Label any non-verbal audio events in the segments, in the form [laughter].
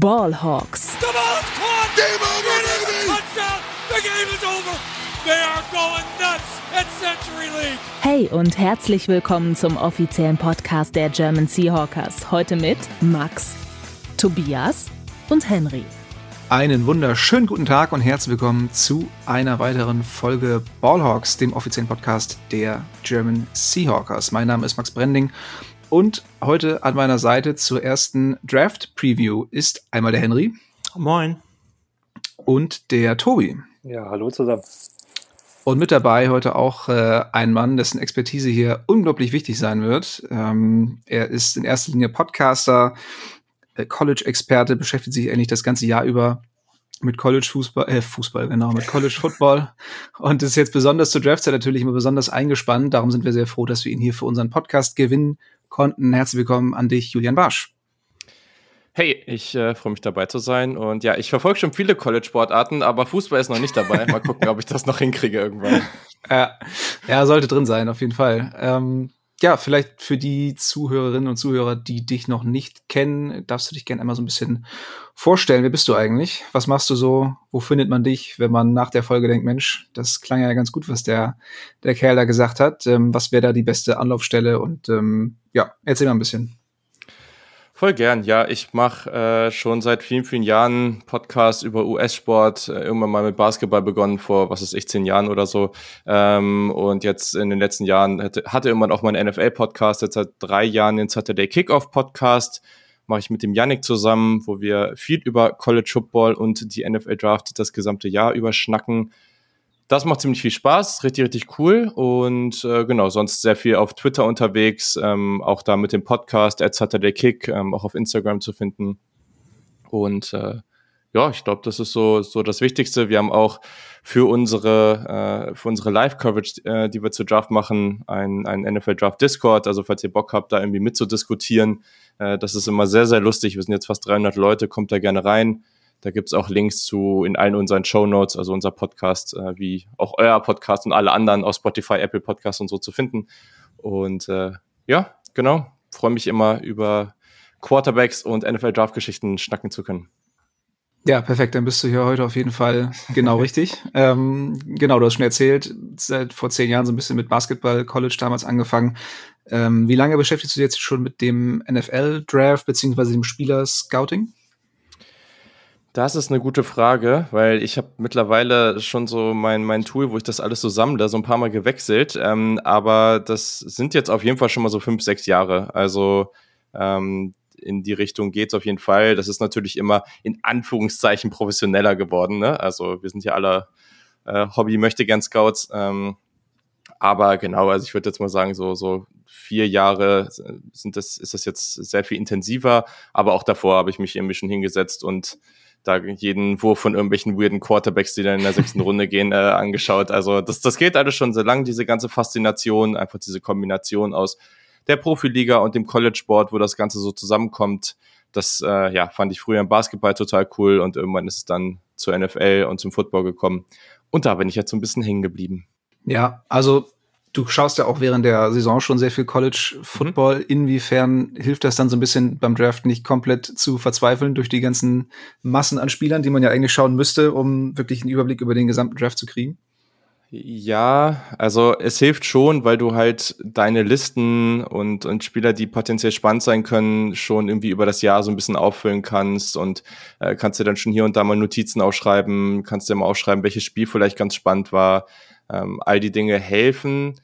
Ballhawks. Hey und herzlich willkommen zum offiziellen Podcast der German Seahawkers. Heute mit Max, Tobias und Henry. Einen wunderschönen guten Tag und herzlich willkommen zu einer weiteren Folge Ballhawks, dem offiziellen Podcast der German Seahawkers. Mein Name ist Max Brending und heute an meiner Seite zur ersten Draft-Preview ist einmal der Henry. Moin. Und der Tobi. Ja, hallo zusammen. Und mit dabei heute auch äh, ein Mann, dessen Expertise hier unglaublich wichtig sein wird. Ähm, er ist in erster Linie Podcaster, äh, College-Experte, beschäftigt sich eigentlich das ganze Jahr über mit College Fußball, äh, Fußball, genau, mit College Football [laughs] und ist jetzt besonders zur Draftzeit natürlich immer besonders eingespannt. Darum sind wir sehr froh, dass wir ihn hier für unseren Podcast gewinnen konnten. Herzlich willkommen an dich, Julian Barsch. Hey, ich äh, freue mich dabei zu sein. Und ja, ich verfolge schon viele College-Sportarten, aber Fußball ist noch nicht dabei. Mal gucken, ob ich das noch hinkriege irgendwann. [laughs] Ja, ja sollte drin sein, auf jeden Fall. Ähm, ja, vielleicht für die Zuhörerinnen und Zuhörer, die dich noch nicht kennen, darfst du dich gerne einmal so ein bisschen vorstellen. Wer bist du eigentlich? Was machst du so? Wo findet man dich, wenn man nach der Folge denkt, Mensch, das klang ja ganz gut, was der, der Kerl da gesagt hat. Ähm, was wäre da die beste Anlaufstelle? Und ähm, ja, erzähl mal ein bisschen. Voll gern, ja. Ich mache äh, schon seit vielen, vielen Jahren Podcasts über US-Sport. Äh, irgendwann mal mit Basketball begonnen, vor, was ist ich, zehn Jahren oder so. Ähm, und jetzt in den letzten Jahren hatte, hatte irgendwann auch meinen NFL-Podcast. Jetzt seit drei Jahren den Saturday Kickoff-Podcast. Mache ich mit dem Yannick zusammen, wo wir viel über College Football und die NFL Draft das gesamte Jahr überschnacken das macht ziemlich viel Spaß, richtig, richtig cool. Und äh, genau, sonst sehr viel auf Twitter unterwegs, ähm, auch da mit dem Podcast Saturday Kick, ähm, auch auf Instagram zu finden. Und äh, ja, ich glaube, das ist so, so das Wichtigste. Wir haben auch für unsere, äh, für unsere Live-Coverage, äh, die wir zu Draft machen, ein, ein NFL Draft Discord. Also falls ihr Bock habt, da irgendwie mitzudiskutieren, äh, das ist immer sehr, sehr lustig. Wir sind jetzt fast 300 Leute, kommt da gerne rein. Da gibt's auch Links zu in allen unseren Show Notes, also unser Podcast, äh, wie auch euer Podcast und alle anderen aus Spotify, Apple Podcasts und so zu finden. Und äh, ja, genau, freue mich immer über Quarterbacks und NFL-Draft-Geschichten schnacken zu können. Ja, perfekt. Dann bist du hier heute auf jeden Fall genau [laughs] richtig. Ähm, genau, du hast schon erzählt, seit vor zehn Jahren so ein bisschen mit Basketball College damals angefangen. Ähm, wie lange beschäftigst du dich jetzt schon mit dem NFL-Draft beziehungsweise dem Spieler-Scouting? Das ist eine gute Frage, weil ich habe mittlerweile schon so mein, mein Tool, wo ich das alles so sammle, so ein paar Mal gewechselt. Ähm, aber das sind jetzt auf jeden Fall schon mal so fünf, sechs Jahre. Also ähm, in die Richtung geht's auf jeden Fall. Das ist natürlich immer in Anführungszeichen professioneller geworden. Ne? Also wir sind ja alle äh, Hobby-Möchte-Gern-Scouts. Ähm, aber genau, also ich würde jetzt mal sagen, so, so vier Jahre sind das, ist das jetzt sehr viel intensiver. Aber auch davor habe ich mich irgendwie schon hingesetzt und da jeden Wurf von irgendwelchen weirden Quarterbacks, die dann in der sechsten [laughs] Runde gehen, äh, angeschaut. Also das, das geht alles schon sehr lang, diese ganze Faszination, einfach diese Kombination aus der Profiliga und dem College-Sport, wo das Ganze so zusammenkommt. Das äh, ja, fand ich früher im Basketball total cool und irgendwann ist es dann zur NFL und zum Football gekommen. Und da bin ich jetzt so ein bisschen hängen geblieben. Ja, also du schaust ja auch während der Saison schon sehr viel College Football. Mhm. Inwiefern hilft das dann so ein bisschen beim Draft nicht komplett zu verzweifeln durch die ganzen Massen an Spielern, die man ja eigentlich schauen müsste, um wirklich einen Überblick über den gesamten Draft zu kriegen? Ja, also es hilft schon, weil du halt deine Listen und, und Spieler, die potenziell spannend sein können, schon irgendwie über das Jahr so ein bisschen auffüllen kannst und äh, kannst dir dann schon hier und da mal Notizen aufschreiben, kannst dir mal aufschreiben, welches Spiel vielleicht ganz spannend war. Ähm, all die Dinge helfen,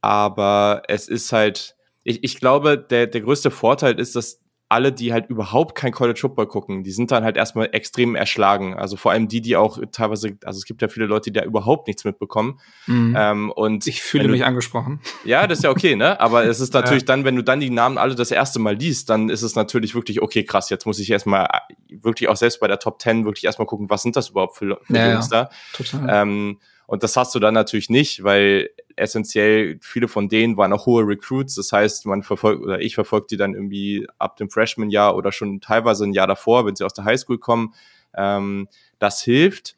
aber es ist halt, ich, ich glaube, der, der größte Vorteil ist, dass alle, die halt überhaupt kein College Football gucken, die sind dann halt erstmal extrem erschlagen. Also vor allem die, die auch teilweise, also es gibt ja viele Leute, die da überhaupt nichts mitbekommen. Mhm. Ähm, und ich fühle mich angesprochen. [laughs] Ja, das ist ja okay, ne? Aber es ist natürlich ja. dann, wenn du dann die Namen alle das erste Mal liest, dann ist es natürlich wirklich, okay, krass, jetzt muss ich erstmal wirklich auch selbst bei der Top 10 wirklich erstmal gucken, was sind das überhaupt für, für ja, Jungs da? Total. Ähm, und das hast du dann natürlich nicht, weil essentiell viele von denen waren auch hohe Recruits. Das heißt, man verfolgt oder ich verfolge die dann irgendwie ab dem Freshman-Jahr oder schon teilweise ein Jahr davor, wenn sie aus der Highschool kommen. Ähm, das hilft.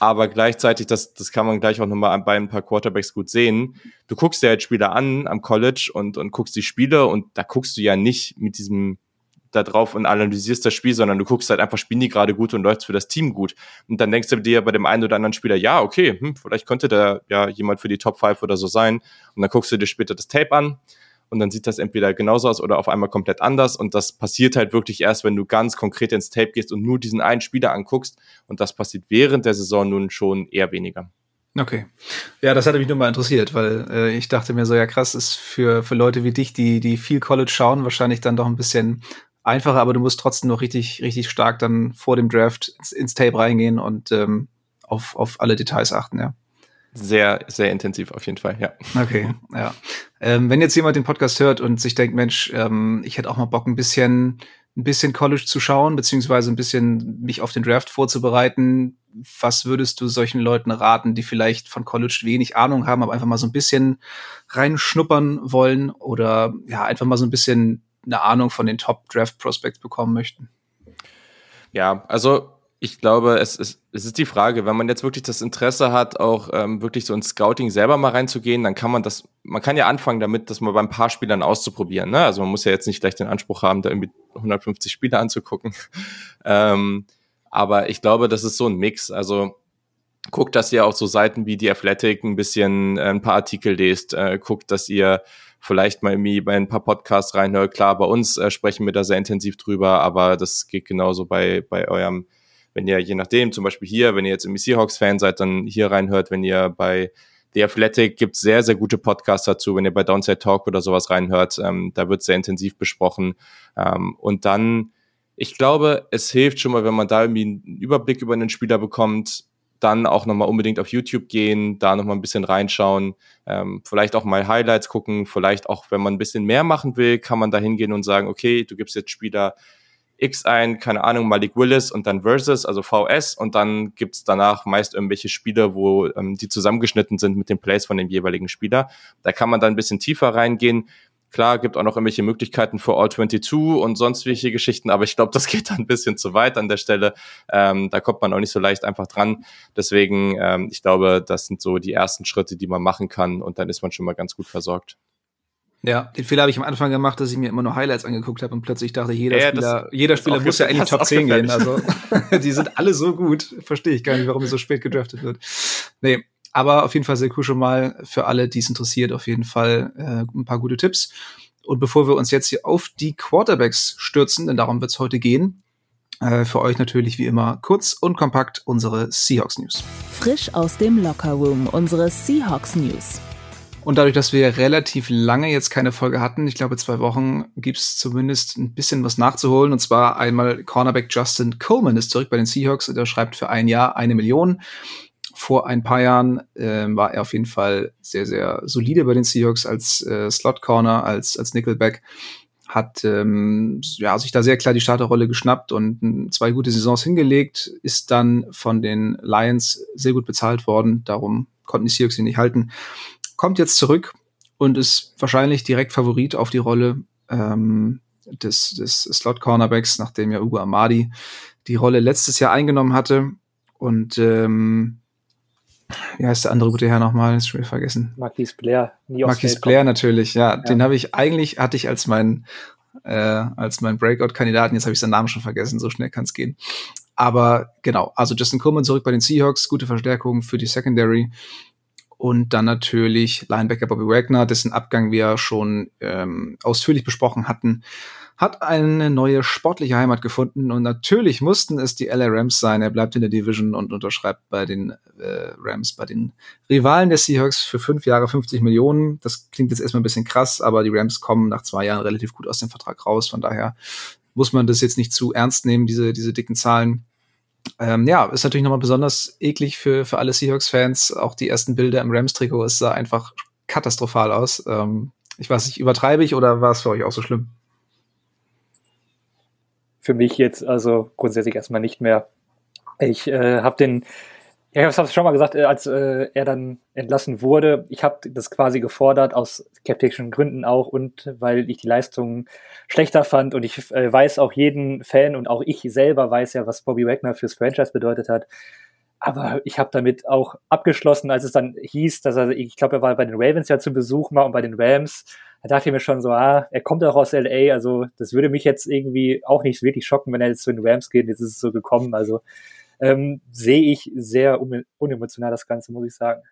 Aber gleichzeitig, das, das kann man gleich auch nochmal bei ein paar Quarterbacks gut sehen. Du guckst dir halt Spieler an am College und, und guckst die Spiele und da guckst du ja nicht mit diesem da drauf und analysierst das Spiel, sondern du guckst halt einfach, spielen die gerade gut und läuft für das Team gut. Und dann denkst du dir bei dem einen oder anderen Spieler, ja, okay, hm, vielleicht könnte da ja jemand für die Top 5 oder so sein. Und dann guckst du dir später das Tape an und dann sieht das entweder genauso aus oder auf einmal komplett anders. Und das passiert halt wirklich erst, wenn du ganz konkret ins Tape gehst und nur diesen einen Spieler anguckst. Und das passiert während der Saison nun schon eher weniger. Okay. Ja, das hatte mich nur mal interessiert, weil äh, ich dachte mir so, ja krass, ist für, für Leute wie dich, die, die viel College schauen, wahrscheinlich dann doch ein bisschen einfacher, aber du musst trotzdem noch richtig, richtig stark dann vor dem Draft ins, ins Tape reingehen und ähm, auf, auf alle Details achten, ja. Sehr, sehr intensiv auf jeden Fall, ja. Okay, ja. Ähm, wenn jetzt jemand den Podcast hört und sich denkt, Mensch, ähm, ich hätte auch mal Bock, ein bisschen, ein bisschen College zu schauen, beziehungsweise ein bisschen mich auf den Draft vorzubereiten, was würdest du solchen Leuten raten, die vielleicht von College wenig Ahnung haben, aber einfach mal so ein bisschen reinschnuppern wollen oder ja, einfach mal so ein bisschen eine Ahnung von den Top Draft Prospects bekommen möchten? Ja, also ich glaube, es ist, es ist die Frage, wenn man jetzt wirklich das Interesse hat, auch ähm, wirklich so ins Scouting selber mal reinzugehen, dann kann man das, man kann ja anfangen damit, das mal bei ein paar Spielern auszuprobieren. Ne? Also man muss ja jetzt nicht gleich den Anspruch haben, da irgendwie 150 Spieler anzugucken. [laughs] ähm, aber ich glaube, das ist so ein Mix. Also guckt, dass ihr auch so Seiten wie die Athletic ein bisschen äh, ein paar Artikel lest, äh, guckt, dass ihr vielleicht mal irgendwie bei ein paar Podcasts reinhört. Klar, bei uns äh, sprechen wir da sehr intensiv drüber, aber das geht genauso bei, bei eurem wenn ihr je nachdem, zum Beispiel hier, wenn ihr jetzt im Seahawks-Fan seid, dann hier reinhört, wenn ihr bei The Athletic gibt sehr, sehr gute Podcasts dazu, wenn ihr bei Downside Talk oder sowas reinhört, ähm, da wird sehr intensiv besprochen. Ähm, und dann, ich glaube, es hilft schon mal, wenn man da irgendwie einen Überblick über einen Spieler bekommt, dann auch nochmal unbedingt auf YouTube gehen, da nochmal ein bisschen reinschauen, ähm, vielleicht auch mal Highlights gucken, vielleicht auch, wenn man ein bisschen mehr machen will, kann man da hingehen und sagen, okay, du gibst jetzt Spieler X ein, keine Ahnung, Malik Willis und dann Versus, also VS und dann gibt's danach meist irgendwelche Spiele, wo ähm, die zusammengeschnitten sind mit den Plays von dem jeweiligen Spieler. Da kann man dann ein bisschen tiefer reingehen. Klar, gibt auch noch irgendwelche Möglichkeiten für All 22 und sonst welche Geschichten, aber ich glaube, das [laughs] geht dann ein bisschen zu weit an der Stelle. Ähm, da kommt man auch nicht so leicht einfach dran. Deswegen, ähm, ich glaube, das sind so die ersten Schritte, die man machen kann und dann ist man schon mal ganz gut versorgt. Ja, den Fehler habe ich am Anfang gemacht, dass ich mir immer nur Highlights angeguckt habe und plötzlich dachte, jeder ja, Spieler, jeder Spieler muss ja eigentlich Top 10 gehen. Also [laughs] die sind alle so gut. Verstehe ich gar nicht, warum so spät gedraftet wird. Nee, aber auf jeden Fall sehr cool schon mal für alle, die es interessiert, auf jeden Fall äh, ein paar gute Tipps. Und bevor wir uns jetzt hier auf die Quarterbacks stürzen, denn darum wird es heute gehen, äh, für euch natürlich wie immer kurz und kompakt unsere Seahawks News. Frisch aus dem Locker Room unsere Seahawks News. Und dadurch, dass wir relativ lange jetzt keine Folge hatten, ich glaube zwei Wochen, gibt's zumindest ein bisschen was nachzuholen. Und zwar einmal Cornerback Justin Coleman ist zurück bei den Seahawks. Der schreibt für ein Jahr eine Million. Vor ein paar Jahren äh, war er auf jeden Fall sehr, sehr solide bei den Seahawks als äh, Slot Corner, als, als Nickelback. Hat ähm, ja, sich da sehr klar die Starterrolle geschnappt und zwei gute Saisons hingelegt, ist dann von den Lions sehr gut bezahlt worden. Darum konnten die Seahawks ihn nicht halten kommt jetzt zurück und ist wahrscheinlich direkt Favorit auf die Rolle ähm, des, des Slot-Cornerbacks, nachdem ja Ugo Amadi die Rolle letztes Jahr eingenommen hatte. Und ähm, wie heißt der andere gute Herr nochmal? Ist schon wieder vergessen. Marquis Blair. Marquis Blair natürlich, ja. ja. Den habe ich eigentlich, hatte ich als mein, äh, als mein Breakout-Kandidaten, jetzt habe ich seinen Namen schon vergessen, so schnell kann es gehen. Aber genau, also Justin Coleman zurück bei den Seahawks, gute Verstärkung für die Secondary. Und dann natürlich Linebacker Bobby Wagner, dessen Abgang wir schon ähm, ausführlich besprochen hatten, hat eine neue sportliche Heimat gefunden und natürlich mussten es die LA Rams sein. Er bleibt in der Division und unterschreibt bei den äh, Rams, bei den Rivalen der Seahawks für fünf Jahre 50 Millionen. Das klingt jetzt erstmal ein bisschen krass, aber die Rams kommen nach zwei Jahren relativ gut aus dem Vertrag raus. Von daher muss man das jetzt nicht zu ernst nehmen, diese, diese dicken Zahlen. Ähm, ja, ist natürlich nochmal besonders eklig für, für alle Seahawks-Fans. Auch die ersten Bilder im Rams-Trikot, es sah einfach katastrophal aus. Ähm, ich weiß nicht, übertreibe ich oder war es für euch auch so schlimm? Für mich jetzt also grundsätzlich erstmal nicht mehr. Ich äh, habe den ja, ich habe es schon mal gesagt, äh, als äh, er dann entlassen wurde. Ich habe das quasi gefordert, aus skeptischen Gründen auch und weil ich die Leistung schlechter fand. Und ich äh, weiß auch jeden Fan und auch ich selber weiß ja, was Bobby Wagner fürs Franchise bedeutet hat. Aber ich habe damit auch abgeschlossen, als es dann hieß, dass er, ich glaube, er war bei den Ravens ja zu Besuch mal und bei den Rams, da dachte ich mir schon so, ah, er kommt auch aus LA, also das würde mich jetzt irgendwie auch nicht wirklich schocken, wenn er jetzt zu den Rams geht. Jetzt ist es so gekommen. Also ähm, sehe ich sehr unemotional das Ganze, muss ich sagen.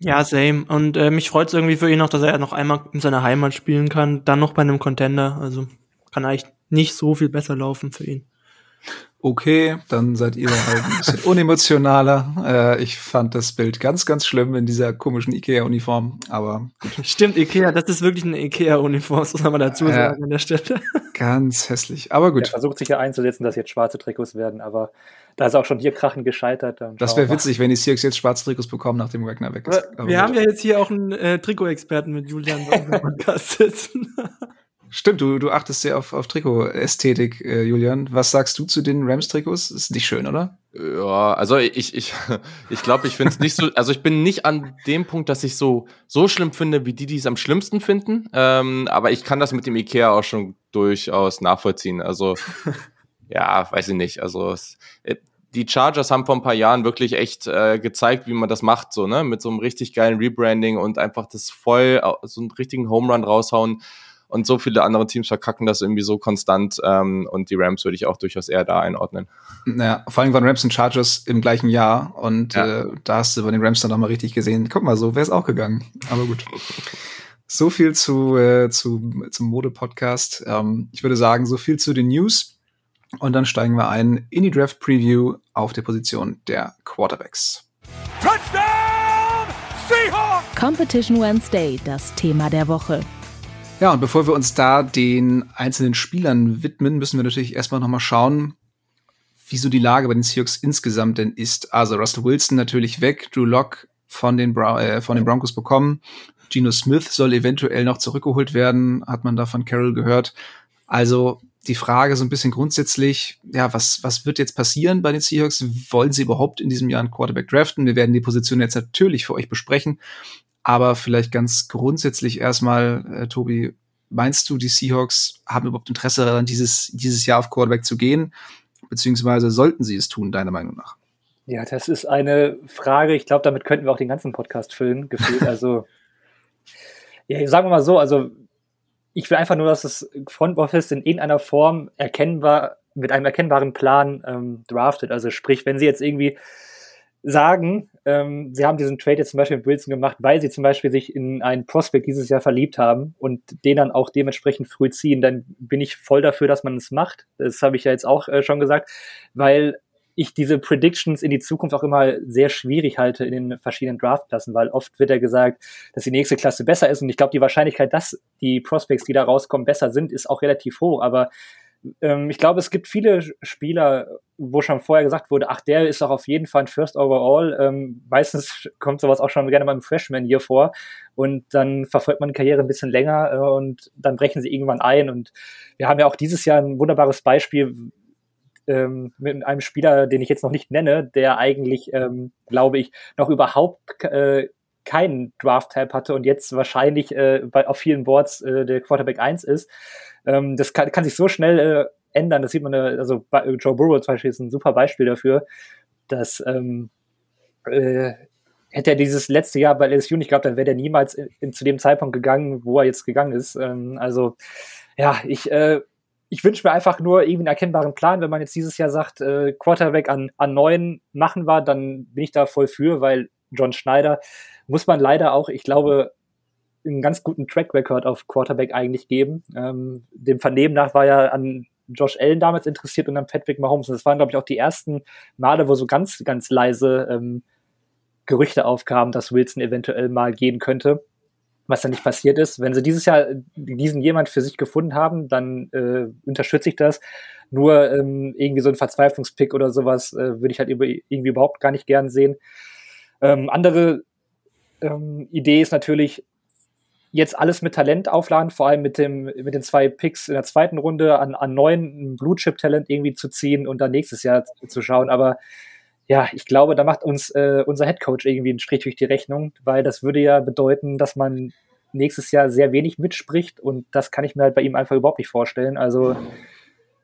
Ja, same. Und äh, mich freut es irgendwie für ihn noch, dass er noch einmal in seiner Heimat spielen kann, dann noch bei einem Contender. Also kann eigentlich nicht so viel besser laufen für ihn. Okay, dann seid ihr halt ein bisschen unemotionaler. Äh, ich fand das Bild ganz, ganz schlimm in dieser komischen Ikea-Uniform, aber gut. Stimmt, Ikea, das ist wirklich eine Ikea-Uniform, das muss man dazu sagen äh, an der Stelle. Ganz hässlich, aber gut. Er versucht sich ja einzusetzen, dass jetzt schwarze Trikots werden, aber da ist auch schon hier Krachen gescheitert. Das wäre witzig, wenn die Seahawks jetzt schwarze Trikots bekommen, nachdem Wagner weg ist. Aber wir haben ja jetzt hier auch einen äh, Trikot-Experten mit Julian im Podcast sitzen. Stimmt, du, du achtest sehr auf, auf Trikot-Ästhetik, äh, Julian. Was sagst du zu den Rams-Trikots? Ist nicht schön, oder? Ja, also ich, ich, [laughs] ich glaube, ich finde es nicht so, also ich bin nicht an dem Punkt, dass ich so, so schlimm finde, wie die, die es am schlimmsten finden. Ähm, aber ich kann das mit dem Ikea auch schon durchaus nachvollziehen. Also, [laughs] ja, weiß ich nicht. Also, es, äh, die Chargers haben vor ein paar Jahren wirklich echt äh, gezeigt, wie man das macht, so, ne? Mit so einem richtig geilen Rebranding und einfach das voll, so einen richtigen Home Run raushauen und so viele andere Teams verkacken das irgendwie so konstant ähm, und die Rams würde ich auch durchaus eher da einordnen. Naja, vor allem waren Rams und Chargers im gleichen Jahr und ja. äh, da hast du bei den Rams dann nochmal richtig gesehen, guck mal, so wäre es auch gegangen. Aber gut. so viel zu, äh, zu zum Mode-Podcast. Ähm, ich würde sagen, so viel zu den News. Und dann steigen wir ein in die Draft Preview auf der Position der Quarterbacks. Touchdown! Seahawks! Competition Wednesday, das Thema der Woche. Ja, und bevor wir uns da den einzelnen Spielern widmen, müssen wir natürlich erstmal nochmal schauen, wieso die Lage bei den Seahawks insgesamt denn ist. Also Russell Wilson natürlich weg, Drew Locke von den, Bra äh, von den Broncos bekommen. Geno Smith soll eventuell noch zurückgeholt werden, hat man da von Carroll gehört. Also die Frage so ein bisschen grundsätzlich, ja, was, was wird jetzt passieren bei den Seahawks? Wollen sie überhaupt in diesem Jahr einen Quarterback draften? Wir werden die Position jetzt natürlich für euch besprechen. Aber vielleicht ganz grundsätzlich erstmal, äh, Tobi, meinst du, die Seahawks haben überhaupt Interesse daran, dieses, dieses Jahr auf Quarterback zu gehen? Beziehungsweise sollten sie es tun, deiner Meinung nach? Ja, das ist eine Frage. Ich glaube, damit könnten wir auch den ganzen Podcast füllen, gefühlt. [laughs] Also, ja, sagen wir mal so, also ich will einfach nur, dass das Front Office in irgendeiner Form erkennbar, mit einem erkennbaren Plan ähm, draftet. Also sprich, wenn sie jetzt irgendwie sagen, ähm, sie haben diesen Trade jetzt zum Beispiel mit Wilson gemacht, weil sie zum Beispiel sich in einen Prospect dieses Jahr verliebt haben und den dann auch dementsprechend früh ziehen, dann bin ich voll dafür, dass man es macht. Das habe ich ja jetzt auch äh, schon gesagt, weil ich diese Predictions in die Zukunft auch immer sehr schwierig halte in den verschiedenen Draftklassen, weil oft wird ja gesagt, dass die nächste Klasse besser ist und ich glaube, die Wahrscheinlichkeit, dass die Prospects, die da rauskommen, besser sind, ist auch relativ hoch, aber ähm, ich glaube, es gibt viele Spieler, wo schon vorher gesagt wurde, ach, der ist doch auf jeden Fall ein First Overall. Ähm, meistens kommt sowas auch schon gerne beim Freshman hier vor. Und dann verfolgt man die Karriere ein bisschen länger äh, und dann brechen sie irgendwann ein. Und wir haben ja auch dieses Jahr ein wunderbares Beispiel ähm, mit einem Spieler, den ich jetzt noch nicht nenne, der eigentlich, ähm, glaube ich, noch überhaupt äh, keinen Draft-Tab hatte und jetzt wahrscheinlich äh, bei, auf vielen Boards äh, der Quarterback 1 ist. Ähm, das kann, kann sich so schnell äh, ändern. Das sieht man, äh, also Joe Burrow zum Beispiel ist ein super Beispiel dafür, dass ähm, äh, hätte er dieses letzte Jahr bei LSU nicht gehabt, dann wäre er niemals in, in, zu dem Zeitpunkt gegangen, wo er jetzt gegangen ist. Ähm, also ja, ich äh, ich wünsche mir einfach nur irgendwie einen erkennbaren Plan. Wenn man jetzt dieses Jahr sagt, äh, Quarterback an, an neun machen wir, dann bin ich da voll für, weil John Schneider muss man leider auch, ich glaube, einen ganz guten Track Record auf Quarterback eigentlich geben. Ähm, dem Vernehmen nach war er an Josh Allen damals interessiert und an Patrick Mahomes. Und das waren, glaube ich, auch die ersten Male, wo so ganz, ganz leise ähm, Gerüchte aufkamen, dass Wilson eventuell mal gehen könnte. Was dann nicht passiert ist. Wenn sie dieses Jahr diesen jemand für sich gefunden haben, dann äh, unterstütze ich das. Nur ähm, irgendwie so ein Verzweiflungspick oder sowas äh, würde ich halt irgendwie überhaupt gar nicht gern sehen. Ähm, andere ähm, Idee ist natürlich, jetzt alles mit Talent aufladen, vor allem mit, dem, mit den zwei Picks in der zweiten Runde an, an neuen Blue Chip Talent irgendwie zu ziehen und dann nächstes Jahr zu schauen. Aber ja, ich glaube, da macht uns äh, unser Head Coach irgendwie einen Strich durch die Rechnung, weil das würde ja bedeuten, dass man nächstes Jahr sehr wenig mitspricht und das kann ich mir halt bei ihm einfach überhaupt nicht vorstellen. Also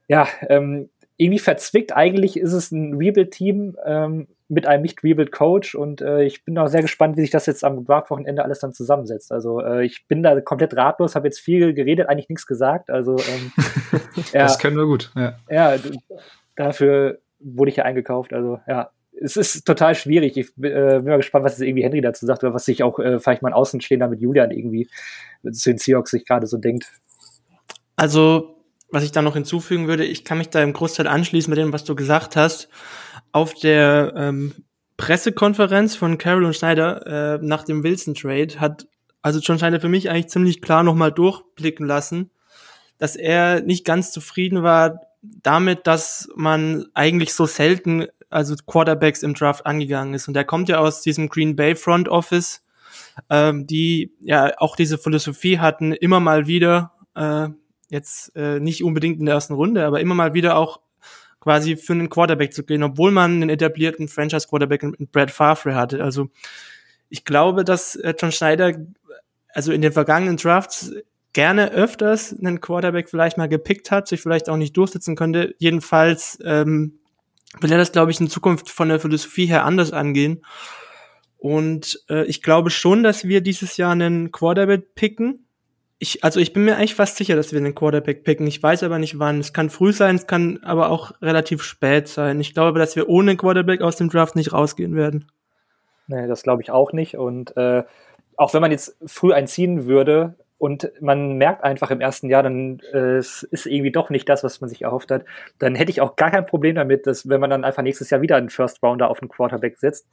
ja, ähm, irgendwie verzwickt. Eigentlich ist es ein Rebuild-Team ähm, mit einem nicht rebuild Coach und äh, ich bin auch sehr gespannt, wie sich das jetzt am Draft-Wochenende alles dann zusammensetzt. Also äh, ich bin da komplett ratlos, habe jetzt viel geredet, eigentlich nichts gesagt. Also ähm, [laughs] das können wir gut. Ja. ja, dafür wurde ich ja eingekauft. Also ja, es ist total schwierig. Ich äh, bin mal gespannt, was jetzt irgendwie Henry dazu sagt oder was sich auch äh, vielleicht mal ein Außenstehender mit Julian irgendwie zu den Seahawks sich gerade so denkt. Also, was ich da noch hinzufügen würde, ich kann mich da im Großteil anschließen mit dem, was du gesagt hast. Auf der ähm, Pressekonferenz von Carol und Schneider äh, nach dem Wilson-Trade hat also John Schneider für mich eigentlich ziemlich klar nochmal durchblicken lassen, dass er nicht ganz zufrieden war damit, dass man eigentlich so selten also Quarterbacks im Draft angegangen ist. Und er kommt ja aus diesem Green Bay Front Office, ähm, die ja auch diese Philosophie hatten, immer mal wieder, äh, jetzt äh, nicht unbedingt in der ersten Runde, aber immer mal wieder auch quasi für einen Quarterback zu gehen, obwohl man einen etablierten Franchise-Quarterback in Brad Favre hatte. Also ich glaube, dass äh, John Schneider also in den vergangenen Drafts gerne öfters einen Quarterback vielleicht mal gepickt hat, sich vielleicht auch nicht durchsetzen könnte. Jedenfalls ähm, will er das, glaube ich, in Zukunft von der Philosophie her anders angehen. Und äh, ich glaube schon, dass wir dieses Jahr einen Quarterback picken. Ich, also ich bin mir eigentlich fast sicher, dass wir einen Quarterback picken. Ich weiß aber nicht wann. Es kann früh sein, es kann aber auch relativ spät sein. Ich glaube, dass wir ohne Quarterback aus dem Draft nicht rausgehen werden. Nee, das glaube ich auch nicht. Und äh, auch wenn man jetzt früh einziehen würde, und man merkt einfach im ersten Jahr, dann äh, es ist irgendwie doch nicht das, was man sich erhofft hat, dann hätte ich auch gar kein Problem damit, dass wenn man dann einfach nächstes Jahr wieder einen First Rounder auf den Quarterback setzt.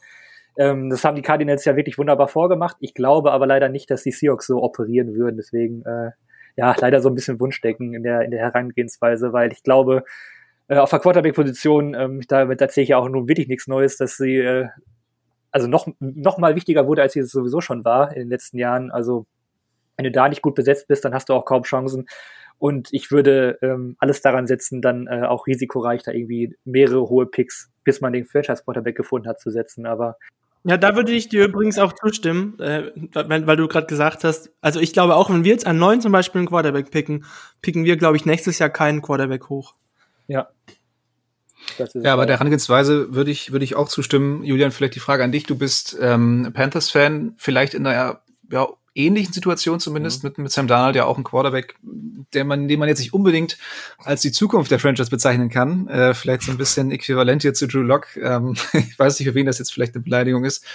Ähm, das haben die Cardinals ja wirklich wunderbar vorgemacht. Ich glaube aber leider nicht, dass die Seahawks so operieren würden. Deswegen äh, ja leider so ein bisschen Wunschdecken in der in der Herangehensweise, weil ich glaube äh, auf der Quarterback-Position, ähm, damit erzähle ich ja auch nun wirklich nichts Neues, dass sie äh, also noch noch mal wichtiger wurde, als sie es sowieso schon war in den letzten Jahren. Also wenn du da nicht gut besetzt bist, dann hast du auch kaum Chancen. Und ich würde ähm, alles daran setzen, dann äh, auch risikoreich da irgendwie mehrere hohe Picks, bis man den Franchise-Quarterback gefunden hat, zu setzen. Aber ja, da würde ich dir übrigens auch zustimmen, äh, weil, weil du gerade gesagt hast, also ich glaube auch, wenn wir jetzt an neun zum Beispiel einen Quarterback picken, picken wir, glaube ich, nächstes Jahr keinen Quarterback hoch. Ja. Ja, aber der Herangehensweise würde ich, würde ich auch zustimmen. Julian, vielleicht die Frage an dich. Du bist ähm, Panthers-Fan, vielleicht in einer ja, ähnlichen Situation zumindest mhm. mit, mit Sam Darnold, ja auch ein Quarterback, der man, den man jetzt nicht unbedingt als die Zukunft der Franchise bezeichnen kann. Äh, vielleicht so ein bisschen äquivalent hier zu Drew Lock. Ähm, [laughs] ich weiß nicht, für wen das jetzt vielleicht eine Beleidigung ist.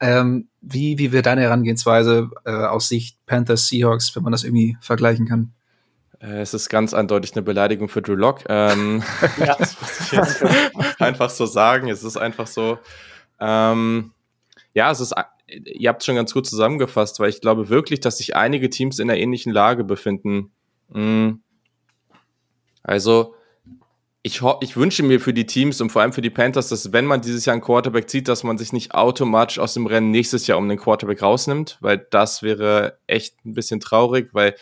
Ähm, wie, wie wird deine Herangehensweise äh, aus Sicht Panthers, Seahawks, wenn man das irgendwie vergleichen kann? Äh, es ist ganz eindeutig eine Beleidigung für Drew Lock. Ähm, [laughs] ja. Das muss ich jetzt einfach so sagen. Es ist einfach so. Ähm, ja, es ist ihr habt schon ganz gut zusammengefasst, weil ich glaube wirklich, dass sich einige Teams in einer ähnlichen Lage befinden. Mm. Also, ich, ich wünsche mir für die Teams und vor allem für die Panthers, dass wenn man dieses Jahr einen Quarterback zieht, dass man sich nicht automatisch aus dem Rennen nächstes Jahr um den Quarterback rausnimmt, weil das wäre echt ein bisschen traurig, weil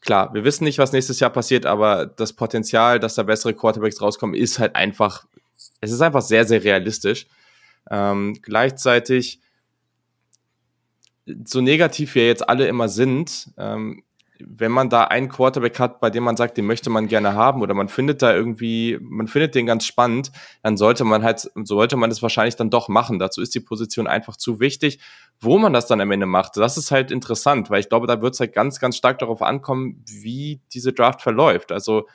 klar, wir wissen nicht, was nächstes Jahr passiert, aber das Potenzial, dass da bessere Quarterbacks rauskommen, ist halt einfach, es ist einfach sehr, sehr realistisch. Ähm, gleichzeitig so negativ wir jetzt alle immer sind, ähm, wenn man da einen Quarterback hat, bei dem man sagt, den möchte man gerne haben oder man findet da irgendwie, man findet den ganz spannend, dann sollte man halt, sollte man das wahrscheinlich dann doch machen. Dazu ist die Position einfach zu wichtig. Wo man das dann am Ende macht, das ist halt interessant, weil ich glaube, da wird es halt ganz, ganz stark darauf ankommen, wie diese Draft verläuft. Also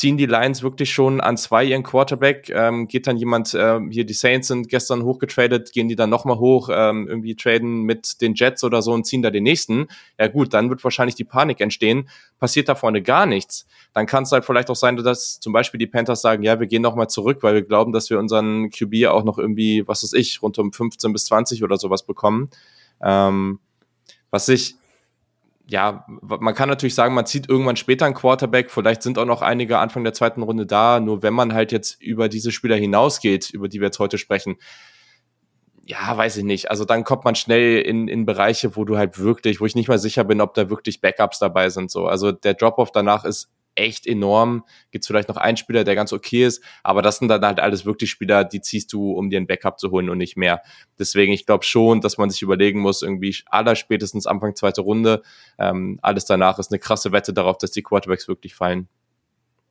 ziehen die Lions wirklich schon an zwei ihren Quarterback. Ähm, geht dann jemand, äh, hier die Saints sind gestern hochgetradet, gehen die dann nochmal hoch, ähm, irgendwie traden mit den Jets oder so und ziehen da den nächsten. Ja gut, dann wird wahrscheinlich die Panik entstehen. Passiert da vorne gar nichts. Dann kann es halt vielleicht auch sein, dass zum Beispiel die Panthers sagen, ja, wir gehen nochmal zurück, weil wir glauben, dass wir unseren QB auch noch irgendwie, was weiß ich, rund um 15 bis 20 oder sowas bekommen. Ähm, was ich ja, man kann natürlich sagen, man zieht irgendwann später einen Quarterback. Vielleicht sind auch noch einige Anfang der zweiten Runde da. Nur wenn man halt jetzt über diese Spieler hinausgeht, über die wir jetzt heute sprechen, ja, weiß ich nicht. Also dann kommt man schnell in, in Bereiche, wo du halt wirklich, wo ich nicht mal sicher bin, ob da wirklich Backups dabei sind. So, also der Drop-off danach ist echt enorm. Gibt es vielleicht noch einen Spieler, der ganz okay ist, aber das sind dann halt alles wirklich Spieler, die ziehst du, um dir ein Backup zu holen und nicht mehr. Deswegen, ich glaube schon, dass man sich überlegen muss, irgendwie aller spätestens Anfang zweite Runde. Ähm, alles danach ist eine krasse Wette darauf, dass die Quarterbacks wirklich fallen.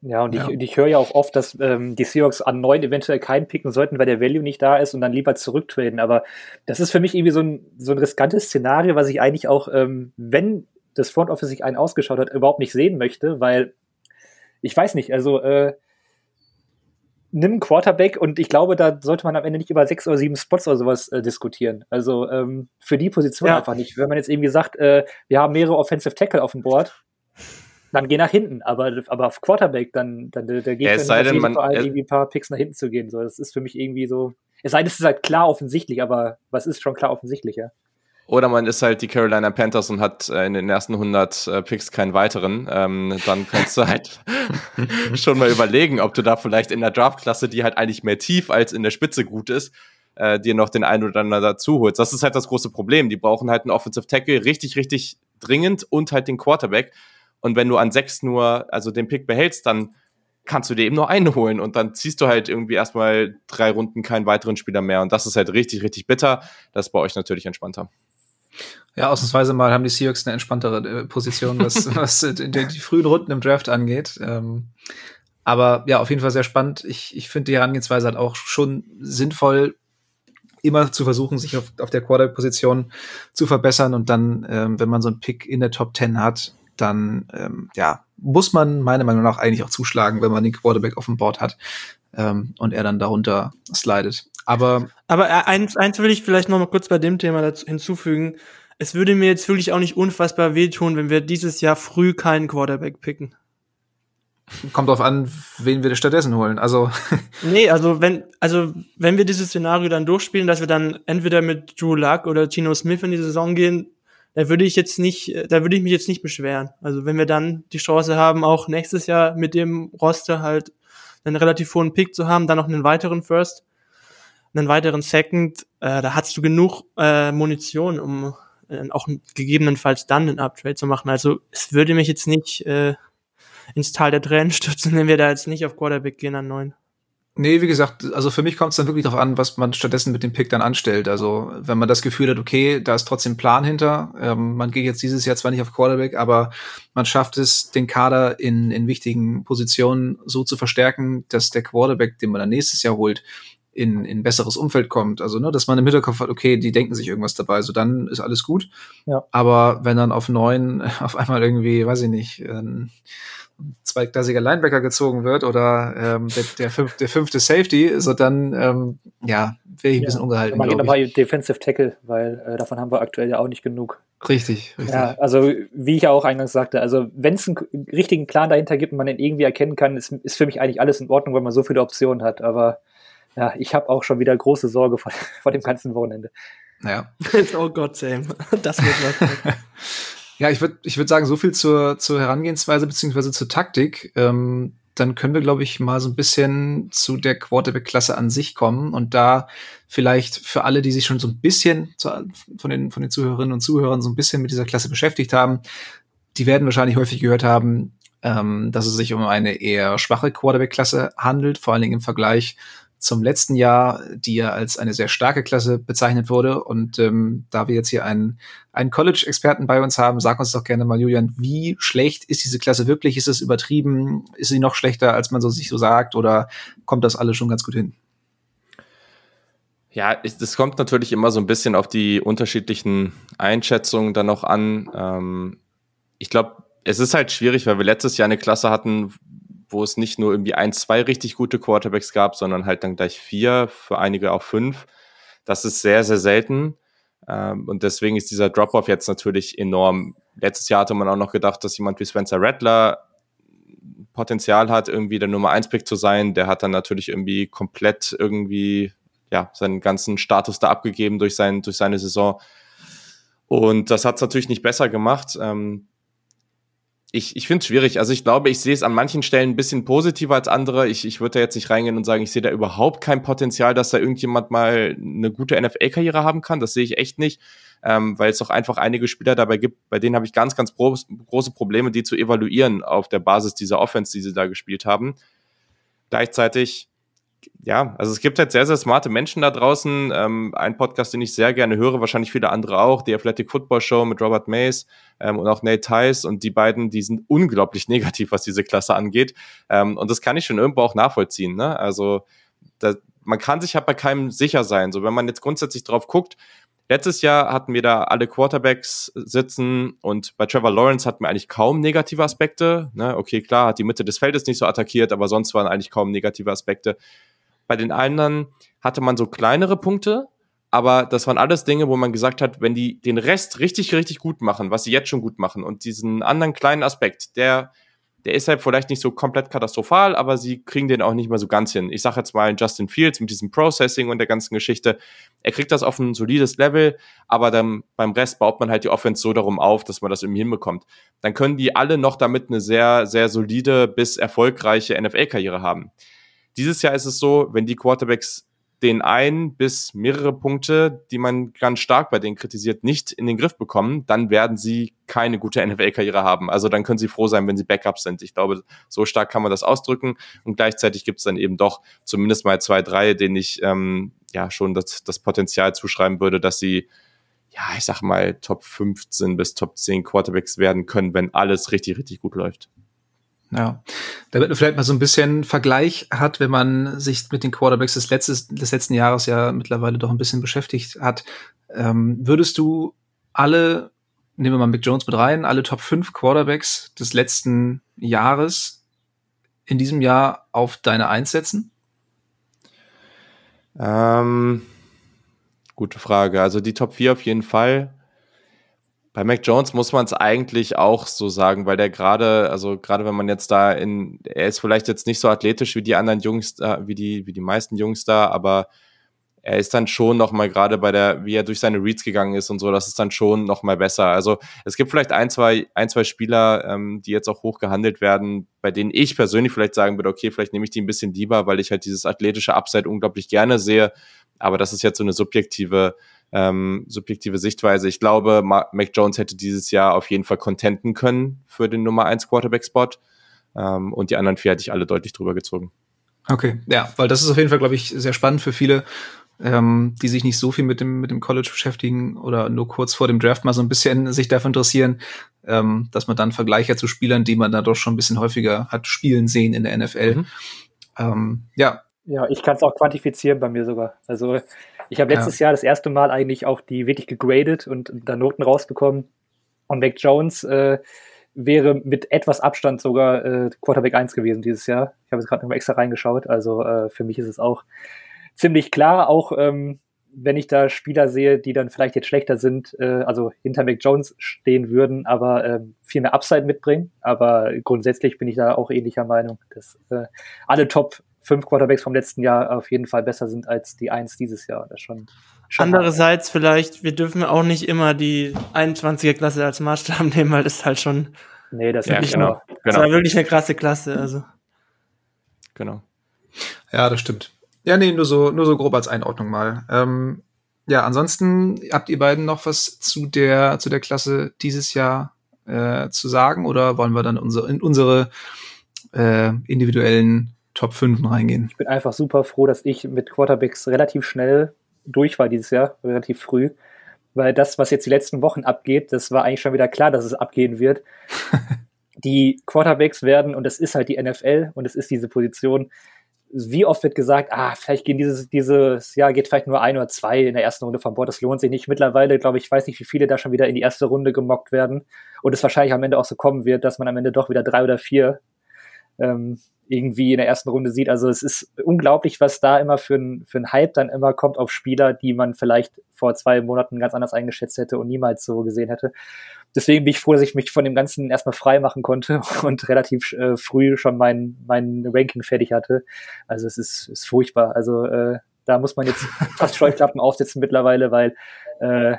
Ja, und ja. ich, ich höre ja auch oft, dass ähm, die Seahawks an neun eventuell keinen picken sollten, weil der Value nicht da ist und dann lieber zurücktraden. Aber das ist für mich irgendwie so ein, so ein riskantes Szenario, was ich eigentlich auch, ähm, wenn das Front Office sich einen ausgeschaut hat, überhaupt nicht sehen möchte, weil ich weiß nicht, also äh, nimm Quarterback und ich glaube, da sollte man am Ende nicht über sechs oder sieben Spots oder sowas äh, diskutieren. Also ähm, für die Position ja. einfach nicht. Wenn man jetzt irgendwie sagt, äh, wir haben mehrere Offensive Tackle auf dem Board, dann geh nach hinten. Aber, aber auf Quarterback, dann, dann der Gegner ja, es sei denn, man, irgendwie ein paar Picks nach hinten zu gehen. So, das ist für mich irgendwie so. Es sei denn, es ist halt klar offensichtlich, aber was ist schon klar offensichtlicher? Oder man ist halt die Carolina Panthers und hat äh, in den ersten 100 äh, Picks keinen weiteren. Ähm, dann kannst du halt [laughs] schon mal überlegen, ob du da vielleicht in der Draftklasse, die halt eigentlich mehr tief als in der Spitze gut ist, äh, dir noch den einen oder anderen dazu holst. Das ist halt das große Problem. Die brauchen halt einen Offensive Tackle richtig, richtig dringend und halt den Quarterback. Und wenn du an sechs nur, also den Pick behältst, dann kannst du dir eben nur einen holen und dann ziehst du halt irgendwie erstmal drei Runden keinen weiteren Spieler mehr. Und das ist halt richtig, richtig bitter. Das ist bei euch natürlich entspannter. Ja, ausnahmsweise mal haben die Seahawks eine entspanntere äh, Position, was, [laughs] was die, die, frühen Runden im Draft angeht. Ähm, aber ja, auf jeden Fall sehr spannend. Ich, ich finde die Herangehensweise halt auch schon sinnvoll, immer zu versuchen, sich auf, auf der Quarterback-Position zu verbessern und dann, ähm, wenn man so einen Pick in der Top 10 hat, dann ähm, ja, muss man meiner Meinung nach eigentlich auch zuschlagen, wenn man den Quarterback auf dem Board hat ähm, und er dann darunter slidet. Aber, Aber äh, eins, eins will ich vielleicht noch mal kurz bei dem Thema dazu hinzufügen. Es würde mir jetzt wirklich auch nicht unfassbar wehtun, wenn wir dieses Jahr früh keinen Quarterback picken. Kommt drauf an, wen wir stattdessen holen. Also. [laughs] nee, also wenn, also wenn wir dieses Szenario dann durchspielen, dass wir dann entweder mit Drew Luck oder Gino Smith in die Saison gehen, da würde ich jetzt nicht, da würde ich mich jetzt nicht beschweren. Also wenn wir dann die Chance haben, auch nächstes Jahr mit dem Roster halt einen relativ hohen Pick zu haben, dann noch einen weiteren First, einen weiteren Second, äh, da hast du genug äh, Munition, um äh, auch gegebenenfalls dann einen Uptrade zu machen. Also es würde mich jetzt nicht äh, ins Tal der Tränen [laughs] stürzen, wenn wir da jetzt nicht auf Quarterback gehen an neun. Nee, wie gesagt, also für mich kommt es dann wirklich darauf an, was man stattdessen mit dem Pick dann anstellt. Also wenn man das Gefühl hat, okay, da ist trotzdem Plan hinter, ähm, man geht jetzt dieses Jahr zwar nicht auf Quarterback, aber man schafft es, den Kader in, in wichtigen Positionen so zu verstärken, dass der Quarterback, den man dann nächstes Jahr holt, in, in besseres Umfeld kommt. Also, ne, dass man im Hinterkopf hat, okay, die denken sich irgendwas dabei, so dann ist alles gut. Ja. Aber wenn dann auf neun [laughs] auf einmal irgendwie, weiß ich nicht, ähm, zweitklassiger Linebacker gezogen wird oder ähm, der, der, fünf, der fünfte Safety, so dann ähm, ja, wäre ich ein bisschen ungehalten. Man geht nochmal Defensive Tackle, weil äh, davon haben wir aktuell ja auch nicht genug. Richtig, richtig. Ja, also wie ich ja auch eingangs sagte, also wenn es einen richtigen Plan dahinter gibt und man den irgendwie erkennen kann, ist, ist für mich eigentlich alles in Ordnung, weil man so viele Optionen hat. Aber ja, ich habe auch schon wieder große Sorge vor, [laughs] vor dem ganzen Wochenende. Naja. [laughs] oh Gott, Sam. [laughs] Das wird was. Ja, ich würde ich würd sagen, so viel zur, zur Herangehensweise beziehungsweise zur Taktik. Ähm, dann können wir, glaube ich, mal so ein bisschen zu der Quarterback-Klasse an sich kommen und da vielleicht für alle, die sich schon so ein bisschen zu, von, den, von den Zuhörerinnen und Zuhörern so ein bisschen mit dieser Klasse beschäftigt haben, die werden wahrscheinlich häufig gehört haben, ähm, dass es sich um eine eher schwache Quarterback-Klasse handelt, vor allen Dingen im Vergleich zum letzten Jahr, die ja als eine sehr starke Klasse bezeichnet wurde. Und ähm, da wir jetzt hier einen, einen College-Experten bei uns haben, sag uns doch gerne mal, Julian, wie schlecht ist diese Klasse wirklich? Ist es übertrieben? Ist sie noch schlechter, als man so sich so sagt? Oder kommt das alles schon ganz gut hin? Ja, das kommt natürlich immer so ein bisschen auf die unterschiedlichen Einschätzungen dann noch an. Ähm, ich glaube, es ist halt schwierig, weil wir letztes Jahr eine Klasse hatten, wo es nicht nur irgendwie ein, zwei richtig gute Quarterbacks gab, sondern halt dann gleich vier, für einige auch fünf. Das ist sehr, sehr selten. Ähm, und deswegen ist dieser Drop-off jetzt natürlich enorm. Letztes Jahr hatte man auch noch gedacht, dass jemand wie Spencer Rattler Potenzial hat, irgendwie der Nummer 1 Pick zu sein. Der hat dann natürlich irgendwie komplett irgendwie, ja, seinen ganzen Status da abgegeben durch, sein, durch seine Saison. Und das hat es natürlich nicht besser gemacht. Ähm, ich, ich finde es schwierig. Also ich glaube, ich sehe es an manchen Stellen ein bisschen positiver als andere. Ich, ich würde da jetzt nicht reingehen und sagen, ich sehe da überhaupt kein Potenzial, dass da irgendjemand mal eine gute NFL-Karriere haben kann. Das sehe ich echt nicht, ähm, weil es doch einfach einige Spieler dabei gibt, bei denen habe ich ganz, ganz groß, große Probleme, die zu evaluieren auf der Basis dieser Offense, die sie da gespielt haben. Gleichzeitig ja, also es gibt halt sehr, sehr smarte Menschen da draußen. Ähm, ein Podcast, den ich sehr gerne höre, wahrscheinlich viele andere auch, die Athletic Football Show mit Robert Mays ähm, und auch Nate Tice. Und die beiden, die sind unglaublich [laughs] negativ, was diese Klasse angeht. Ähm, und das kann ich schon irgendwo auch nachvollziehen. Ne? Also da, man kann sich halt bei keinem sicher sein. So, wenn man jetzt grundsätzlich drauf guckt, Letztes Jahr hatten wir da alle Quarterbacks sitzen und bei Trevor Lawrence hatten wir eigentlich kaum negative Aspekte. Ne? Okay, klar, hat die Mitte des Feldes nicht so attackiert, aber sonst waren eigentlich kaum negative Aspekte. Bei den anderen hatte man so kleinere Punkte, aber das waren alles Dinge, wo man gesagt hat, wenn die den Rest richtig, richtig gut machen, was sie jetzt schon gut machen und diesen anderen kleinen Aspekt, der der ist halt vielleicht nicht so komplett katastrophal, aber sie kriegen den auch nicht mehr so ganz hin. Ich sage jetzt mal Justin Fields mit diesem Processing und der ganzen Geschichte. Er kriegt das auf ein solides Level, aber dann beim Rest baut man halt die Offense so darum auf, dass man das irgendwie hinbekommt. Dann können die alle noch damit eine sehr, sehr solide bis erfolgreiche NFL-Karriere haben. Dieses Jahr ist es so, wenn die Quarterbacks den ein bis mehrere Punkte, die man ganz stark bei denen kritisiert, nicht in den Griff bekommen, dann werden sie keine gute [laughs] NFL-Karriere haben. Also dann können sie froh sein, wenn sie Backups sind. Ich glaube, so stark kann man das ausdrücken. Und gleichzeitig gibt es dann eben doch zumindest mal zwei, drei, denen ich ähm, ja schon das, das Potenzial zuschreiben würde, dass sie, ja, ich sag mal, Top 15 bis Top 10 Quarterbacks werden können, wenn alles richtig, richtig gut läuft. Ja, damit man vielleicht mal so ein bisschen Vergleich hat, wenn man sich mit den Quarterbacks des, letztes, des letzten Jahres ja mittlerweile doch ein bisschen beschäftigt hat, ähm, würdest du alle, nehmen wir mal Mick Jones mit rein, alle Top 5 Quarterbacks des letzten Jahres in diesem Jahr auf deine Eins setzen? Ähm, gute Frage. Also die Top 4 auf jeden Fall. Bei Mac Jones muss man es eigentlich auch so sagen, weil der gerade, also gerade wenn man jetzt da in, er ist vielleicht jetzt nicht so athletisch wie die anderen Jungs, da, wie die, wie die meisten Jungs da, aber er ist dann schon noch mal gerade bei der, wie er durch seine Reads gegangen ist und so, das ist dann schon noch mal besser. Also es gibt vielleicht ein, zwei, ein, zwei Spieler, ähm, die jetzt auch hoch gehandelt werden, bei denen ich persönlich vielleicht sagen würde, okay, vielleicht nehme ich die ein bisschen lieber, weil ich halt dieses athletische Upside unglaublich gerne sehe. Aber das ist jetzt so eine subjektive ähm, subjektive Sichtweise. Ich glaube, Mac Jones hätte dieses Jahr auf jeden Fall contenten können für den Nummer 1 Quarterback-Spot. Ähm, und die anderen vier hätte ich alle deutlich drüber gezogen. Okay, ja, weil das ist auf jeden Fall, glaube ich, sehr spannend für viele, ähm, die sich nicht so viel mit dem, mit dem College beschäftigen oder nur kurz vor dem Draft mal so ein bisschen sich dafür interessieren, ähm, dass man dann Vergleiche zu Spielern, die man da doch schon ein bisschen häufiger hat spielen sehen in der NFL. Mhm. Ähm, ja. Ja, ich kann es auch quantifizieren bei mir sogar. Also ich habe letztes ja. Jahr das erste Mal eigentlich auch die wirklich gegradet und da Noten rausbekommen. Und Mac Jones äh, wäre mit etwas Abstand sogar äh, Quarterback 1 gewesen dieses Jahr. Ich habe jetzt gerade nochmal extra reingeschaut. Also äh, für mich ist es auch ziemlich klar, auch ähm, wenn ich da Spieler sehe, die dann vielleicht jetzt schlechter sind, äh, also hinter Mac Jones stehen würden, aber äh, viel mehr Upside mitbringen. Aber grundsätzlich bin ich da auch ähnlicher Meinung, dass äh, alle Top fünf Quarterbacks vom letzten Jahr auf jeden Fall besser sind als die eins dieses Jahr. Das schon, schon Andererseits hart. vielleicht, wir dürfen auch nicht immer die 21er Klasse als Maßstab [laughs] nehmen, weil das ist halt schon. Nee, das, ja, genau, genau. das war wirklich eine krasse Klasse. Also. Genau. Ja, das stimmt. Ja, nee, nur so, nur so grob als Einordnung mal. Ähm, ja, ansonsten habt ihr beiden noch was zu der, zu der Klasse dieses Jahr äh, zu sagen oder wollen wir dann unsere, in unsere äh, individuellen Top 5 reingehen. Ich bin einfach super froh, dass ich mit Quarterbacks relativ schnell durch war dieses Jahr, relativ früh. Weil das, was jetzt die letzten Wochen abgeht, das war eigentlich schon wieder klar, dass es abgehen wird. [laughs] die Quarterbacks werden, und das ist halt die NFL und es ist diese Position, wie oft wird gesagt, ah, vielleicht gehen dieses, dieses Jahr geht vielleicht nur ein oder zwei in der ersten Runde von Bord, das lohnt sich nicht. Mittlerweile, glaube ich, weiß nicht, wie viele da schon wieder in die erste Runde gemockt werden und es wahrscheinlich am Ende auch so kommen wird, dass man am Ende doch wieder drei oder vier ähm, irgendwie in der ersten Runde sieht. Also es ist unglaublich, was da immer für ein, für ein Hype dann immer kommt auf Spieler, die man vielleicht vor zwei Monaten ganz anders eingeschätzt hätte und niemals so gesehen hätte. Deswegen bin ich froh, dass ich mich von dem Ganzen erstmal frei machen konnte [laughs] und relativ äh, früh schon mein, mein Ranking fertig hatte. Also es ist, ist furchtbar. Also äh, da muss man jetzt [laughs] fast Scheuklappen aufsetzen mittlerweile, weil äh,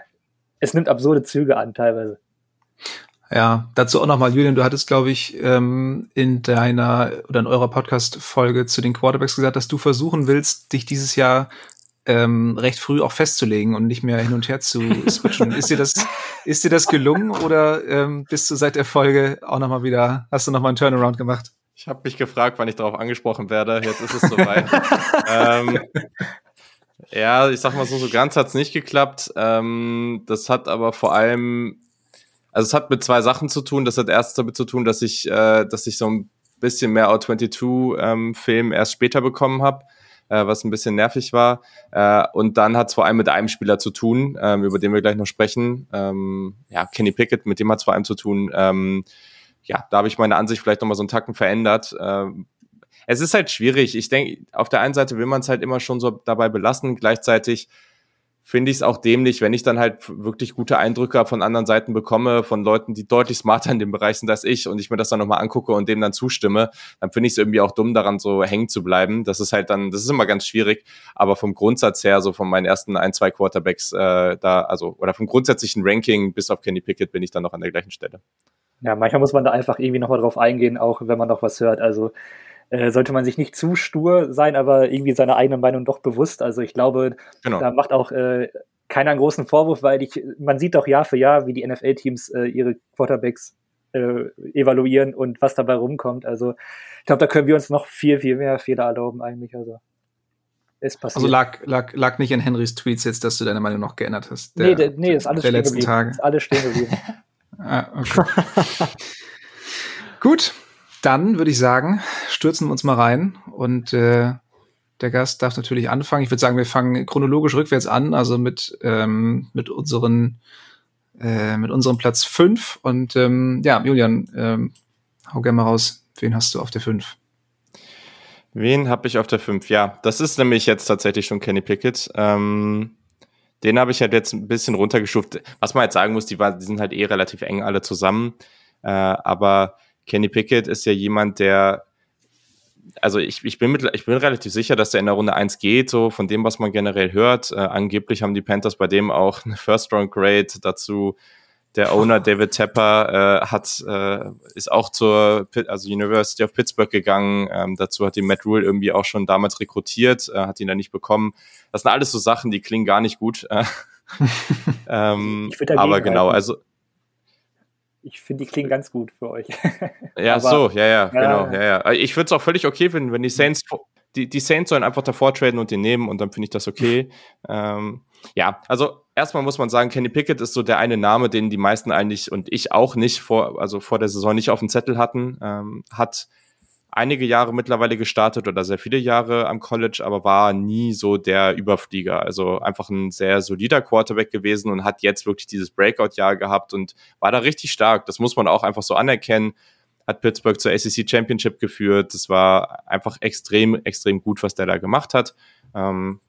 es nimmt absurde Züge an teilweise. Ja, dazu auch nochmal, Julian, du hattest, glaube ich, ähm, in deiner oder in eurer Podcast-Folge zu den Quarterbacks gesagt, dass du versuchen willst, dich dieses Jahr ähm, recht früh auch festzulegen und nicht mehr hin und her zu [laughs] switchen. ist dir das, ist dir das gelungen oder ähm, bist du seit der Folge auch nochmal wieder, hast du nochmal einen Turnaround gemacht? Ich habe mich gefragt, wann ich darauf angesprochen werde. Jetzt ist es soweit. [laughs] ähm, ja, ich sag mal so, so ganz hat's nicht geklappt. Ähm, das hat aber vor allem, also es hat mit zwei Sachen zu tun. Das hat erst damit zu tun, dass ich, äh, dass ich so ein bisschen mehr O22-Film ähm, erst später bekommen habe, äh, was ein bisschen nervig war. Äh, und dann hat es vor allem mit einem Spieler zu tun, ähm, über den wir gleich noch sprechen. Ähm, ja, Kenny Pickett, mit dem hat es vor allem zu tun. Ähm, ja, da habe ich meine Ansicht vielleicht nochmal so einen Tacken verändert. Ähm, es ist halt schwierig. Ich denke, auf der einen Seite will man es halt immer schon so dabei belassen. Gleichzeitig finde ich es auch dämlich, wenn ich dann halt wirklich gute Eindrücke von anderen Seiten bekomme, von Leuten, die deutlich smarter in dem Bereich sind als ich und ich mir das dann nochmal angucke und dem dann zustimme, dann finde ich es irgendwie auch dumm, daran so hängen zu bleiben. Das ist halt dann, das ist immer ganz schwierig, aber vom Grundsatz her, so von meinen ersten ein, zwei Quarterbacks äh, da, also, oder vom grundsätzlichen Ranking bis auf Kenny Pickett bin ich dann noch an der gleichen Stelle. Ja, manchmal muss man da einfach irgendwie nochmal drauf eingehen, auch wenn man noch was hört. Also äh, sollte man sich nicht zu stur sein, aber irgendwie seine eigene Meinung doch bewusst. Also ich glaube, genau. da macht auch äh, keiner einen großen Vorwurf, weil ich, man sieht doch Jahr für Jahr, wie die NFL-Teams äh, ihre Quarterbacks äh, evaluieren und was dabei rumkommt. Also ich glaube, da können wir uns noch viel, viel mehr Fehler erlauben eigentlich. Also es passiert. Also lag, lag, lag nicht in Henrys Tweets jetzt, dass du deine Meinung noch geändert hast. Der, nee, der, nee, ist alles der stehen letzten Tage. Ist alles stehen geblieben. [laughs] Ah, okay. [laughs] Gut, dann würde ich sagen, stürzen wir uns mal rein und äh, der Gast darf natürlich anfangen. Ich würde sagen, wir fangen chronologisch rückwärts an, also mit, ähm, mit unseren äh, mit unserem Platz 5. Und ähm, ja, Julian, ähm, hau gerne mal raus. Wen hast du auf der 5? Wen habe ich auf der 5? Ja, das ist nämlich jetzt tatsächlich schon Kenny Pickett. Ähm, den habe ich halt jetzt ein bisschen runtergestuft. Was man jetzt sagen muss, die, war, die sind halt eh relativ eng alle zusammen. Äh, aber Kenny Pickett ist ja jemand, der, also ich, ich, bin mit, ich bin relativ sicher, dass der in der Runde 1 geht, so von dem, was man generell hört. Äh, angeblich haben die Panthers bei dem auch eine First Round Grade dazu. Der Owner [laughs] David Tepper äh, hat, äh, ist auch zur also University of Pittsburgh gegangen. Ähm, dazu hat ihn Matt Rule irgendwie auch schon damals rekrutiert, äh, hat ihn dann nicht bekommen. Das sind alles so Sachen, die klingen gar nicht gut. [laughs] ähm, aber genau, also ich finde, die klingen ganz gut für euch. [laughs] ja, Aber, so, ja, ja, genau, ja, ja. Ich würde es auch völlig okay finden, wenn die Saints, die, die Saints sollen einfach davor traden und den nehmen und dann finde ich das okay. [laughs] ähm, ja, also erstmal muss man sagen, Kenny Pickett ist so der eine Name, den die meisten eigentlich und ich auch nicht vor, also vor der Saison nicht auf dem Zettel hatten, ähm, hat einige Jahre mittlerweile gestartet oder sehr viele Jahre am College, aber war nie so der Überflieger. Also einfach ein sehr solider Quarterback gewesen und hat jetzt wirklich dieses Breakout-Jahr gehabt und war da richtig stark. Das muss man auch einfach so anerkennen. Hat Pittsburgh zur ACC Championship geführt. Das war einfach extrem, extrem gut, was der da gemacht hat. Ähm,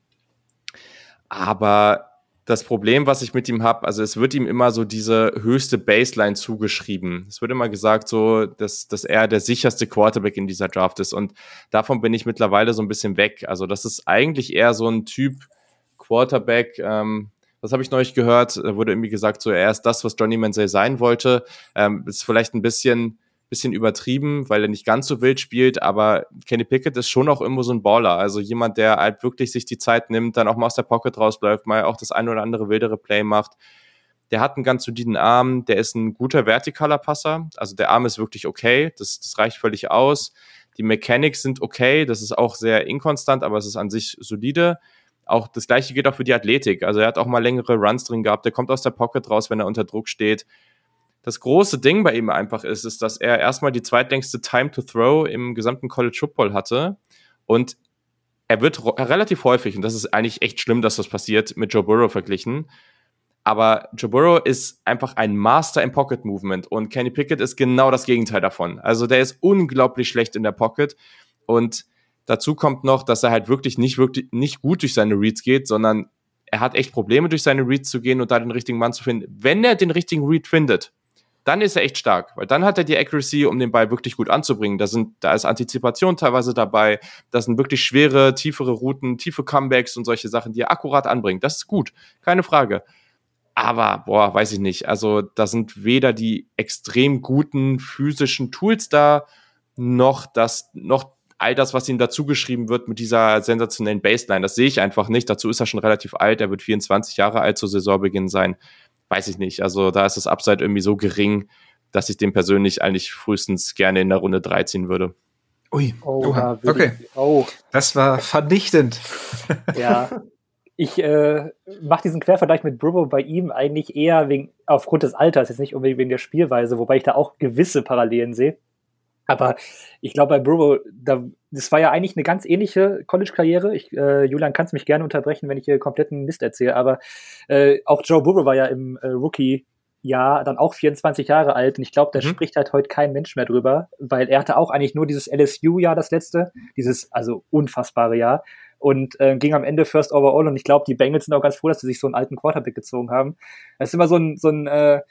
aber das Problem, was ich mit ihm habe, also es wird ihm immer so diese höchste Baseline zugeschrieben. Es wird immer gesagt, so, dass, dass er der sicherste Quarterback in dieser Draft ist. Und davon bin ich mittlerweile so ein bisschen weg. Also, das ist eigentlich eher so ein Typ Quarterback, ähm, was habe ich neulich gehört? Da wurde irgendwie gesagt, so er ist das, was Johnny Manziel sein wollte. Ähm, ist vielleicht ein bisschen bisschen übertrieben, weil er nicht ganz so wild spielt, aber Kenny Pickett ist schon auch irgendwo so ein Baller. Also jemand, der halt wirklich sich die Zeit nimmt, dann auch mal aus der Pocket rausläuft, mal auch das ein oder andere wildere Play macht. Der hat einen ganz soliden Arm, der ist ein guter vertikaler Passer. Also der Arm ist wirklich okay, das, das reicht völlig aus. Die Mechanics sind okay, das ist auch sehr inkonstant, aber es ist an sich solide. Auch das gleiche geht auch für die Athletik. Also er hat auch mal längere Runs drin gehabt, der kommt aus der Pocket raus, wenn er unter Druck steht das große Ding bei ihm einfach ist, ist, dass er erstmal die zweitlängste Time to Throw im gesamten College Football hatte und er wird relativ häufig, und das ist eigentlich echt schlimm, dass das passiert, mit Joe Burrow verglichen. Aber Joe Burrow ist einfach ein Master im Pocket Movement und Kenny Pickett ist genau das Gegenteil davon. Also der ist unglaublich schlecht in der Pocket und dazu kommt noch, dass er halt wirklich nicht wirklich nicht gut durch seine Reads geht, sondern er hat echt Probleme durch seine Reads zu gehen und da den richtigen Mann zu finden. Wenn er den richtigen Read findet, dann ist er echt stark, weil dann hat er die Accuracy, um den Ball wirklich gut anzubringen. Da sind, da ist Antizipation teilweise dabei, da sind wirklich schwere, tiefere Routen, tiefe Comebacks und solche Sachen, die er akkurat anbringt. Das ist gut, keine Frage. Aber, boah, weiß ich nicht. Also, da sind weder die extrem guten physischen Tools da, noch das, noch all das, was ihm dazugeschrieben wird mit dieser sensationellen Baseline. Das sehe ich einfach nicht. Dazu ist er schon relativ alt. Er wird 24 Jahre alt zu Saisonbeginn sein weiß ich nicht. Also da ist das Upside irgendwie so gering, dass ich den persönlich eigentlich frühestens gerne in der Runde 3 ziehen würde. Ui, oh, Oha. okay. Ich, oh. Das war vernichtend. Ja. [laughs] Ich äh, mache diesen Quervergleich mit Brubbo bei ihm eigentlich eher wegen, aufgrund des Alters, jetzt nicht unbedingt wegen der Spielweise, wobei ich da auch gewisse Parallelen sehe. Aber ich glaube, bei Brubbo, da, das war ja eigentlich eine ganz ähnliche College-Karriere. Äh, Julian, kannst mich gerne unterbrechen, wenn ich hier kompletten Mist erzähle. Aber äh, auch Joe Burrow war ja im äh, Rookie Jahr dann auch 24 Jahre alt und ich glaube, da mhm. spricht halt heute kein Mensch mehr drüber, weil er hatte auch eigentlich nur dieses LSU-Jahr, das letzte, dieses also unfassbare Jahr und äh, ging am Ende First Overall und ich glaube, die Bengals sind auch ganz froh, dass sie sich so einen alten Quarterback gezogen haben. Das ist immer so ein, so ein äh,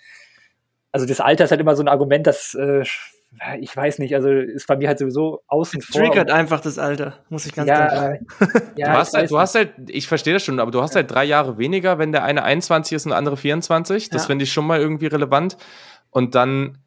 also das Alter ist halt immer so ein Argument, das äh, ich weiß nicht, also ist bei mir halt sowieso außen vor. Triggert einfach das Alter, muss ich ganz ja, sagen. [laughs] ja, du hast halt, du hast halt, ich verstehe das schon, aber du hast halt drei Jahre weniger, wenn der eine 21 ist und der andere 24. Das ja. finde ich schon mal irgendwie relevant. Und dann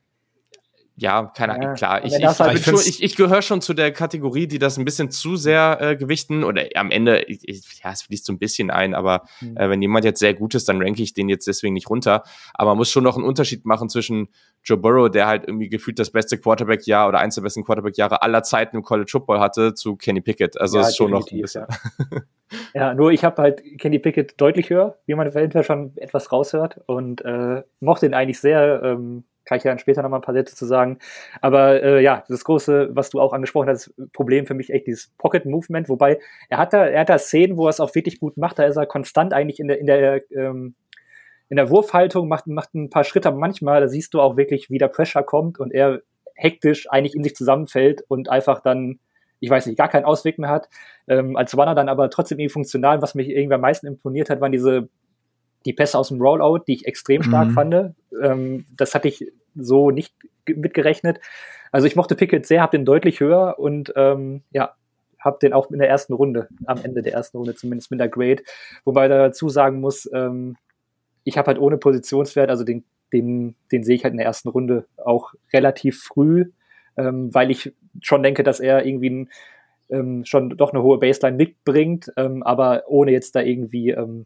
ja, keine Ahnung, ja, klar. Ich, ich, halt ich, ich, ich gehöre schon zu der Kategorie, die das ein bisschen zu sehr äh, gewichten. Oder am Ende, ich, ja, es fließt so ein bisschen ein, aber mhm. äh, wenn jemand jetzt sehr gut ist, dann ranke ich den jetzt deswegen nicht runter. Aber man muss schon noch einen Unterschied machen zwischen Joe Burrow, der halt irgendwie gefühlt das beste Quarterback-Jahr oder eins der besten Quarterback-Jahre aller Zeiten im College Football hatte, zu Kenny Pickett. Also ja, ist schon noch ein bisschen. Ja. ja, nur ich habe halt Kenny Pickett deutlich höher, wie man eventuell schon etwas raushört und äh, mochte ihn eigentlich sehr. Ähm, kann ich ja dann später nochmal ein paar Sätze zu sagen. Aber äh, ja, das große, was du auch angesprochen hast, Problem für mich echt dieses Pocket Movement, wobei er hat da, er hat da Szenen, wo er es auch wirklich gut macht, da ist er konstant eigentlich in der, in der, ähm, in der Wurfhaltung, macht, macht ein paar Schritte, manchmal, da siehst du auch wirklich, wie der Pressure kommt und er hektisch eigentlich in sich zusammenfällt und einfach dann, ich weiß nicht, gar keinen Ausweg mehr hat. Ähm, als Runner dann aber trotzdem irgendwie funktional. Was mich irgendwie am meisten imponiert hat, waren diese die Pässe aus dem Rollout, die ich extrem stark mhm. fand. Ähm, das hatte ich so nicht mitgerechnet. Also ich mochte Pickett sehr, habe den deutlich höher und ähm, ja, habe den auch in der ersten Runde, am Ende der ersten Runde zumindest mit der Grade. Wobei da dazu sagen muss, ähm, ich habe halt ohne Positionswert, also den, den, den sehe ich halt in der ersten Runde auch relativ früh, ähm, weil ich schon denke, dass er irgendwie ein, ähm, schon doch eine hohe Baseline mitbringt, ähm, aber ohne jetzt da irgendwie ähm,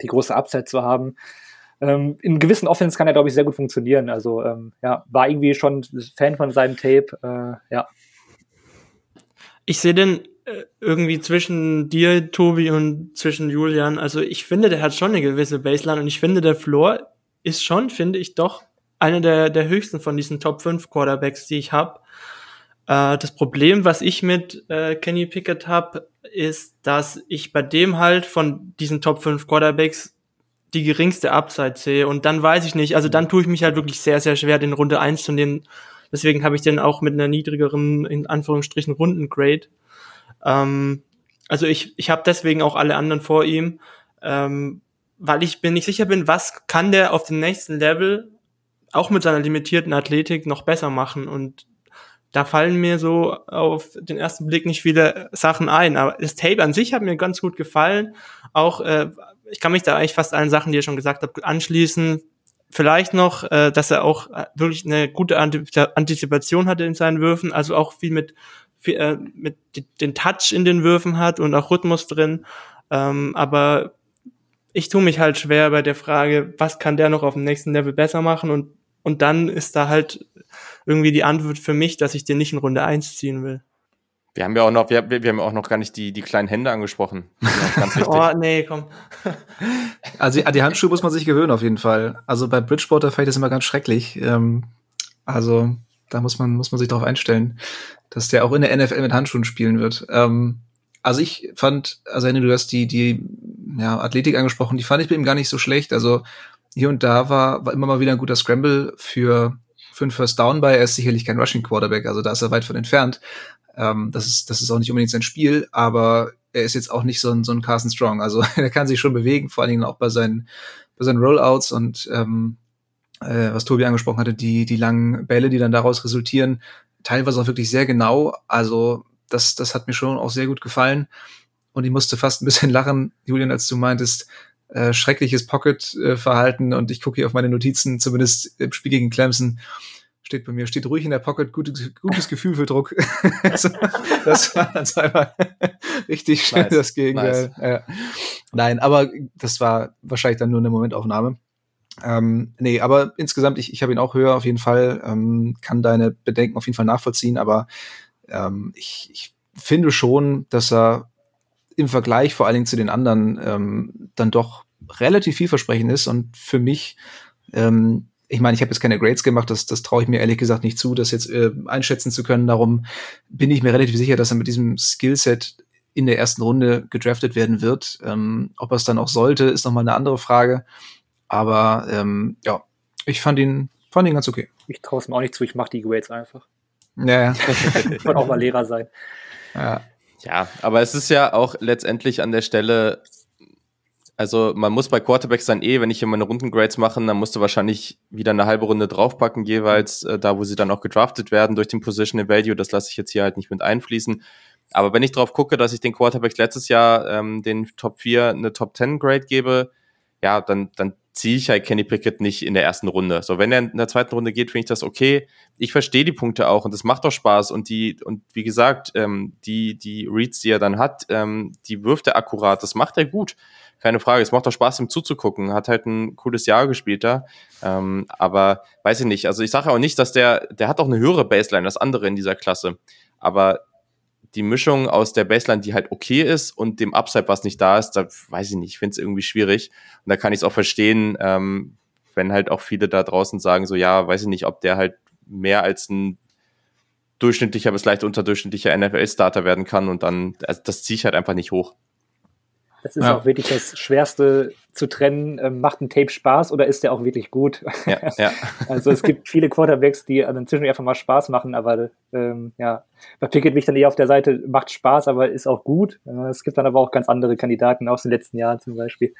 die große Upside zu haben. Ähm, in gewissen Offense kann er, glaube ich, sehr gut funktionieren. Also ähm, ja, war irgendwie schon Fan von seinem Tape. Äh, ja. Ich sehe den äh, irgendwie zwischen dir, Tobi, und zwischen Julian. Also ich finde, der hat schon eine gewisse Baseline und ich finde, der Floor ist schon, finde ich, doch einer der, der höchsten von diesen Top 5 Quarterbacks, die ich habe. Äh, das Problem, was ich mit äh, Kenny Pickett habe, ist, dass ich bei dem halt von diesen Top 5 Quarterbacks die geringste Upside sehe. Und dann weiß ich nicht, also dann tue ich mich halt wirklich sehr, sehr schwer, den Runde 1 zu nehmen. Deswegen habe ich den auch mit einer niedrigeren, in Anführungsstrichen, Rundengrade. Ähm, also ich, ich habe deswegen auch alle anderen vor ihm, ähm, weil ich mir nicht sicher bin, was kann der auf dem nächsten Level auch mit seiner limitierten Athletik noch besser machen. Und da fallen mir so auf den ersten Blick nicht viele Sachen ein. Aber das Tape an sich hat mir ganz gut gefallen. Auch, äh, ich kann mich da eigentlich fast allen Sachen, die ihr schon gesagt habt, anschließen. Vielleicht noch, äh, dass er auch äh, wirklich eine gute Antizipation hatte in seinen Würfen, also auch viel mit, viel, äh, mit den Touch in den Würfen hat und auch Rhythmus drin. Ähm, aber ich tue mich halt schwer bei der Frage, was kann der noch auf dem nächsten Level besser machen und und dann ist da halt irgendwie die Antwort für mich, dass ich den nicht in Runde 1 ziehen will. Wir haben ja auch noch, wir, wir haben auch noch gar nicht die, die kleinen Hände angesprochen. Ganz [laughs] wichtig. oh, nee, komm. also die, die Handschuhe muss man sich gewöhnen auf jeden Fall. Also bei Bridgewater fällt das immer ganz schrecklich. Ähm, also da muss man, muss man sich darauf einstellen, dass der auch in der NFL mit Handschuhen spielen wird. Ähm, also ich fand, also du hast die, die ja, Athletik angesprochen, die fand ich bei ihm gar nicht so schlecht. Also hier und da war, war immer mal wieder ein guter Scramble für, für einen First Down bei. Er ist sicherlich kein Rushing Quarterback, also da ist er weit von entfernt. Ähm, das, ist, das ist auch nicht unbedingt sein Spiel, aber er ist jetzt auch nicht so ein, so ein Carson Strong. Also [laughs] er kann sich schon bewegen, vor allen Dingen auch bei seinen, bei seinen Rollouts und ähm, äh, was Tobi angesprochen hatte, die, die langen Bälle, die dann daraus resultieren, teilweise auch wirklich sehr genau. Also das, das hat mir schon auch sehr gut gefallen. Und ich musste fast ein bisschen [laughs] lachen, Julian, als du meintest, äh, schreckliches Pocket-Verhalten und ich gucke hier auf meine Notizen, zumindest im Spiel gegen Clemson steht bei mir, steht ruhig in der Pocket, gutes, gutes Gefühl für Druck. [laughs] also, das war dann zweimal [laughs] richtig schnell nice, das Gegenteil. Nice. Ja. Nein, aber das war wahrscheinlich dann nur eine Momentaufnahme. Ähm, nee, aber insgesamt, ich, ich habe ihn auch höher auf jeden Fall, ähm, kann deine Bedenken auf jeden Fall nachvollziehen, aber ähm, ich, ich finde schon, dass er im Vergleich vor allen Dingen zu den anderen ähm, dann doch relativ vielversprechend ist und für mich ähm, ich meine, ich habe jetzt keine Grades gemacht, das, das traue ich mir ehrlich gesagt nicht zu, das jetzt äh, einschätzen zu können. Darum bin ich mir relativ sicher, dass er mit diesem Skillset in der ersten Runde gedraftet werden wird. Ähm, ob er es dann auch sollte, ist nochmal eine andere Frage. Aber ähm, ja, ich fand ihn, fand ihn ganz okay. Ich traue es mir auch nicht zu, ich mache die Grades einfach. Ja, ja. [laughs] ich wollte auch mal Lehrer sein. Ja. ja, aber es ist ja auch letztendlich an der Stelle also man muss bei Quarterbacks dann eh, wenn ich hier meine Rundengrades mache, dann musst du wahrscheinlich wieder eine halbe Runde draufpacken, jeweils äh, da, wo sie dann auch gedraftet werden durch den Positional Value. Das lasse ich jetzt hier halt nicht mit einfließen. Aber wenn ich drauf gucke, dass ich den Quarterbacks letztes Jahr ähm, den Top 4 eine Top 10 Grade gebe, ja, dann, dann ziehe ich halt Kenny Pickett nicht in der ersten Runde. So, wenn er in der zweiten Runde geht, finde ich das okay. Ich verstehe die Punkte auch und es macht doch Spaß und die, und wie gesagt, ähm, die, die Reads, die er dann hat, ähm, die wirft er akkurat, das macht er gut keine Frage. Es macht doch Spaß, ihm zuzugucken. Hat halt ein cooles Jahr gespielt da. Ähm, aber weiß ich nicht. Also ich sage auch nicht, dass der, der hat auch eine höhere Baseline als andere in dieser Klasse. Aber die Mischung aus der Baseline, die halt okay ist, und dem Upside, was nicht da ist, da weiß ich nicht, ich finde es irgendwie schwierig. Und da kann ich es auch verstehen, ähm, wenn halt auch viele da draußen sagen, so ja, weiß ich nicht, ob der halt mehr als ein durchschnittlicher bis leicht unterdurchschnittlicher NFL-Starter werden kann und dann, also das ziehe ich halt einfach nicht hoch. Das ist ja. auch wirklich das Schwerste zu trennen. Ähm, macht ein Tape Spaß oder ist der auch wirklich gut? Ja, [laughs] ja. also es gibt viele Quarterbacks, die dann zwischendurch einfach mal Spaß machen, aber ähm, ja, bei Pickett mich dann eher auf der Seite, macht Spaß, aber ist auch gut. Äh, es gibt dann aber auch ganz andere Kandidaten aus den letzten Jahren zum Beispiel.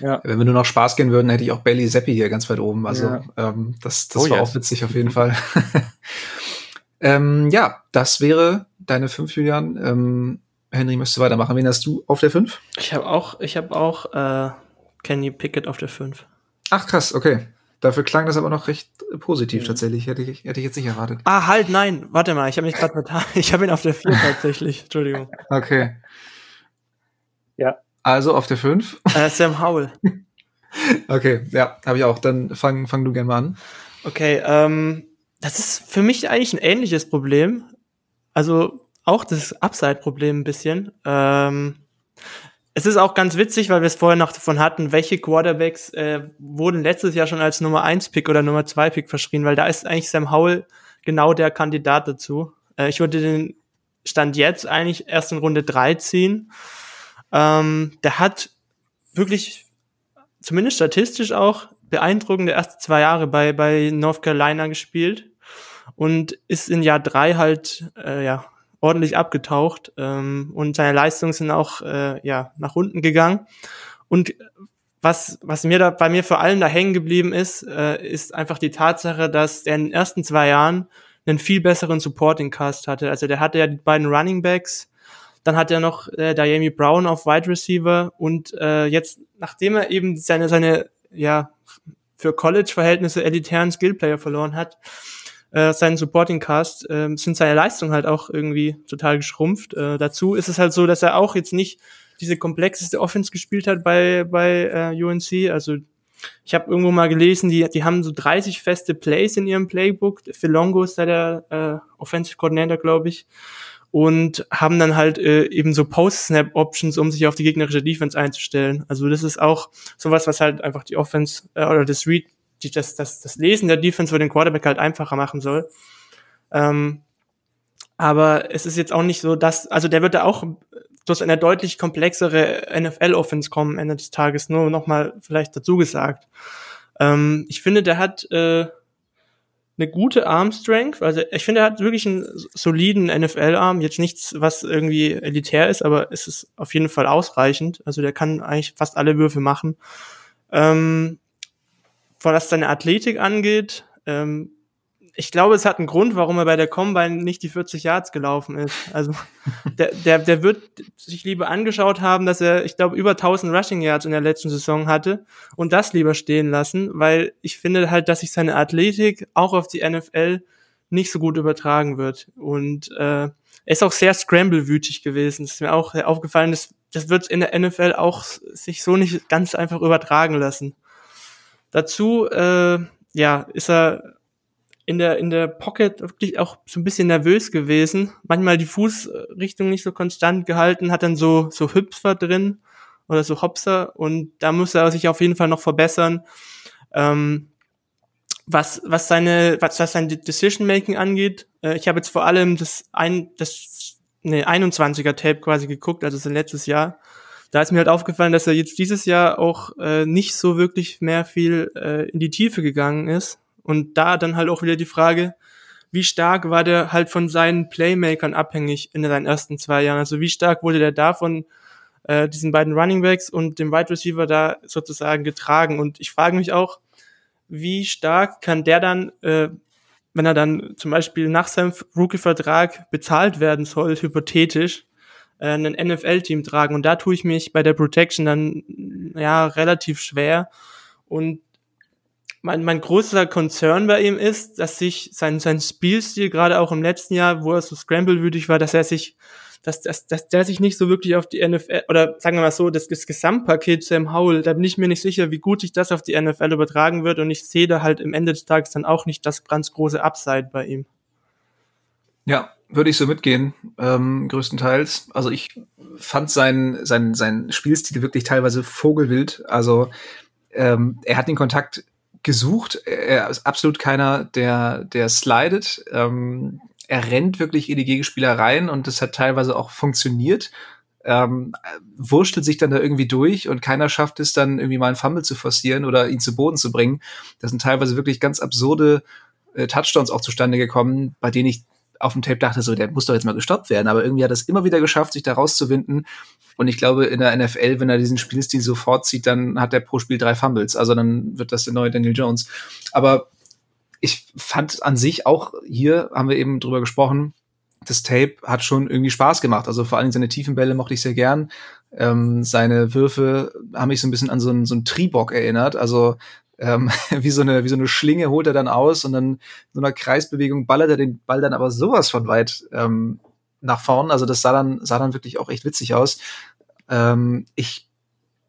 Ja. Wenn wir nur noch Spaß gehen würden, hätte ich auch Bailey Zappi hier ganz weit oben. Also ja. ähm, das, das oh, war yes. auch witzig auf jeden Fall. [laughs] ähm, ja, das wäre deine fünf, Julian. Ähm, Henry, möchtest du weitermachen? Wen hast du auf der 5? Ich habe auch, ich habe auch äh, Kenny Pickett auf der 5. Ach krass, okay. Dafür klang das aber noch recht positiv mhm. tatsächlich. Hätte ich, hätte ich jetzt nicht erwartet. Ah, halt, nein, warte mal, ich habe mich gerade vertan. [laughs] Ich habe ihn auf der 4 [laughs] tatsächlich. Entschuldigung. Okay. Ja. Also auf der 5? Äh, Sam Howell. [laughs] okay, ja, habe ich auch. Dann fang, fang du gerne mal an. Okay, ähm, das ist für mich eigentlich ein ähnliches Problem. Also auch das Upside-Problem ein bisschen. Ähm, es ist auch ganz witzig, weil wir es vorher noch davon hatten, welche Quarterbacks äh, wurden letztes Jahr schon als Nummer 1 Pick oder Nummer 2 Pick verschrien, weil da ist eigentlich Sam Howell genau der Kandidat dazu. Äh, ich würde den Stand jetzt eigentlich erst in Runde 3 ziehen. Ähm, der hat wirklich, zumindest statistisch auch, beeindruckende erste zwei Jahre bei, bei North Carolina gespielt und ist in Jahr 3 halt, äh, ja, ordentlich abgetaucht ähm, und seine Leistungen sind auch äh, ja nach unten gegangen. Und was was mir da bei mir vor allem da hängen geblieben ist, äh, ist einfach die Tatsache, dass er in den ersten zwei Jahren einen viel besseren Supporting Cast hatte. Also der hatte ja die beiden Running Backs, dann hat er noch äh, Diami Brown auf Wide Receiver und äh, jetzt nachdem er eben seine seine ja für College Verhältnisse elitären Skillplayer verloren hat, äh, seinen Supporting Cast, äh, sind seine Leistungen halt auch irgendwie total geschrumpft. Äh, dazu ist es halt so, dass er auch jetzt nicht diese komplexeste Offense gespielt hat bei, bei äh, UNC. Also ich habe irgendwo mal gelesen, die, die haben so 30 feste Plays in ihrem Playbook. Phil Longo ist da der äh, Offensive Coordinator, glaube ich. Und haben dann halt äh, eben so Post-Snap-Options, um sich auf die gegnerische Defense einzustellen. Also das ist auch sowas, was halt einfach die Offense äh, oder das Read die, das, das, das Lesen der Defense für den Quarterback halt einfacher machen soll. Ähm, aber es ist jetzt auch nicht so, dass, also der wird da auch durch eine deutlich komplexere NFL-Offense kommen Ende des Tages, nur nochmal vielleicht dazu gesagt. Ähm, ich finde, der hat äh, eine gute Arm-Strength, also ich finde, er hat wirklich einen soliden NFL-Arm, jetzt nichts, was irgendwie elitär ist, aber es ist auf jeden Fall ausreichend, also der kann eigentlich fast alle Würfe machen. Ähm, was seine Athletik angeht, ähm, ich glaube, es hat einen Grund, warum er bei der Combine nicht die 40 Yards gelaufen ist. Also [laughs] der, der, der wird sich lieber angeschaut haben, dass er, ich glaube, über 1000 Rushing Yards in der letzten Saison hatte und das lieber stehen lassen, weil ich finde halt, dass sich seine Athletik auch auf die NFL nicht so gut übertragen wird. Und äh, er ist auch sehr scramble-wütig gewesen. Das ist mir auch aufgefallen, das, das wird in der NFL auch sich so nicht ganz einfach übertragen lassen. Dazu, äh, ja, ist er in der, in der Pocket wirklich auch so ein bisschen nervös gewesen. Manchmal die Fußrichtung nicht so konstant gehalten, hat dann so, so Hüpfer drin oder so Hopser und da muss er sich auf jeden Fall noch verbessern. Ähm, was, was seine, was, was sein Decision Making angeht, äh, ich habe jetzt vor allem das ein, das ne, 21er Tape quasi geguckt, also sein letztes Jahr. Da ist mir halt aufgefallen, dass er jetzt dieses Jahr auch äh, nicht so wirklich mehr viel äh, in die Tiefe gegangen ist. Und da dann halt auch wieder die Frage, wie stark war der halt von seinen Playmakern abhängig in seinen ersten zwei Jahren? Also wie stark wurde der davon äh, diesen beiden Running Backs und dem Wide Receiver da sozusagen getragen? Und ich frage mich auch, wie stark kann der dann, äh, wenn er dann zum Beispiel nach seinem Rookie-Vertrag bezahlt werden soll, hypothetisch, äh, ein NFL-Team tragen. Und da tue ich mich bei der Protection dann ja relativ schwer. Und mein, mein großer Konzern bei ihm ist, dass sich sein, sein Spielstil, gerade auch im letzten Jahr, wo er so scramble-wütig war, dass er sich dass, dass, dass der sich nicht so wirklich auf die NFL, oder sagen wir mal so, das, das Gesamtpaket Sam Howell, da bin ich mir nicht sicher, wie gut sich das auf die NFL übertragen wird und ich sehe da halt im Ende des Tages dann auch nicht das ganz große Upside bei ihm. Ja, würde ich so mitgehen, ähm, größtenteils. Also ich fand sein, sein, sein Spielstil wirklich teilweise vogelwild. Also ähm, er hat den Kontakt gesucht. Er ist absolut keiner, der, der slidet. Ähm, er rennt wirklich in die Gegenspieler rein und das hat teilweise auch funktioniert. Ähm, wurstelt sich dann da irgendwie durch und keiner schafft es dann irgendwie mal einen Fumble zu forcieren oder ihn zu Boden zu bringen. Das sind teilweise wirklich ganz absurde äh, Touchdowns auch zustande gekommen, bei denen ich auf dem Tape dachte, so, der muss doch jetzt mal gestoppt werden. Aber irgendwie hat er es immer wieder geschafft, sich da rauszuwinden. Und ich glaube, in der NFL, wenn er diesen Spielstil sofort zieht, dann hat er pro Spiel drei Fumbles. Also dann wird das der neue Daniel Jones. Aber ich fand an sich auch hier, haben wir eben drüber gesprochen, das Tape hat schon irgendwie Spaß gemacht. Also vor allem seine tiefen Bälle mochte ich sehr gern. Ähm, seine Würfe haben mich so ein bisschen an so einen, so einen Triebock erinnert. Also ähm, [laughs] wie, so eine, wie so eine Schlinge holt er dann aus und dann in so einer Kreisbewegung ballert er den Ball dann aber sowas von weit ähm, nach vorn. Also das sah dann, sah dann wirklich auch echt witzig aus. Ähm, ich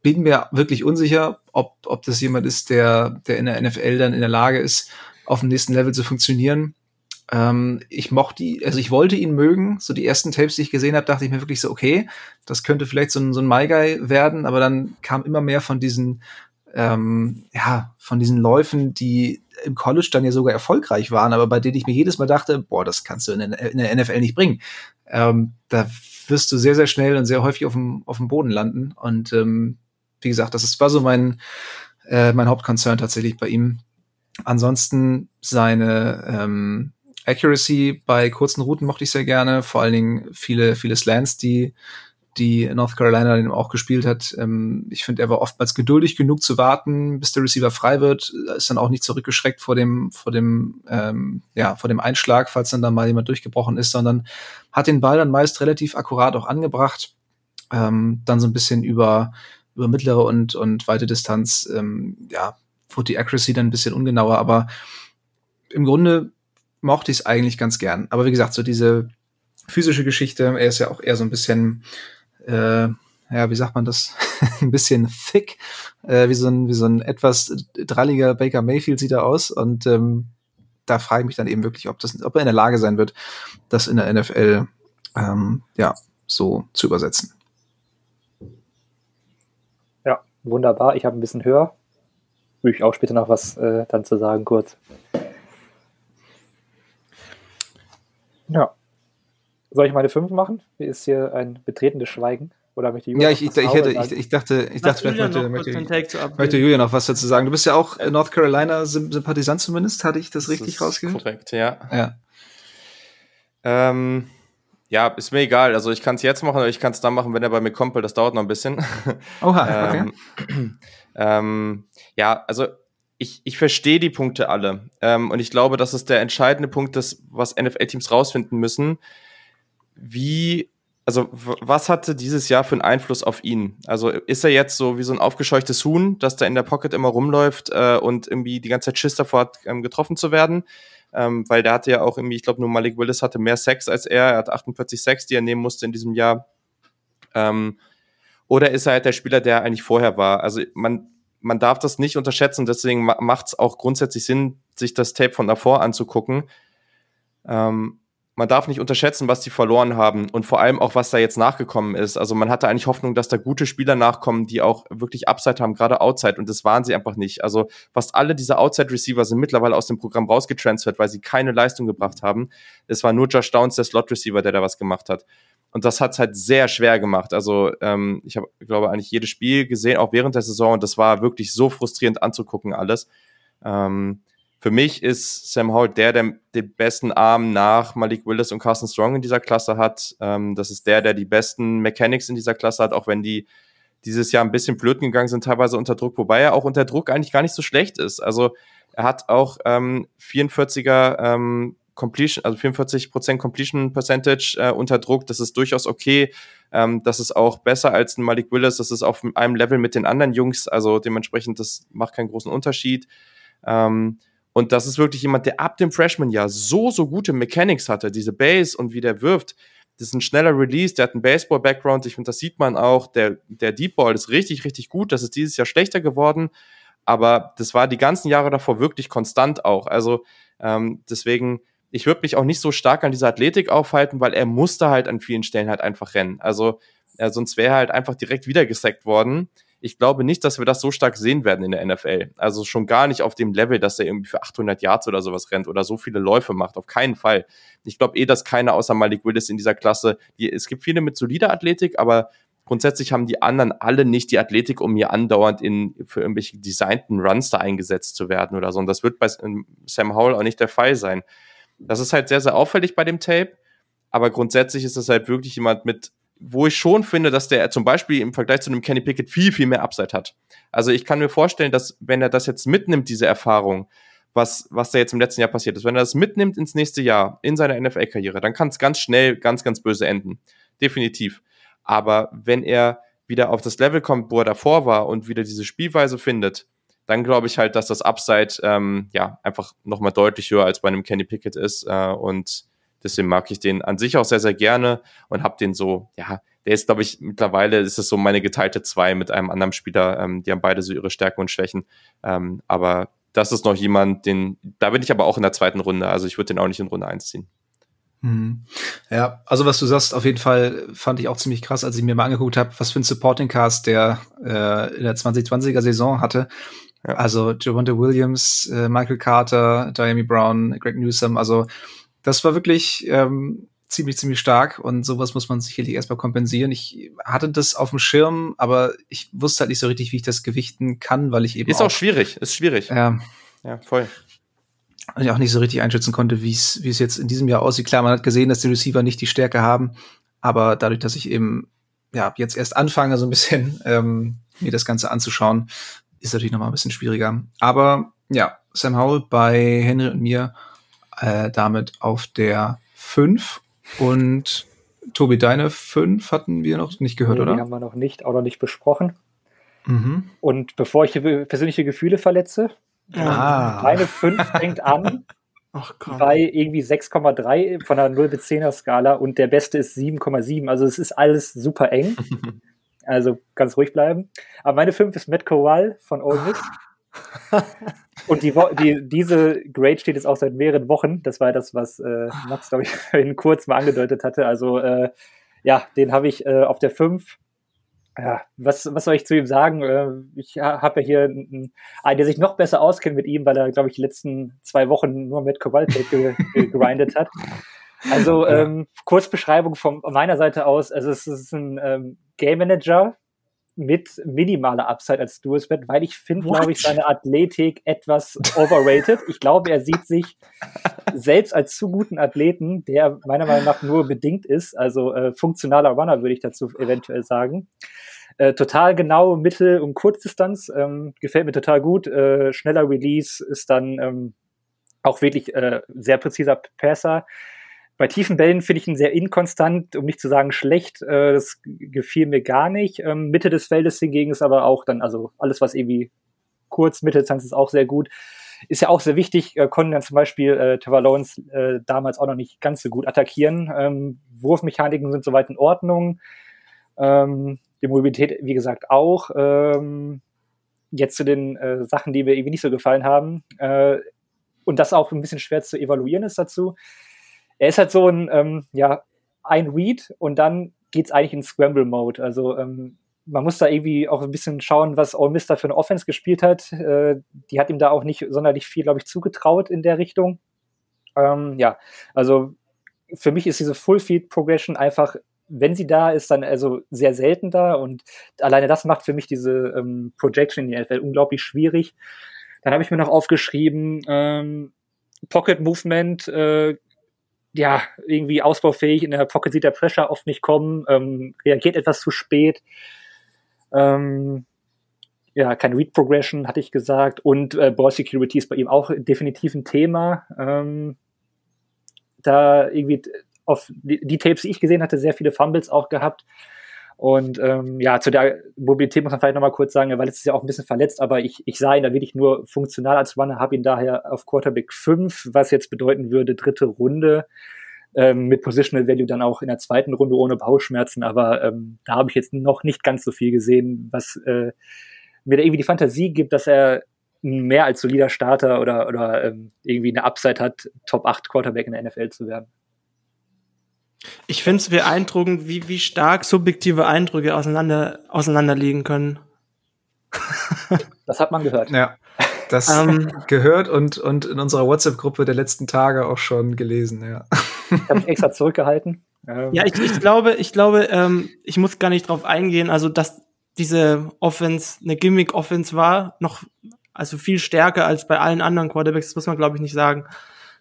bin mir wirklich unsicher, ob, ob das jemand ist, der, der in der NFL dann in der Lage ist, auf dem nächsten Level zu funktionieren. Ähm, ich mochte, also ich wollte ihn mögen. So die ersten Tapes, die ich gesehen habe, dachte ich mir wirklich so, okay, das könnte vielleicht so ein, so ein My Guy werden, aber dann kam immer mehr von diesen, ähm, ja, von diesen Läufen, die im College dann ja sogar erfolgreich waren, aber bei denen ich mir jedes Mal dachte, boah, das kannst du in der, in der NFL nicht bringen. Ähm, da wirst du sehr, sehr schnell und sehr häufig auf dem, auf dem Boden landen. Und ähm, wie gesagt, das ist, war so mein, äh, mein Hauptkonzern tatsächlich bei ihm. Ansonsten seine ähm, Accuracy bei kurzen Routen mochte ich sehr gerne, vor allen Dingen viele, viele Slants, die die North Carolina dann auch gespielt hat. Ähm, ich finde, er war oftmals geduldig genug zu warten, bis der Receiver frei wird, ist dann auch nicht zurückgeschreckt vor dem, vor dem, ähm, ja, vor dem Einschlag, falls dann da mal jemand durchgebrochen ist, sondern hat den Ball dann meist relativ akkurat auch angebracht, ähm, dann so ein bisschen über, über mittlere und, und weite Distanz, ähm, ja, wurde die Accuracy dann ein bisschen ungenauer, aber im Grunde mochte ich es eigentlich ganz gern. Aber wie gesagt, so diese physische Geschichte, er ist ja auch eher so ein bisschen, äh, ja, wie sagt man das, [laughs] ein bisschen thick, äh, wie so ein, wie so ein etwas dralliger Baker Mayfield sieht er aus und ähm, da frage ich mich dann eben wirklich, ob das, ob er in der Lage sein wird, das in der NFL ähm, ja so zu übersetzen. Ja, wunderbar. Ich habe ein bisschen höher würde ich auch später noch was äh, dann zu sagen, kurz. Ja. Soll ich meine fünf machen? Ist hier ein betretenes Schweigen. Oder möchte Julia ja, ich, ich, ich, hätte, ich, ich, dachte, ich dachte, vielleicht möchte, möchte, möchte Julia noch was dazu sagen. Du bist ja auch North Carolina-Sympathisant zumindest, hatte ich das, das richtig rausgehört? Korrekt, ja. Ja. Ähm, ja, ist mir egal. Also ich kann es jetzt machen oder ich kann es dann machen, wenn er bei mir kommt, weil das dauert noch ein bisschen. [laughs] Oha, okay. ähm, [clears throat] ähm, ja, also ich, ich verstehe die Punkte alle. Ähm, und ich glaube, das ist der entscheidende Punkt, das, was NFL-Teams rausfinden müssen. Wie, also was hatte dieses Jahr für einen Einfluss auf ihn? Also ist er jetzt so wie so ein aufgescheuchtes Huhn, das da in der Pocket immer rumläuft äh, und irgendwie die ganze Zeit Schiss davor hat, ähm, getroffen zu werden? ähm, weil der hatte ja auch irgendwie, ich glaube, nur Malik Willis hatte mehr Sex als er. Er hat 48 Sex, die er nehmen musste in diesem Jahr. Ähm, oder ist er halt der Spieler, der eigentlich vorher war? Also man, man darf das nicht unterschätzen. Deswegen macht es auch grundsätzlich Sinn, sich das Tape von davor anzugucken. Ähm, man darf nicht unterschätzen, was die verloren haben und vor allem auch, was da jetzt nachgekommen ist. Also man hatte eigentlich Hoffnung, dass da gute Spieler nachkommen, die auch wirklich Upside haben, gerade Outside und das waren sie einfach nicht. Also fast alle diese Outside-Receiver sind mittlerweile aus dem Programm rausgetransfert, weil sie keine Leistung gebracht haben. Es war nur Josh Downs, der Slot-Receiver, der da was gemacht hat. Und das hat es halt sehr schwer gemacht. Also ähm, ich habe, glaube eigentlich jedes Spiel gesehen, auch während der Saison. Und das war wirklich so frustrierend anzugucken alles. Ähm, für mich ist Sam Howell der, der den besten Arm nach Malik Willis und Carson Strong in dieser Klasse hat. Ähm, das ist der, der die besten Mechanics in dieser Klasse hat, auch wenn die dieses Jahr ein bisschen blöd gegangen sind, teilweise unter Druck, wobei er auch unter Druck eigentlich gar nicht so schlecht ist. Also er hat auch ähm, 44er ähm, Completion, also 44% Completion Percentage äh, unter Druck. Das ist durchaus okay. Ähm, das ist auch besser als ein Malik Willis. Das ist auf einem Level mit den anderen Jungs. Also dementsprechend, das macht keinen großen Unterschied. Ähm, und das ist wirklich jemand, der ab dem Freshman-Jahr so, so gute Mechanics hatte, diese Base und wie der wirft. Das ist ein schneller Release, der hat einen Baseball-Background, ich finde, das sieht man auch. Der, der Deep Ball ist richtig, richtig gut. Das ist dieses Jahr schlechter geworden, aber das war die ganzen Jahre davor wirklich konstant auch. Also ähm, deswegen, ich würde mich auch nicht so stark an dieser Athletik aufhalten, weil er musste halt an vielen Stellen halt einfach rennen. Also äh, sonst wäre er halt einfach direkt wieder gesackt worden ich glaube nicht, dass wir das so stark sehen werden in der NFL. Also schon gar nicht auf dem Level, dass er irgendwie für 800 Yards oder sowas rennt oder so viele Läufe macht. Auf keinen Fall. Ich glaube eh, dass keiner außer Malik Willis in dieser Klasse, die, es gibt viele mit solider Athletik, aber grundsätzlich haben die anderen alle nicht die Athletik, um hier andauernd in, für irgendwelche designten Runs da eingesetzt zu werden oder so. Und das wird bei Sam Howell auch nicht der Fall sein. Das ist halt sehr, sehr auffällig bei dem Tape. Aber grundsätzlich ist das halt wirklich jemand mit wo ich schon finde, dass der zum Beispiel im Vergleich zu einem Kenny Pickett viel, viel mehr Upside hat. Also ich kann mir vorstellen, dass wenn er das jetzt mitnimmt, diese Erfahrung, was, was da jetzt im letzten Jahr passiert ist, wenn er das mitnimmt ins nächste Jahr, in seiner NFL-Karriere, dann kann es ganz schnell ganz, ganz böse enden. Definitiv. Aber wenn er wieder auf das Level kommt, wo er davor war und wieder diese Spielweise findet, dann glaube ich halt, dass das Upside ähm, ja einfach nochmal deutlich höher als bei einem Kenny Pickett ist. Äh, und Deswegen mag ich den an sich auch sehr, sehr gerne und habe den so, ja, der ist, glaube ich, mittlerweile ist es so meine geteilte zwei mit einem anderen Spieler. Ähm, die haben beide so ihre Stärken und Schwächen. Ähm, aber das ist noch jemand, den, da bin ich aber auch in der zweiten Runde. Also ich würde den auch nicht in Runde eins ziehen. Mhm. Ja, also was du sagst, auf jeden Fall fand ich auch ziemlich krass, als ich mir mal angeguckt habe, was für ein Supporting Cast der äh, in der 2020er Saison hatte. Ja. Also Javonte Williams, äh, Michael Carter, Diami Brown, Greg Newsom, also das war wirklich ähm, ziemlich, ziemlich stark und sowas muss man sicherlich erstmal kompensieren. Ich hatte das auf dem Schirm, aber ich wusste halt nicht so richtig, wie ich das gewichten kann, weil ich eben. Ist auch, auch schwierig, ist schwierig. Ja. Ja, voll. Und ich auch nicht so richtig einschätzen konnte, wie es wie es jetzt in diesem Jahr aussieht. Klar, man hat gesehen, dass die Receiver nicht die Stärke haben, aber dadurch, dass ich eben ja jetzt erst anfange, so ein bisschen [laughs] ähm, mir das Ganze anzuschauen, ist natürlich noch mal ein bisschen schwieriger. Aber ja, Sam Howell bei Henry und mir äh, damit auf der 5. Und Tobi, deine 5 hatten wir noch nicht gehört, nee, oder? Die haben wir noch nicht, auch noch nicht besprochen. Mhm. Und bevor ich persönliche Gefühle verletze, ah. meine 5 fängt an [laughs] Ach, bei irgendwie 6,3 von der 0 bis 10er Skala und der beste ist 7,7. Also es ist alles super eng. [laughs] also ganz ruhig bleiben. Aber meine 5 ist Matt Corral von Ole Miss. [laughs] [laughs] Und die, die, diese Grade steht jetzt auch seit mehreren Wochen. Das war das, was äh, Max, glaube ich, [laughs] vorhin kurz mal angedeutet hatte. Also äh, ja, den habe ich äh, auf der 5. Ja, was, was soll ich zu ihm sagen? Äh, ich habe ja hier einen, einen, der sich noch besser auskennt mit ihm, weil er, glaube ich, die letzten zwei Wochen nur mit Kowaltek ge [laughs] gegrindet hat. Also ähm, Kurzbeschreibung von meiner Seite aus. Also es ist ein ähm, Game Manager, mit minimaler Upside als Dual-Spread, weil ich finde, glaube ich, seine Athletik etwas overrated. Ich glaube, er sieht sich selbst als zu guten Athleten, der meiner Meinung nach nur bedingt ist, also äh, funktionaler Runner, würde ich dazu eventuell sagen. Äh, total genau Mittel- und Kurzdistanz, ähm, gefällt mir total gut. Äh, schneller Release ist dann ähm, auch wirklich äh, sehr präziser Passer. Bei tiefen Bällen finde ich ihn sehr inkonstant, um nicht zu sagen schlecht. Äh, das gefiel mir gar nicht. Ähm, Mitte des Feldes hingegen ist aber auch dann, also alles, was irgendwie kurz, Mitteldistanz ist auch sehr gut. Ist ja auch sehr wichtig, äh, konnten dann zum Beispiel äh, Trevor äh, damals auch noch nicht ganz so gut attackieren. Ähm, Wurfmechaniken sind soweit in Ordnung. Ähm, die Mobilität, wie gesagt, auch. Ähm, jetzt zu den äh, Sachen, die mir irgendwie nicht so gefallen haben. Äh, und das auch ein bisschen schwer zu evaluieren ist dazu. Er ist halt so ein, ähm, ja, ein Read und dann geht's eigentlich in Scramble-Mode. Also ähm, man muss da irgendwie auch ein bisschen schauen, was Ole Miss da für eine Offense gespielt hat. Äh, die hat ihm da auch nicht sonderlich viel, glaube ich, zugetraut in der Richtung. Ähm, ja, also für mich ist diese Full-Feed-Progression einfach, wenn sie da ist, dann also sehr selten da und alleine das macht für mich diese ähm, Projection in die NFL unglaublich schwierig. Dann habe ich mir noch aufgeschrieben, ähm, Pocket Movement, äh, ja, irgendwie ausbaufähig. In der Pocket sieht der Pressure oft nicht kommen, ähm, reagiert etwas zu spät. Ähm, ja, kein Read Progression, hatte ich gesagt. Und äh, Ball Security ist bei ihm auch definitiv ein Thema. Ähm, da irgendwie auf die, die, Tapes, die ich gesehen hatte, sehr viele Fumbles auch gehabt. Und ähm, ja, zu der Mobilität muss man vielleicht nochmal kurz sagen, weil es ist ja auch ein bisschen verletzt, aber ich, ich sah ihn da wirklich nur funktional als Runner, habe ihn daher auf Quarterback 5, was jetzt bedeuten würde, dritte Runde ähm, mit Positional Value dann auch in der zweiten Runde ohne Bauchschmerzen. Aber ähm, da habe ich jetzt noch nicht ganz so viel gesehen, was äh, mir da irgendwie die Fantasie gibt, dass er mehr als solider Starter oder, oder ähm, irgendwie eine Upside hat, Top 8 Quarterback in der NFL zu werden. Ich finde es beeindruckend, wie, wie stark subjektive Eindrücke auseinander, auseinanderliegen können. [laughs] das hat man gehört. Ja, das um, [laughs] ähm. gehört und, und in unserer WhatsApp-Gruppe der letzten Tage auch schon gelesen, ja. Ich habe mich extra [laughs] zurückgehalten. Ja, ich, ich glaube, ich glaube, ähm, ich muss gar nicht drauf eingehen, also dass diese Offense eine Gimmick-Offense war, noch also viel stärker als bei allen anderen Quarterbacks, das muss man glaube ich nicht sagen,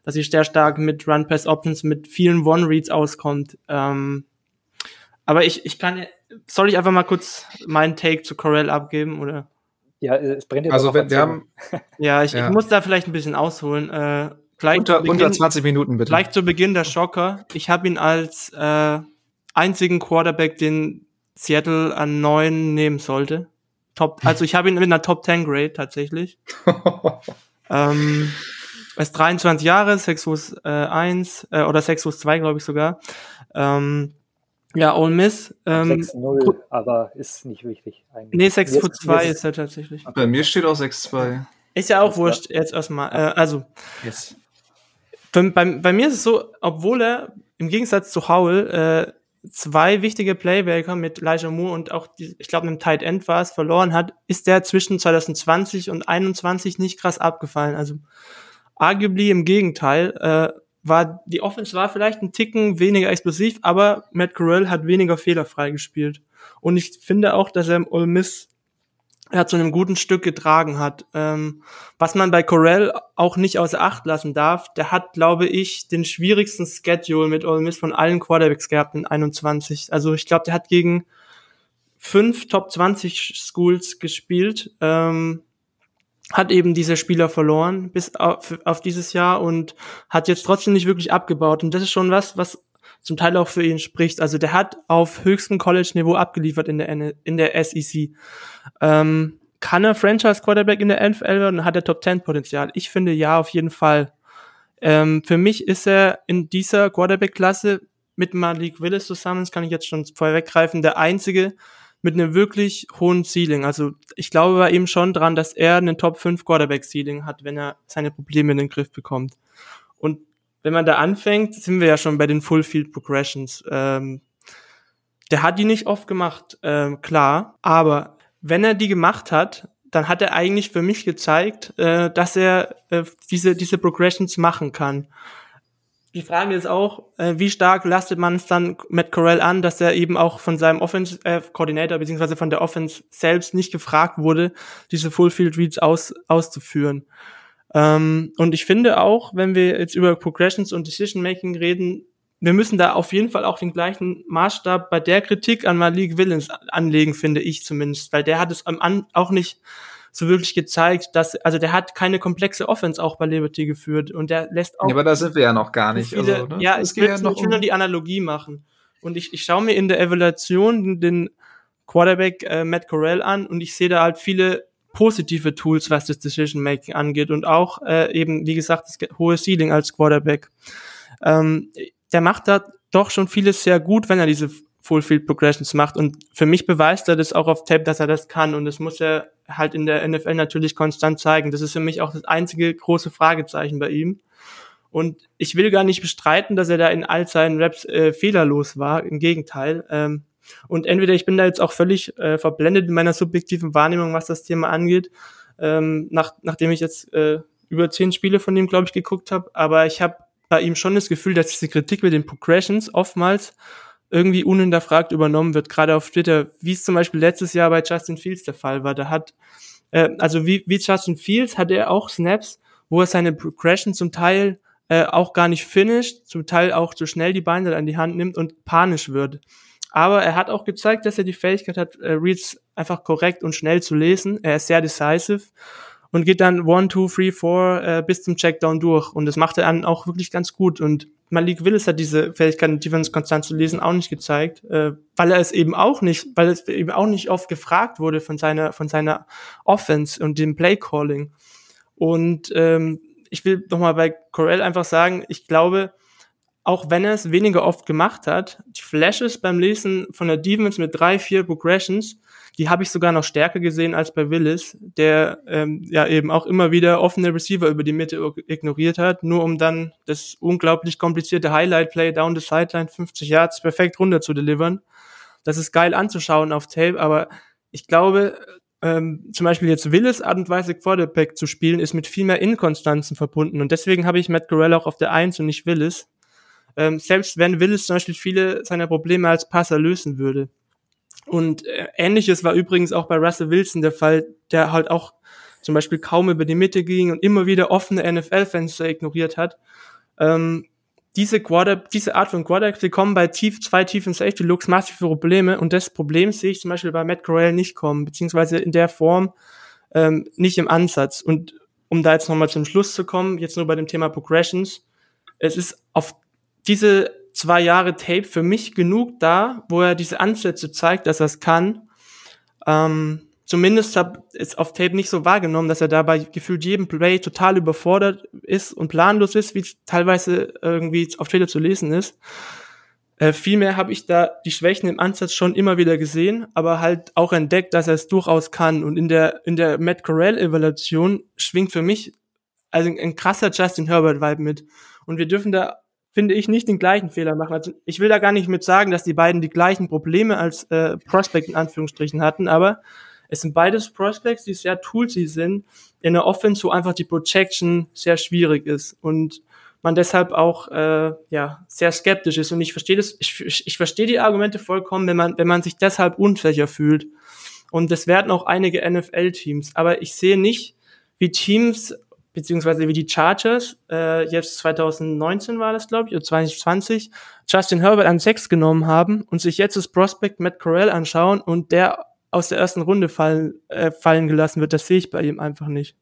dass sie sehr stark mit Run-Pass-Options, mit vielen One-Reads auskommt. Ähm, aber ich, ich kann, soll ich einfach mal kurz meinen Take zu Corell abgeben oder? Ja, es brennt ja Also wenn wir haben, [laughs] ja, ich, ja. ich muss da vielleicht ein bisschen ausholen. Äh, Gleich unter, Beginn, unter 20 Minuten bitte. Gleich zu Beginn der Schocker. Ich habe ihn als äh, einzigen Quarterback, den Seattle an neun nehmen sollte. Top, also ich habe ihn mit einer Top 10 Grade tatsächlich. [laughs] ähm, ist 23 Jahre, 6 Fuß äh, 1 äh, oder 6 Fuß 2, glaube ich sogar. Ähm, ja, Ole Miss. Ähm, 6-0, aber ist nicht wichtig eigentlich. Nee, 6 Fuß 2 ist er tatsächlich. Bei mir steht auch 6-2. Ist ja auch wurscht, jetzt erstmal. Äh, also, yes. Bei, bei, bei, mir ist es so, obwohl er im Gegensatz zu Howell äh, zwei wichtige Playmaker mit Elijah Moore und auch, die, ich glaube, einem Tight End war es, verloren hat, ist der zwischen 2020 und 2021 nicht krass abgefallen. Also arguably im Gegenteil, äh, war die Offense war vielleicht ein Ticken weniger explosiv, aber Matt Corral hat weniger fehlerfrei gespielt. Und ich finde auch, dass er im Ole Miss er zu einem guten Stück getragen hat. Ähm, was man bei Corell auch nicht außer Acht lassen darf, der hat, glaube ich, den schwierigsten Schedule mit Ole Miss von allen Quarterbacks gehabt in 21. Also ich glaube, der hat gegen fünf Top 20 Schools gespielt, ähm, hat eben diese Spieler verloren bis auf, auf dieses Jahr und hat jetzt trotzdem nicht wirklich abgebaut. Und das ist schon was, was zum Teil auch für ihn spricht. Also der hat auf höchstem College-Niveau abgeliefert in der, in der SEC. Ähm, kann er Franchise-Quarterback in der NFL werden und hat er Top-10-Potenzial? Ich finde ja, auf jeden Fall. Ähm, für mich ist er in dieser Quarterback-Klasse mit Malik Willis zusammen, das kann ich jetzt schon vorweggreifen, der einzige mit einem wirklich hohen Ceiling. Also ich glaube bei ihm schon dran, dass er einen Top 5 Quarterback Ceiling hat, wenn er seine Probleme in den Griff bekommt. Und wenn man da anfängt, sind wir ja schon bei den Full Field Progressions. Ähm, der hat die nicht oft gemacht, ähm, klar, aber wenn er die gemacht hat, dann hat er eigentlich für mich gezeigt, äh, dass er äh, diese, diese Progressions machen kann. Die Frage ist auch, äh, wie stark lastet man es dann Matt Corell an, dass er eben auch von seinem Offense äh, Coordinator beziehungsweise von der Offense selbst nicht gefragt wurde, diese Full Field Reads aus, auszuführen. Ähm, und ich finde auch, wenn wir jetzt über Progressions und Decision Making reden, wir müssen da auf jeden Fall auch den gleichen Maßstab bei der Kritik an Malik Willens anlegen, finde ich zumindest, weil der hat es am An auch nicht so wirklich gezeigt, dass, also der hat keine komplexe Offense auch bei Liberty geführt und der lässt auch. Ja, aber da sind wir ja noch gar nicht. Viele, also, ne? Ja, es geht ja noch ich will nur die Analogie machen. Und ich, ich schaue mir in der Evaluation den Quarterback äh, Matt Corell an und ich sehe da halt viele positive Tools, was das Decision Making angeht und auch äh, eben, wie gesagt, das hohe Ceiling als Quarterback. Ähm, der macht da doch schon vieles sehr gut, wenn er diese Full Field Progressions macht. Und für mich beweist er das auch auf Tape, dass er das kann. Und das muss er halt in der NFL natürlich konstant zeigen. Das ist für mich auch das einzige große Fragezeichen bei ihm. Und ich will gar nicht bestreiten, dass er da in all seinen Raps äh, fehlerlos war. Im Gegenteil. Ähm, und entweder ich bin da jetzt auch völlig äh, verblendet in meiner subjektiven Wahrnehmung, was das Thema angeht, ähm, nach, nachdem ich jetzt äh, über zehn Spiele von ihm, glaube ich, geguckt habe. Aber ich habe bei ihm schon das Gefühl, dass diese Kritik mit den Progressions oftmals irgendwie unhinterfragt übernommen wird, gerade auf Twitter, wie es zum Beispiel letztes Jahr bei Justin Fields der Fall war. Da hat, äh, also wie, wie Justin Fields hat er auch Snaps, wo er seine Progression zum Teil äh, auch gar nicht finisht, zum Teil auch zu schnell die Beine an die Hand nimmt und panisch wird. Aber er hat auch gezeigt, dass er die Fähigkeit hat, äh, Reads einfach korrekt und schnell zu lesen. Er ist sehr decisive und geht dann one, two, three, four äh, bis zum Checkdown durch. Und das macht er dann auch wirklich ganz gut. Und Malik Willis hat diese Fähigkeit, Defense konstant zu lesen, auch nicht gezeigt, äh, weil er es eben auch nicht, weil es eben auch nicht oft gefragt wurde von seiner, von seiner Offense und dem Play Calling. Und ähm, ich will nochmal bei Corell einfach sagen, ich glaube, auch wenn er es weniger oft gemacht hat, die Flashes beim Lesen von der Defense mit drei, vier Progressions, die habe ich sogar noch stärker gesehen als bei Willis, der ähm, ja eben auch immer wieder offene Receiver über die Mitte ignoriert hat, nur um dann das unglaublich komplizierte Highlight-Play down the sideline 50 Yards perfekt runter zu delivern. Das ist geil anzuschauen auf Tape, aber ich glaube, ähm, zum Beispiel jetzt Willis Art und Weise Quarterback zu spielen, ist mit viel mehr Inkonstanzen verbunden. Und deswegen habe ich Matt Corell auch auf der Eins und nicht Willis. Ähm, selbst wenn Willis zum Beispiel viele seiner Probleme als Passer lösen würde. Und äh, ähnliches war übrigens auch bei Russell Wilson der Fall, der halt auch zum Beispiel kaum über die Mitte ging und immer wieder offene NFL-Fenster ignoriert hat. Ähm, diese, Quarter, diese Art von Quarterbacks, die kommen bei tief, zwei tiefen Safety-Looks massive Probleme und das Problem sehe ich zum Beispiel bei Matt Corral nicht kommen, beziehungsweise in der Form ähm, nicht im Ansatz. Und um da jetzt nochmal zum Schluss zu kommen, jetzt nur bei dem Thema Progressions, es ist auf diese zwei Jahre Tape für mich genug da, wo er diese Ansätze zeigt, dass er es kann. Ähm, zumindest habe es auf Tape nicht so wahrgenommen, dass er dabei gefühlt jedem Play total überfordert ist und planlos ist, wie es teilweise irgendwie auf Twitter zu lesen ist. Äh, vielmehr habe ich da die Schwächen im Ansatz schon immer wieder gesehen, aber halt auch entdeckt, dass er es durchaus kann. Und in der, in der Matt Corell-Evaluation schwingt für mich also ein, ein krasser Justin Herbert-Vibe mit. Und wir dürfen da, finde ich, nicht den gleichen Fehler machen. Also ich will da gar nicht mit sagen, dass die beiden die gleichen Probleme als äh, Prospect in Anführungsstrichen hatten, aber es sind beides Prospects, die sehr toolsy sind, in der Offense, wo einfach die Projection sehr schwierig ist und man deshalb auch äh, ja sehr skeptisch ist. Und ich verstehe das, ich, ich, verstehe die Argumente vollkommen, wenn man, wenn man sich deshalb unsicher fühlt. Und das werden auch einige NFL-Teams. Aber ich sehe nicht, wie Teams beziehungsweise wie die Chargers, äh, jetzt 2019 war das, glaube ich, oder 2020, Justin Herbert an sechs genommen haben und sich jetzt das Prospect Matt Corell anschauen und der aus der ersten Runde fallen, äh, fallen gelassen wird. Das sehe ich bei ihm einfach nicht.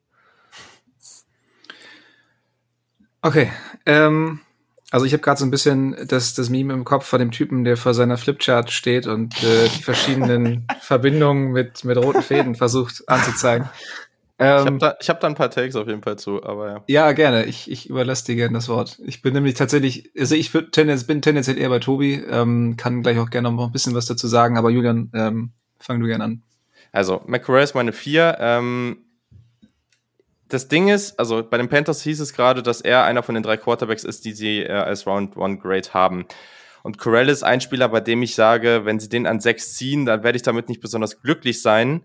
Okay, ähm, also ich habe gerade so ein bisschen das, das Meme im Kopf von dem Typen, der vor seiner Flipchart steht und äh, die verschiedenen [laughs] Verbindungen mit, mit roten Fäden versucht anzuzeigen. Ähm, ich habe da, hab da ein paar Takes auf jeden Fall zu, aber ja. Ja, gerne. Ich, ich überlasse dir gerne das Wort. Ich bin nämlich tatsächlich, also ich bin tendenziell eher bei Tobi, ähm, kann gleich auch gerne noch ein bisschen was dazu sagen, aber Julian, ähm, Fang du gerne an. Also, McCarray ist meine vier. Ähm, das Ding ist, also bei den Panthers hieß es gerade, dass er einer von den drei Quarterbacks ist, die sie äh, als Round One Grade haben. Und Corell ist ein Spieler, bei dem ich sage, wenn sie den an sechs ziehen, dann werde ich damit nicht besonders glücklich sein.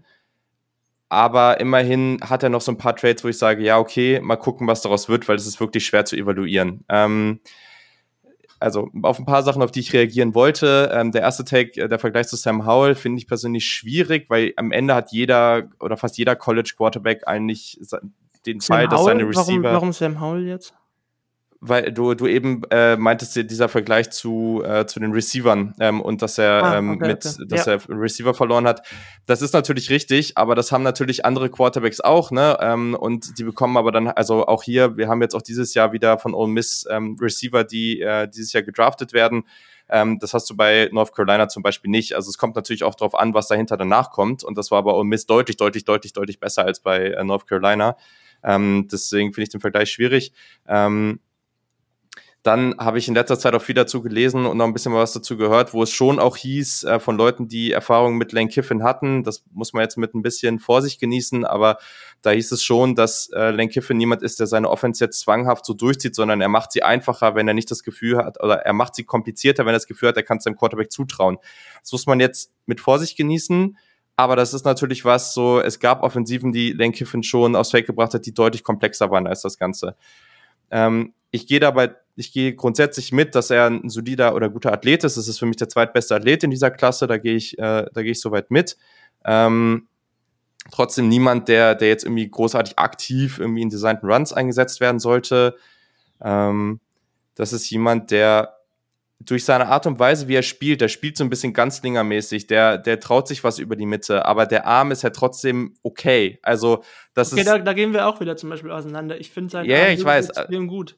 Aber immerhin hat er noch so ein paar Trades, wo ich sage, ja, okay, mal gucken, was daraus wird, weil es ist wirklich schwer zu evaluieren. Ähm, also auf ein paar Sachen, auf die ich reagieren wollte. Ähm, der erste Take, äh, der Vergleich zu Sam Howell, finde ich persönlich schwierig, weil am Ende hat jeder oder fast jeder College Quarterback eigentlich den Fall, dass seine Receiver. Warum, warum Sam Howell jetzt? Weil du, du eben äh, meintest dieser Vergleich zu, äh, zu den Receivern ähm, und dass er ah, ähm, okay, mit, okay. dass ja. er Receiver verloren hat. Das ist natürlich richtig, aber das haben natürlich andere Quarterbacks auch, ne? Ähm, und die bekommen aber dann, also auch hier, wir haben jetzt auch dieses Jahr wieder von Ole Miss ähm, Receiver, die äh, dieses Jahr gedraftet werden. Ähm, das hast du bei North Carolina zum Beispiel nicht. Also es kommt natürlich auch darauf an, was dahinter danach kommt. Und das war bei Ole Miss deutlich, deutlich, deutlich, deutlich besser als bei äh, North Carolina. Ähm, deswegen finde ich den Vergleich schwierig. Ähm, Dann habe ich in letzter Zeit auch viel dazu gelesen und noch ein bisschen was dazu gehört, wo es schon auch hieß äh, von Leuten, die Erfahrungen mit Lane Kiffin hatten. Das muss man jetzt mit ein bisschen Vorsicht genießen, aber da hieß es schon, dass äh, Lane Kiffin niemand ist, der seine Offense jetzt zwanghaft so durchzieht, sondern er macht sie einfacher, wenn er nicht das Gefühl hat, oder er macht sie komplizierter, wenn er das Gefühl hat, er kann es seinem Quarterback zutrauen. Das muss man jetzt mit Vorsicht genießen. Aber das ist natürlich was so, es gab Offensiven, die Lane Kiffin schon aufs Feld gebracht hat, die deutlich komplexer waren als das Ganze. Ähm, ich gehe dabei, ich gehe grundsätzlich mit, dass er ein solider oder guter Athlet ist. Das ist für mich der zweitbeste Athlet in dieser Klasse. Da gehe ich, äh, da gehe ich soweit mit. Ähm, trotzdem niemand, der, der jetzt irgendwie großartig aktiv irgendwie in designten Runs eingesetzt werden sollte. Ähm, das ist jemand, der durch seine Art und Weise, wie er spielt, der spielt so ein bisschen ganzlingermäßig, der, der traut sich was über die Mitte, aber der Arm ist ja trotzdem okay. Also, das okay, ist. Da, da gehen wir auch wieder zum Beispiel auseinander. Ich finde sein yeah, Arm ich weiß. extrem gut.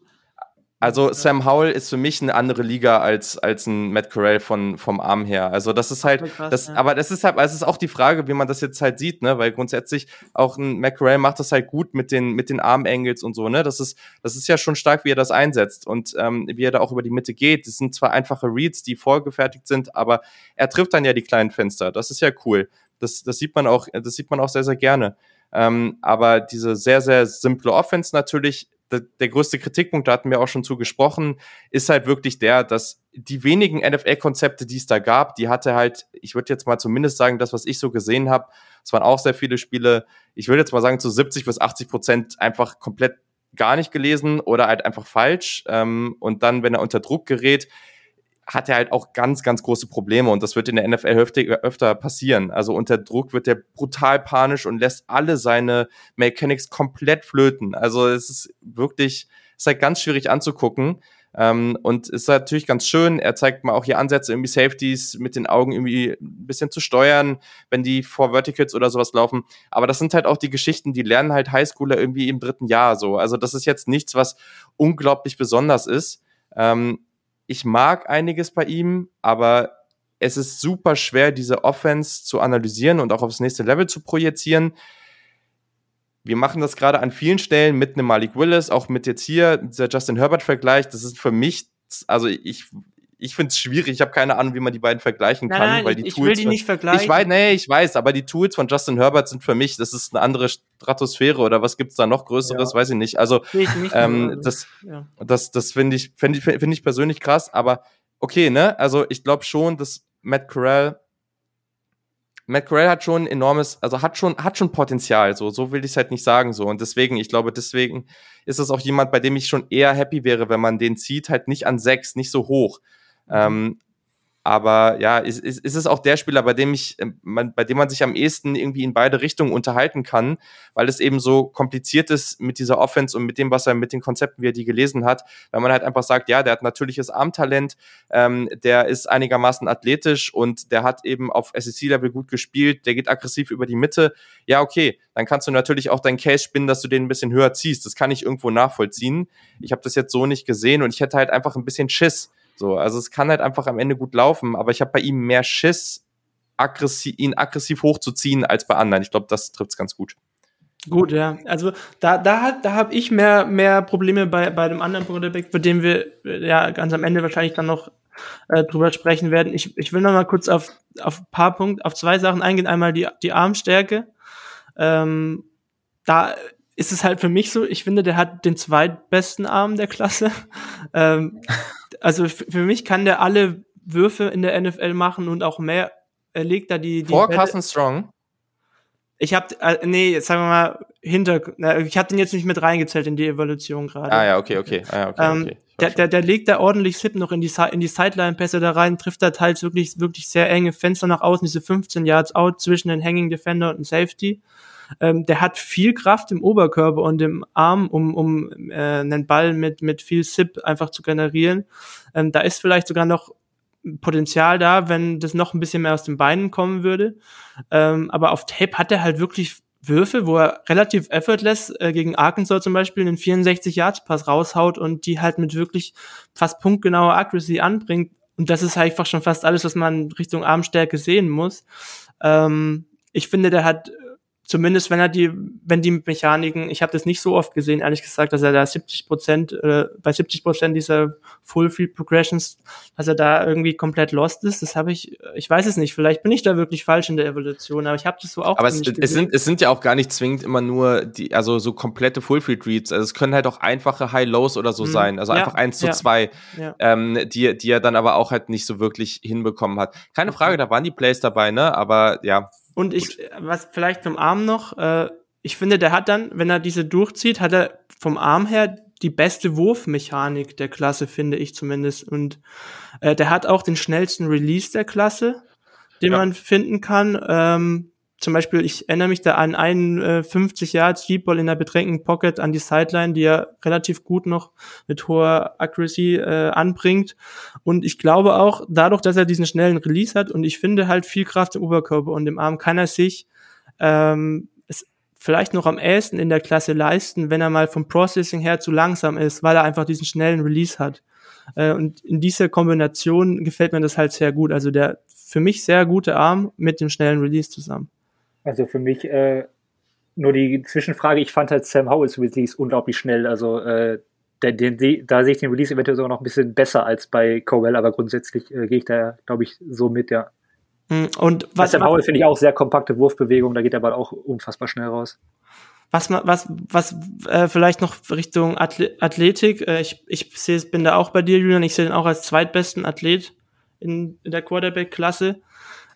Also Sam Howell ist für mich eine andere Liga als als ein Matt Corral von vom Arm her. Also das ist halt krass, das, ja. aber das ist halt, es ist auch die Frage, wie man das jetzt halt sieht, ne? Weil grundsätzlich auch ein Matt Corral macht das halt gut mit den mit den Armangles und so, ne? Das ist das ist ja schon stark, wie er das einsetzt und ähm, wie er da auch über die Mitte geht. Das sind zwar einfache Reads, die vorgefertigt sind, aber er trifft dann ja die kleinen Fenster. Das ist ja cool. Das das sieht man auch, das sieht man auch sehr sehr gerne. Ähm, aber diese sehr sehr simple Offense natürlich der größte Kritikpunkt, da hatten wir auch schon zu gesprochen, ist halt wirklich der, dass die wenigen NFL-Konzepte, die es da gab, die hatte halt, ich würde jetzt mal zumindest sagen, das, was ich so gesehen habe, es waren auch sehr viele Spiele, ich würde jetzt mal sagen, zu 70 bis 80 Prozent einfach komplett gar nicht gelesen oder halt einfach falsch. Ähm, und dann, wenn er unter Druck gerät, hat er halt auch ganz, ganz große Probleme und das wird in der NFL öfter, öfter passieren. Also unter Druck wird er brutal panisch und lässt alle seine Mechanics komplett flöten. Also es ist wirklich, es ist halt ganz schwierig anzugucken. Ähm, und ist natürlich ganz schön. Er zeigt mal auch hier Ansätze, irgendwie Safeties mit den Augen irgendwie ein bisschen zu steuern, wenn die vor Verticals oder sowas laufen. Aber das sind halt auch die Geschichten, die lernen halt Highschooler irgendwie im dritten Jahr so. Also das ist jetzt nichts, was unglaublich besonders ist. Ähm, ich mag einiges bei ihm, aber es ist super schwer, diese Offense zu analysieren und auch aufs nächste Level zu projizieren. Wir machen das gerade an vielen Stellen mit einem Malik Willis, auch mit jetzt hier, dieser Justin Herbert-Vergleich. Das ist für mich, also ich ich finde es schwierig. Ich habe keine Ahnung, wie man die beiden vergleichen kann, nein, weil die ich Tools. will die nicht vergleichen. Ich weiß, nee, ich weiß, aber die Tools von Justin Herbert sind für mich, das ist eine andere Stratosphäre oder was gibt's da noch Größeres, ja. weiß ich nicht. Also ich nicht ähm, das, ja. das, das finde ich, finde ich, finde ich persönlich krass. Aber okay, ne? Also ich glaube schon, dass Matt Corral Matt Corral hat schon enormes, also hat schon, hat schon Potenzial, so, so will ich es halt nicht sagen, so. Und deswegen, ich glaube, deswegen ist es auch jemand, bei dem ich schon eher happy wäre, wenn man den zieht, halt nicht an sechs, nicht so hoch. Mhm. Ähm, aber ja, ist, ist, ist es auch der Spieler, bei dem ich, ähm, man, bei dem man sich am ehesten irgendwie in beide Richtungen unterhalten kann, weil es eben so kompliziert ist mit dieser Offense und mit dem, was er mit den Konzepten, wie er die gelesen hat, weil man halt einfach sagt, ja, der hat natürliches Armtalent, ähm, der ist einigermaßen athletisch und der hat eben auf SEC-Level gut gespielt, der geht aggressiv über die Mitte. Ja, okay, dann kannst du natürlich auch deinen Case spinnen, dass du den ein bisschen höher ziehst. Das kann ich irgendwo nachvollziehen. Ich habe das jetzt so nicht gesehen und ich hätte halt einfach ein bisschen Schiss so, also es kann halt einfach am Ende gut laufen, aber ich habe bei ihm mehr Schiss, aggressiv, ihn aggressiv hochzuziehen als bei anderen. Ich glaube, das trifft es ganz gut. Gut, ja. Also da, da, da habe ich mehr, mehr Probleme bei, bei dem anderen Quarterback, bei dem wir ja ganz am Ende wahrscheinlich dann noch äh, drüber sprechen werden. Ich, ich will noch mal kurz auf, auf ein paar Punkte, auf zwei Sachen eingehen. Einmal die, die Armstärke. Ähm, da ist es halt für mich so, ich finde, der hat den zweitbesten Arm der Klasse. [laughs] ähm, also für mich kann der alle Würfe in der NFL machen und auch mehr. Er legt da die. die Vor Carson Strong? Ich hab, äh, nee, sagen wir mal, hinter, na, ich hab den jetzt nicht mit reingezählt in die Evolution gerade. Ah ja, okay, okay. Ah, ja, okay, ähm, okay. Der, der, der legt da ordentlich Sip noch in die, in die Sideline-Pässe da rein, trifft da teils wirklich, wirklich sehr enge Fenster nach außen, diese 15 Yards out zwischen den Hanging Defender und dem Safety. Ähm, der hat viel Kraft im Oberkörper und im Arm, um, um äh, einen Ball mit, mit viel Zip einfach zu generieren. Ähm, da ist vielleicht sogar noch Potenzial da, wenn das noch ein bisschen mehr aus den Beinen kommen würde. Ähm, aber auf Tape hat er halt wirklich Würfe, wo er relativ effortless äh, gegen Arkansas zum Beispiel einen 64 Yards Pass raushaut und die halt mit wirklich fast punktgenauer Accuracy anbringt. Und das ist einfach schon fast alles, was man Richtung Armstärke sehen muss. Ähm, ich finde, der hat zumindest wenn er die, wenn die Mechaniken, ich habe das nicht so oft gesehen, ehrlich gesagt, dass er da 70 Prozent, äh, bei 70 Prozent dieser Full Field Progressions, dass er da irgendwie komplett lost ist. Das habe ich, ich weiß es nicht. Vielleicht bin ich da wirklich falsch in der Evolution, aber ich habe das so auch. Aber es, es, sind, es sind ja auch gar nicht zwingend immer nur die, also so komplette Full Field Reads. Also es können halt auch einfache High Lows oder so hm. sein. Also ja, einfach eins zu ja, zwei, ja. Ähm, die, die er dann aber auch halt nicht so wirklich hinbekommen hat. Keine Frage, da waren die Plays dabei, ne? Aber ja, und ich, was vielleicht zum Arm noch, äh, ich finde, der hat dann, wenn er diese durchzieht, hat er vom Arm her die beste Wurfmechanik der Klasse, finde ich zumindest. Und äh, der hat auch den schnellsten Release der Klasse, den ja. man finden kann. Ähm, zum Beispiel, ich erinnere mich da an einen äh, 50 Yards Deep Ball in der bedrängten Pocket an die Sideline, die er relativ gut noch mit hoher Accuracy äh, anbringt. Und ich glaube auch, dadurch, dass er diesen schnellen Release hat und ich finde halt viel Kraft im Oberkörper und im Arm, kann er sich ähm, es vielleicht noch am ehesten in der Klasse leisten, wenn er mal vom Processing her zu langsam ist, weil er einfach diesen schnellen Release hat. Äh, und in dieser Kombination gefällt mir das halt sehr gut. Also der für mich sehr gute Arm mit dem schnellen Release zusammen. Also für mich äh, nur die Zwischenfrage, ich fand halt Sam Howells Release unglaublich schnell. Also äh, den, den, da sehe ich den Release eventuell sogar noch ein bisschen besser als bei Cowell, aber grundsätzlich äh, gehe ich da, glaube ich, so mit, ja. Hm, und was Sam Howell finde ich auch sehr kompakte Wurfbewegung, da geht der Ball auch unfassbar schnell raus. Was, was, was äh, vielleicht noch Richtung Athletik, äh, ich, ich sehe, bin da auch bei dir, Julian, ich sehe den auch als zweitbesten Athlet in, in der Quarterback-Klasse.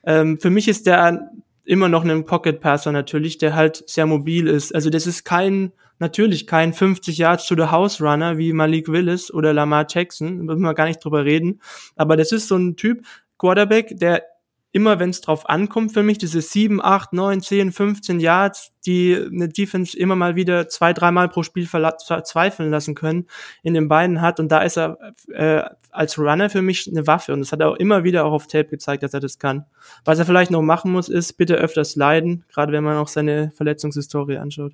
Ähm, für mich ist der immer noch einen Pocket Passer natürlich, der halt sehr mobil ist. Also das ist kein, natürlich kein 50 Yards to the House Runner wie Malik Willis oder Lamar Jackson, müssen wir gar nicht drüber reden. Aber das ist so ein Typ Quarterback, der immer, wenn es drauf ankommt für mich, diese 7, 8, 9, 10, 15 Yards, die eine Defense immer mal wieder zwei, dreimal pro Spiel verzweifeln lassen können, in den Beinen hat. Und da ist er äh, als Runner für mich eine Waffe. Und das hat er auch immer wieder auch auf Tape gezeigt, dass er das kann. Was er vielleicht noch machen muss, ist bitte öfters leiden, gerade wenn man auch seine Verletzungshistorie anschaut.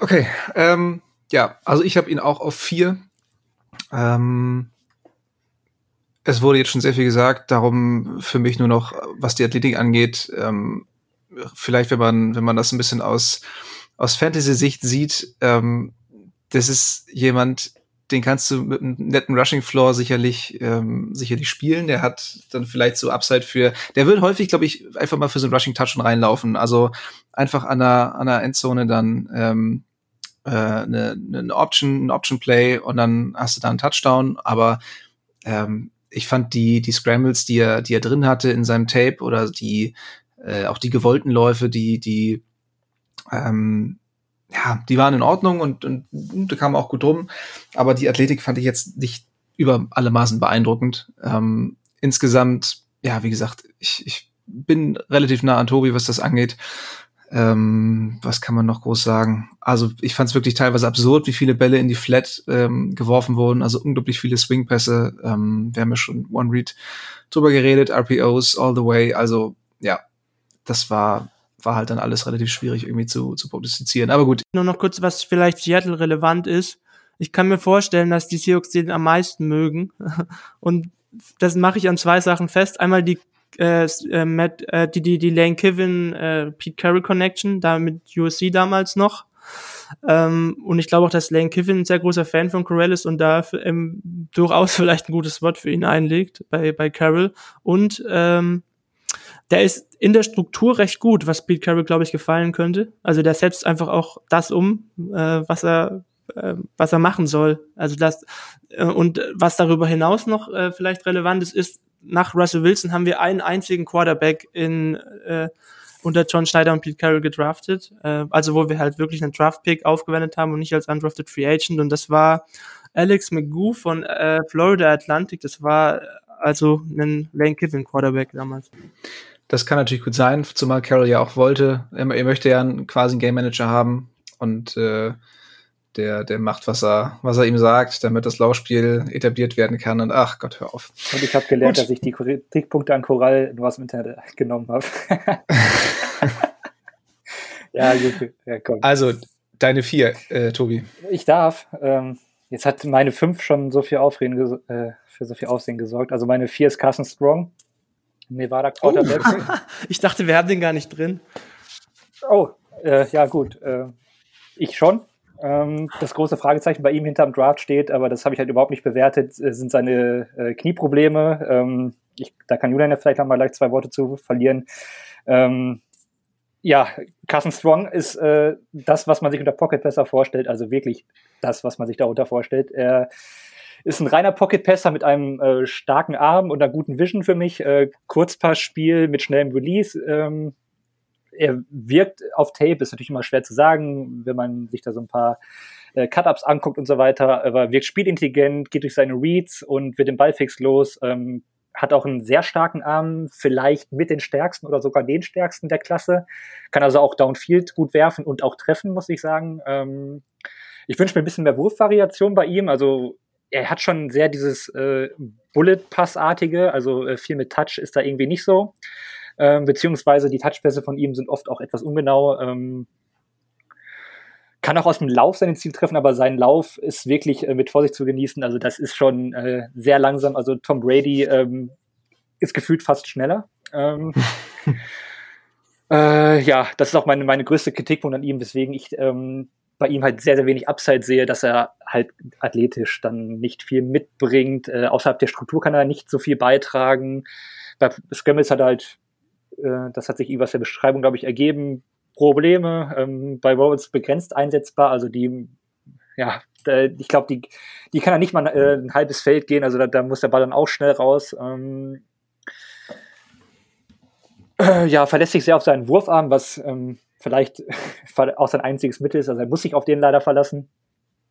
Okay, ähm, ja, also ich habe ihn auch auf vier. Ähm, es wurde jetzt schon sehr viel gesagt, darum für mich nur noch, was die Athletik angeht, ähm, vielleicht, wenn man, wenn man das ein bisschen aus, aus Fantasy-Sicht sieht, ähm, das ist jemand, den kannst du mit einem netten Rushing Floor sicherlich ähm, sicherlich spielen. Der hat dann vielleicht so Upside für. Der wird häufig, glaube ich, einfach mal für so einen Rushing Touch reinlaufen. Also einfach an der an der Endzone dann ähm, äh, eine, eine Option, ein Option Play und dann hast du da einen Touchdown. Aber ähm, ich fand die, die Scrambles, die er, die er drin hatte in seinem Tape oder die, äh, auch die gewollten Läufe, die, die, ähm, ja, die waren in Ordnung und, und, und da kam auch gut rum. Aber die Athletik fand ich jetzt nicht über alle Maßen beeindruckend. Ähm, insgesamt, ja, wie gesagt, ich, ich bin relativ nah an Tobi, was das angeht. Ähm, was kann man noch groß sagen? Also ich fand es wirklich teilweise absurd, wie viele Bälle in die Flat ähm, geworfen wurden. Also unglaublich viele Swingpässe. Ähm, wir haben ja schon One Read drüber geredet, RPOs all the way. Also ja, das war war halt dann alles relativ schwierig irgendwie zu, zu prognostizieren. Aber gut. Nur noch kurz, was vielleicht Seattle relevant ist. Ich kann mir vorstellen, dass die Seahawks den am meisten mögen. [laughs] Und das mache ich an zwei Sachen fest. Einmal die äh, äh, Matt, äh, die, die, die Lane Kiven, äh, Pete Carroll Connection, da mit USC damals noch. Ähm, und ich glaube auch, dass Lane Kiffin ein sehr großer Fan von Corell ist und da ähm, durchaus [laughs] vielleicht ein gutes Wort für ihn einlegt bei, bei Carroll. Und ähm, der ist in der Struktur recht gut, was Pete Carroll, glaube ich, gefallen könnte. Also der setzt einfach auch das um, äh, was er äh, was er machen soll. Also das äh, und was darüber hinaus noch vielleicht relevant ist, ist nach Russell Wilson haben wir einen einzigen Quarterback in äh, unter John Schneider und Pete Carroll gedraftet. Äh, also wo wir halt wirklich einen Draft-Pick aufgewendet haben und nicht als undrafted Free Agent. Und das war Alex McGoo von äh, Florida Atlantic. Das war also ein Lane Kiffin Quarterback damals. Das kann natürlich gut sein, zumal Carroll ja auch wollte. Er, er möchte ja quasi einen Game Manager haben und äh, der, der macht, was er, was er ihm sagt, damit das Laufspiel etabliert werden kann. Und ach Gott, hör auf. Und ich habe gelernt, Gut. dass ich die Kritikpunkte an Choral nur aus dem Internet genommen habe. [laughs] ja, gut. Ja, komm. Also, deine vier, äh, Tobi. Ich darf. Ähm, jetzt hat meine fünf schon so viel Aufreden äh, für so viel Aufsehen gesorgt. Also meine vier ist Carson Strong. Nevada Quarterback. Oh. [laughs] ich dachte, wir haben den gar nicht drin. Oh, äh, ja gut. Äh, ich schon. Ähm, das große Fragezeichen bei ihm hinterm Draft steht, aber das habe ich halt überhaupt nicht bewertet, äh, sind seine äh, Knieprobleme. Ähm, ich, da kann Julian ja vielleicht noch mal gleich zwei Worte zu verlieren. Ähm, ja, Carson Strong ist äh, das, was man sich unter Pocket Passer vorstellt, also wirklich das, was man sich darunter vorstellt. Er ist ein reiner Pocket Passer mit einem äh, starken Arm und einer guten Vision für mich. Äh, Kurzpassspiel mit schnellem Release. Er wirkt auf Tape, ist natürlich immer schwer zu sagen, wenn man sich da so ein paar äh, Cut-Ups anguckt und so weiter, aber wirkt spielintelligent, geht durch seine Reads und wird den Ball fix los, ähm, hat auch einen sehr starken Arm, vielleicht mit den stärksten oder sogar den stärksten der Klasse, kann also auch Downfield gut werfen und auch treffen, muss ich sagen. Ähm, ich wünsche mir ein bisschen mehr Wurfvariation bei ihm, also er hat schon sehr dieses äh, Bullet-Pass-artige, also äh, viel mit Touch ist da irgendwie nicht so ähm, beziehungsweise die Touchpässe von ihm sind oft auch etwas ungenau. Ähm, kann auch aus dem Lauf seine Ziel treffen, aber sein Lauf ist wirklich äh, mit Vorsicht zu genießen. Also das ist schon äh, sehr langsam. Also Tom Brady ähm, ist gefühlt fast schneller. Ähm, [laughs] äh, ja, das ist auch meine, meine größte Kritikpunkt an ihm, weswegen ich ähm, bei ihm halt sehr, sehr wenig Upside sehe, dass er halt athletisch dann nicht viel mitbringt. Äh, außerhalb der Struktur kann er nicht so viel beitragen. Bei Scrambles hat er halt äh, das hat sich über der Beschreibung, glaube ich, ergeben. Probleme ähm, bei Rollins begrenzt einsetzbar, also die, ja, ich glaube, die, die kann er nicht mal äh, ein halbes Feld gehen, also da, da, muss der Ball dann auch schnell raus. Ähm, äh, ja, verlässt sich sehr auf seinen Wurfarm, was ähm, vielleicht [laughs] auch sein einziges Mittel ist, also er muss sich auf den leider verlassen.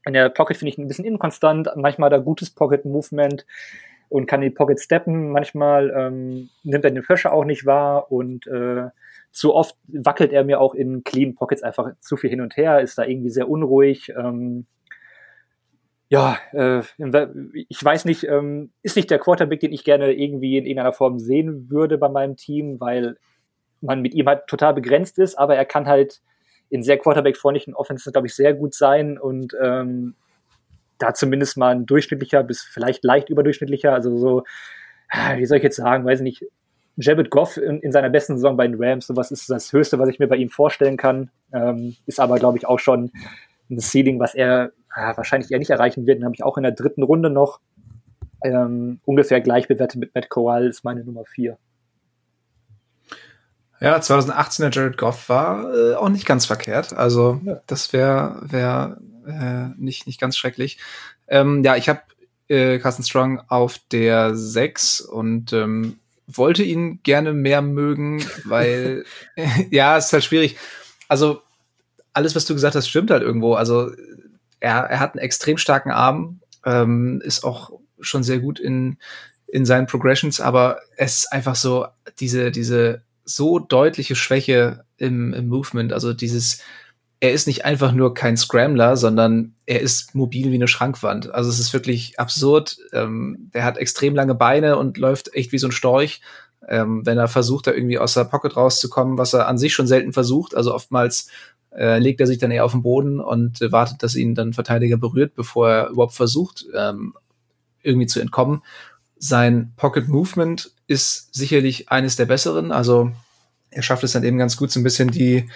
In der Pocket finde ich ein bisschen inkonstant, manchmal da gutes Pocket-Movement, und kann in die Pocket steppen. Manchmal ähm, nimmt er den Pressure auch nicht wahr und äh, zu oft wackelt er mir auch in clean Pockets einfach zu viel hin und her, ist da irgendwie sehr unruhig. Ähm, ja, äh, ich weiß nicht, ähm, ist nicht der Quarterback, den ich gerne irgendwie in irgendeiner Form sehen würde bei meinem Team, weil man mit ihm halt total begrenzt ist, aber er kann halt in sehr Quarterback-freundlichen Offenses, glaube ich, sehr gut sein und ähm, da zumindest mal ein durchschnittlicher bis vielleicht leicht überdurchschnittlicher, also so, ah, wie soll ich jetzt sagen, weiß nicht, Jared Goff in, in seiner besten Saison bei den Rams, sowas ist das Höchste, was ich mir bei ihm vorstellen kann, ähm, ist aber, glaube ich, auch schon ein Ceiling, was er äh, wahrscheinlich eher nicht erreichen wird. Den habe ich auch in der dritten Runde noch ähm, ungefähr gleich bewertet mit Matt Corral, ist meine Nummer vier. Ja, 2018 der Jared Goff war äh, auch nicht ganz verkehrt. Also ja. das wäre wär äh, nicht, nicht ganz schrecklich. Ähm, ja, ich habe äh, Carsten Strong auf der 6 und ähm, wollte ihn gerne mehr mögen, [laughs] weil ja, es ist halt schwierig. Also alles, was du gesagt hast, stimmt halt irgendwo. Also er, er hat einen extrem starken Arm, ähm, ist auch schon sehr gut in, in seinen Progressions, aber es ist einfach so diese, diese so deutliche Schwäche im, im Movement, also dieses er ist nicht einfach nur kein Scrambler, sondern er ist mobil wie eine Schrankwand. Also es ist wirklich absurd. Ähm, der hat extrem lange Beine und läuft echt wie so ein Storch. Ähm, wenn er versucht, da irgendwie aus der Pocket rauszukommen, was er an sich schon selten versucht. Also oftmals äh, legt er sich dann eher auf den Boden und äh, wartet, dass ihn dann Verteidiger berührt, bevor er überhaupt versucht, ähm, irgendwie zu entkommen. Sein Pocket Movement ist sicherlich eines der besseren. Also er schafft es dann eben ganz gut, so ein bisschen die,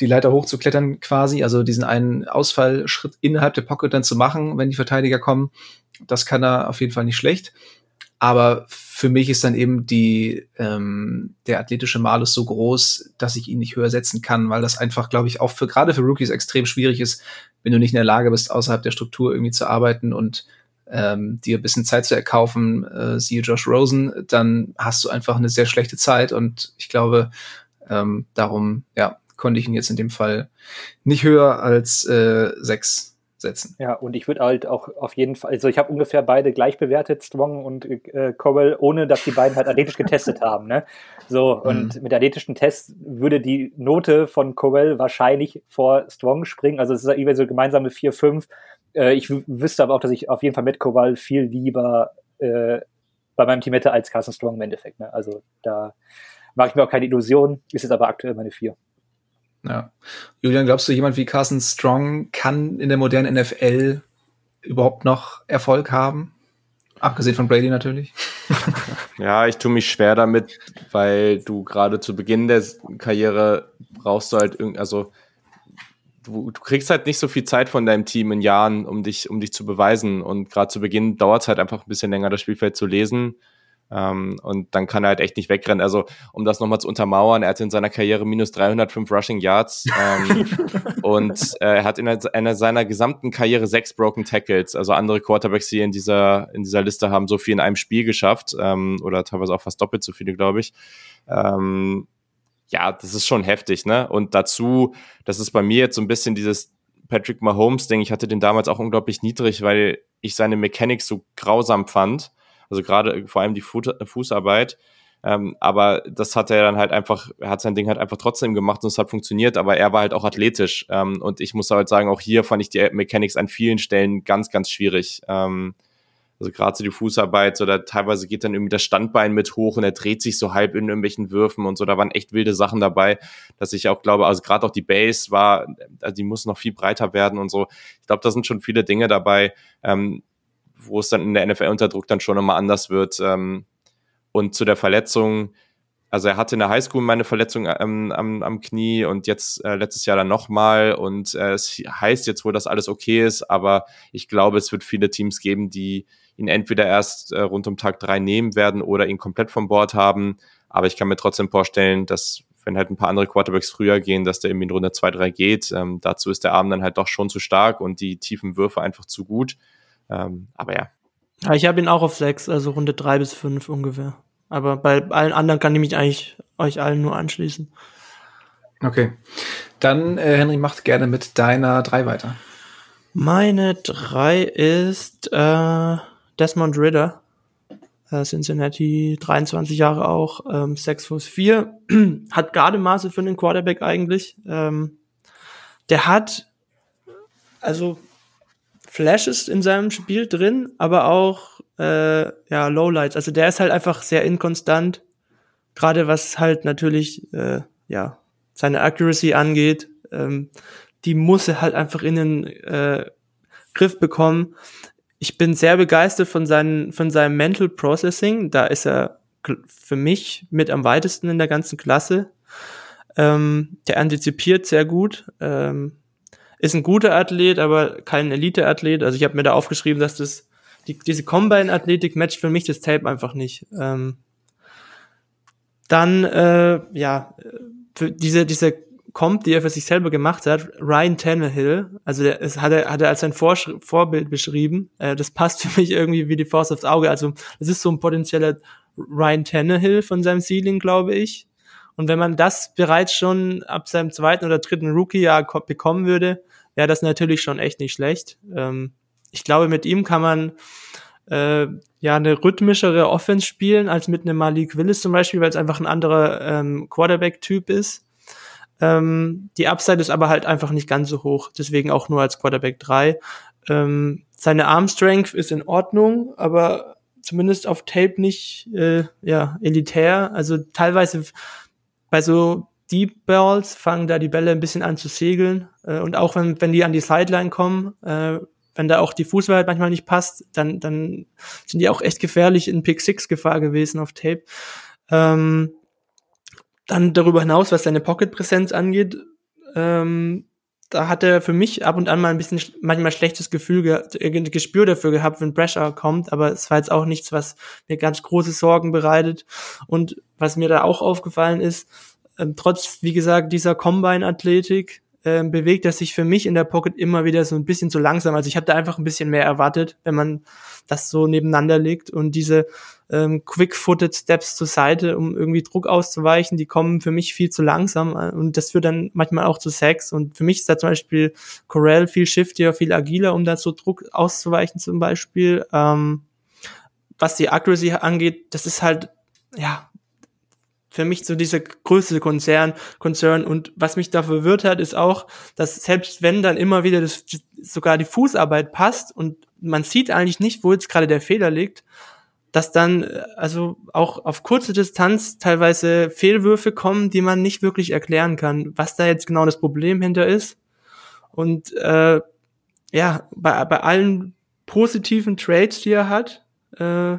die Leiter hochzuklettern quasi, also diesen einen Ausfallschritt innerhalb der Pocket dann zu machen, wenn die Verteidiger kommen. Das kann er auf jeden Fall nicht schlecht. Aber für mich ist dann eben die, ähm, der athletische Malus so groß, dass ich ihn nicht höher setzen kann, weil das einfach, glaube ich, auch für gerade für Rookies extrem schwierig ist, wenn du nicht in der Lage bist, außerhalb der Struktur irgendwie zu arbeiten und ähm, dir ein bisschen Zeit zu erkaufen, äh, siehe Josh Rosen, dann hast du einfach eine sehr schlechte Zeit und ich glaube, ähm, darum, ja, konnte ich ihn jetzt in dem Fall nicht höher als äh, sechs setzen. Ja, und ich würde halt auch auf jeden Fall, also ich habe ungefähr beide gleich bewertet, Strong und äh, Cowell, ohne dass die beiden halt athletisch getestet [laughs] haben. Ne? So, und mhm. mit athletischen Tests würde die Note von Cowell wahrscheinlich vor Strong springen. Also es ist irgendwie so gemeinsame 4, 5. Äh, ich wüsste aber auch, dass ich auf jeden Fall mit Cowell viel lieber äh, bei meinem Team hätte als Carson Strong im Endeffekt. Ne? Also da mache ich mir auch keine Illusionen, ist jetzt aber aktuell meine vier. Ja. Julian, glaubst du, jemand wie Carson Strong kann in der modernen NFL überhaupt noch Erfolg haben? Abgesehen von Brady natürlich. [laughs] Ja, ich tue mich schwer damit, weil du gerade zu Beginn der Karriere brauchst du halt irgendwie, also du, du, kriegst halt nicht so viel Zeit von deinem Team in Jahren, um dich, um dich zu beweisen. Und gerade zu Beginn dauert es halt einfach ein bisschen länger, das Spielfeld zu lesen. Ähm, und dann kann er halt echt nicht wegrennen. Also, um das nochmal zu untermauern, er hatte in seiner Karriere minus 305 Rushing Yards ähm, [laughs] und äh, er hat in einer seiner gesamten Karriere sechs Broken Tackles. Also andere Quarterbacks hier in dieser, in dieser Liste haben so viel in einem Spiel geschafft ähm, oder teilweise auch fast doppelt so viele, glaube ich. Ähm, ja, das ist schon heftig, ne? Und dazu, das ist bei mir jetzt so ein bisschen dieses Patrick Mahomes-Ding. Ich hatte den damals auch unglaublich niedrig, weil ich seine Mechanik so grausam fand. Also gerade vor allem die Fußarbeit. Ähm, aber das hat er dann halt einfach, er hat sein Ding halt einfach trotzdem gemacht und es hat funktioniert, aber er war halt auch athletisch. Ähm, und ich muss halt sagen, auch hier fand ich die Mechanics an vielen Stellen ganz, ganz schwierig. Ähm, also gerade so die Fußarbeit, da teilweise geht dann irgendwie das Standbein mit hoch und er dreht sich so halb in irgendwelchen Würfen und so. Da waren echt wilde Sachen dabei, dass ich auch glaube, also gerade auch die Base war, also die muss noch viel breiter werden und so. Ich glaube, da sind schon viele Dinge dabei, ähm, wo es dann in der NFL unter Druck dann schon immer anders wird. Ähm, und zu der Verletzung, also er hatte in der Highschool meine Verletzung ähm, am, am Knie und jetzt äh, letztes Jahr dann nochmal und äh, es heißt jetzt wohl, dass alles okay ist, aber ich glaube, es wird viele Teams geben, die ihn entweder erst äh, rund um Tag drei nehmen werden oder ihn komplett vom Bord haben. Aber ich kann mir trotzdem vorstellen, dass wenn halt ein paar andere Quarterbacks früher gehen, dass der irgendwie in Runde zwei drei geht. Ähm, dazu ist der Arm dann halt doch schon zu stark und die tiefen Würfe einfach zu gut. Ähm, aber ja. ja ich habe ihn auch auf sechs, also Runde drei bis fünf ungefähr. Aber bei allen anderen kann ich mich eigentlich euch allen nur anschließen. Okay. Dann, äh, Henry, macht gerne mit deiner drei weiter. Meine drei ist äh, Desmond Ritter, äh, Cincinnati, 23 Jahre auch, ähm, 6 Fuß 4, [clears throat] hat Gardemaße für einen Quarterback eigentlich. Ähm, der hat also Flashes in seinem Spiel drin, aber auch äh, ja, Lowlights. Also der ist halt einfach sehr inkonstant, gerade was halt natürlich äh, ja seine Accuracy angeht. Ähm, die muss er halt einfach in den äh, Griff bekommen ich bin sehr begeistert von, seinen, von seinem Mental Processing. Da ist er für mich mit am weitesten in der ganzen Klasse. Ähm, der antizipiert sehr gut. Ähm, ist ein guter Athlet, aber kein Elite-Athlet. Also ich habe mir da aufgeschrieben, dass das die, diese Combine-Athletik matcht für mich das Tape einfach nicht. Ähm, dann äh, ja für diese diese kommt, die er für sich selber gemacht hat, Ryan Tannehill, also der ist, hat, er, hat er als sein Vor Vorbild beschrieben. Äh, das passt für mich irgendwie wie die Faust aufs Auge. Also es ist so ein potenzieller Ryan Tannehill von seinem Ceiling, glaube ich. Und wenn man das bereits schon ab seinem zweiten oder dritten Rookie-Jahr bekommen würde, wäre das natürlich schon echt nicht schlecht. Ähm, ich glaube, mit ihm kann man äh, ja eine rhythmischere Offense spielen als mit einem Malik Willis zum Beispiel, weil es einfach ein anderer ähm, Quarterback-Typ ist. Ähm, die Upside ist aber halt einfach nicht ganz so hoch, deswegen auch nur als Quarterback 3. Ähm, seine Arm Strength ist in Ordnung, aber zumindest auf Tape nicht äh, ja, elitär. Also teilweise bei so Deep Balls fangen da die Bälle ein bisschen an zu segeln. Äh, und auch wenn, wenn die an die Sideline kommen, äh, wenn da auch die Fußwahrheit manchmal nicht passt, dann, dann sind die auch echt gefährlich in Pick Six Gefahr gewesen auf Tape. Ähm, dann darüber hinaus, was seine Pocket-Präsenz angeht, ähm, da hat er für mich ab und an mal ein bisschen manchmal schlechtes Gefühl, ge Gespür dafür gehabt, wenn Pressure kommt, aber es war jetzt auch nichts, was mir ganz große Sorgen bereitet. Und was mir da auch aufgefallen ist, ähm, trotz, wie gesagt, dieser Combine-Athletik, äh, bewegt er sich für mich in der Pocket immer wieder so ein bisschen zu langsam. Also ich habe da einfach ein bisschen mehr erwartet, wenn man das so nebeneinander legt und diese ähm, quick-footed Steps zur Seite, um irgendwie Druck auszuweichen, die kommen für mich viel zu langsam äh, und das führt dann manchmal auch zu Sex und für mich ist da zum Beispiel Corell viel shiftier, viel agiler, um da so Druck auszuweichen zum Beispiel. Ähm, was die Accuracy angeht, das ist halt, ja, für mich so dieser größte Konzern, Konzern. Und was mich da verwirrt hat, ist auch, dass selbst wenn dann immer wieder das, sogar die Fußarbeit passt und man sieht eigentlich nicht, wo jetzt gerade der Fehler liegt, dass dann äh, also auch auf kurze Distanz teilweise Fehlwürfe kommen, die man nicht wirklich erklären kann, was da jetzt genau das Problem hinter ist. Und äh, ja, bei, bei allen positiven Trades, die er hat, äh,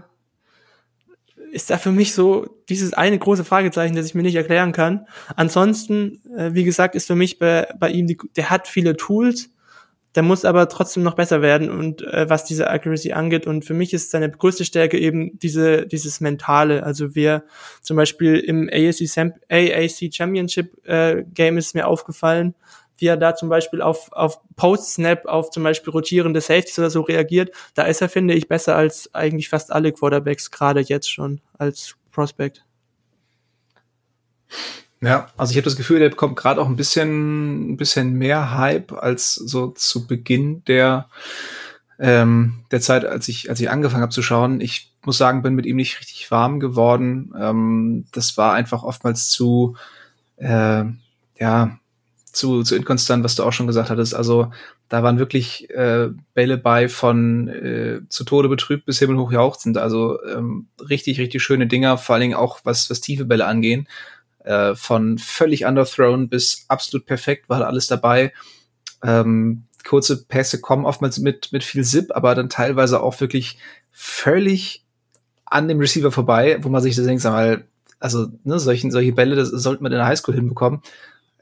ist da für mich so dieses eine große Fragezeichen, das ich mir nicht erklären kann. Ansonsten, äh, wie gesagt, ist für mich bei, bei ihm, die, der hat viele Tools, der muss aber trotzdem noch besser werden und äh, was diese Accuracy angeht. Und für mich ist seine größte Stärke eben diese, dieses Mentale. Also wir zum Beispiel im AAC, AAC Championship äh, Game ist mir aufgefallen, wie er da zum Beispiel auf, auf Post-Snap, auf zum Beispiel rotierende Safeties oder so reagiert, da ist er, finde ich, besser als eigentlich fast alle Quarterbacks, gerade jetzt schon als Prospect. Ja, also ich habe das Gefühl, der bekommt gerade auch ein bisschen, ein bisschen mehr Hype als so zu Beginn der ähm, der Zeit, als ich als ich angefangen habe zu schauen. Ich muss sagen, bin mit ihm nicht richtig warm geworden. Ähm, das war einfach oftmals zu äh, ja zu, zu inkonstant, was du auch schon gesagt hattest. Also da waren wirklich äh, Bälle bei von äh, zu Tode betrübt bis himmelhoch jauchzend. Also ähm, richtig, richtig schöne Dinger, vor allen Dingen auch was, was tiefe Bälle angehen. Äh, von völlig underthrown bis absolut perfekt war alles dabei. Ähm, kurze Pässe kommen oftmals mit, mit viel Zip, aber dann teilweise auch wirklich völlig an dem Receiver vorbei, wo man sich das denkt, mal, also ne, solchen, solche Bälle, das sollte man in der Highschool hinbekommen.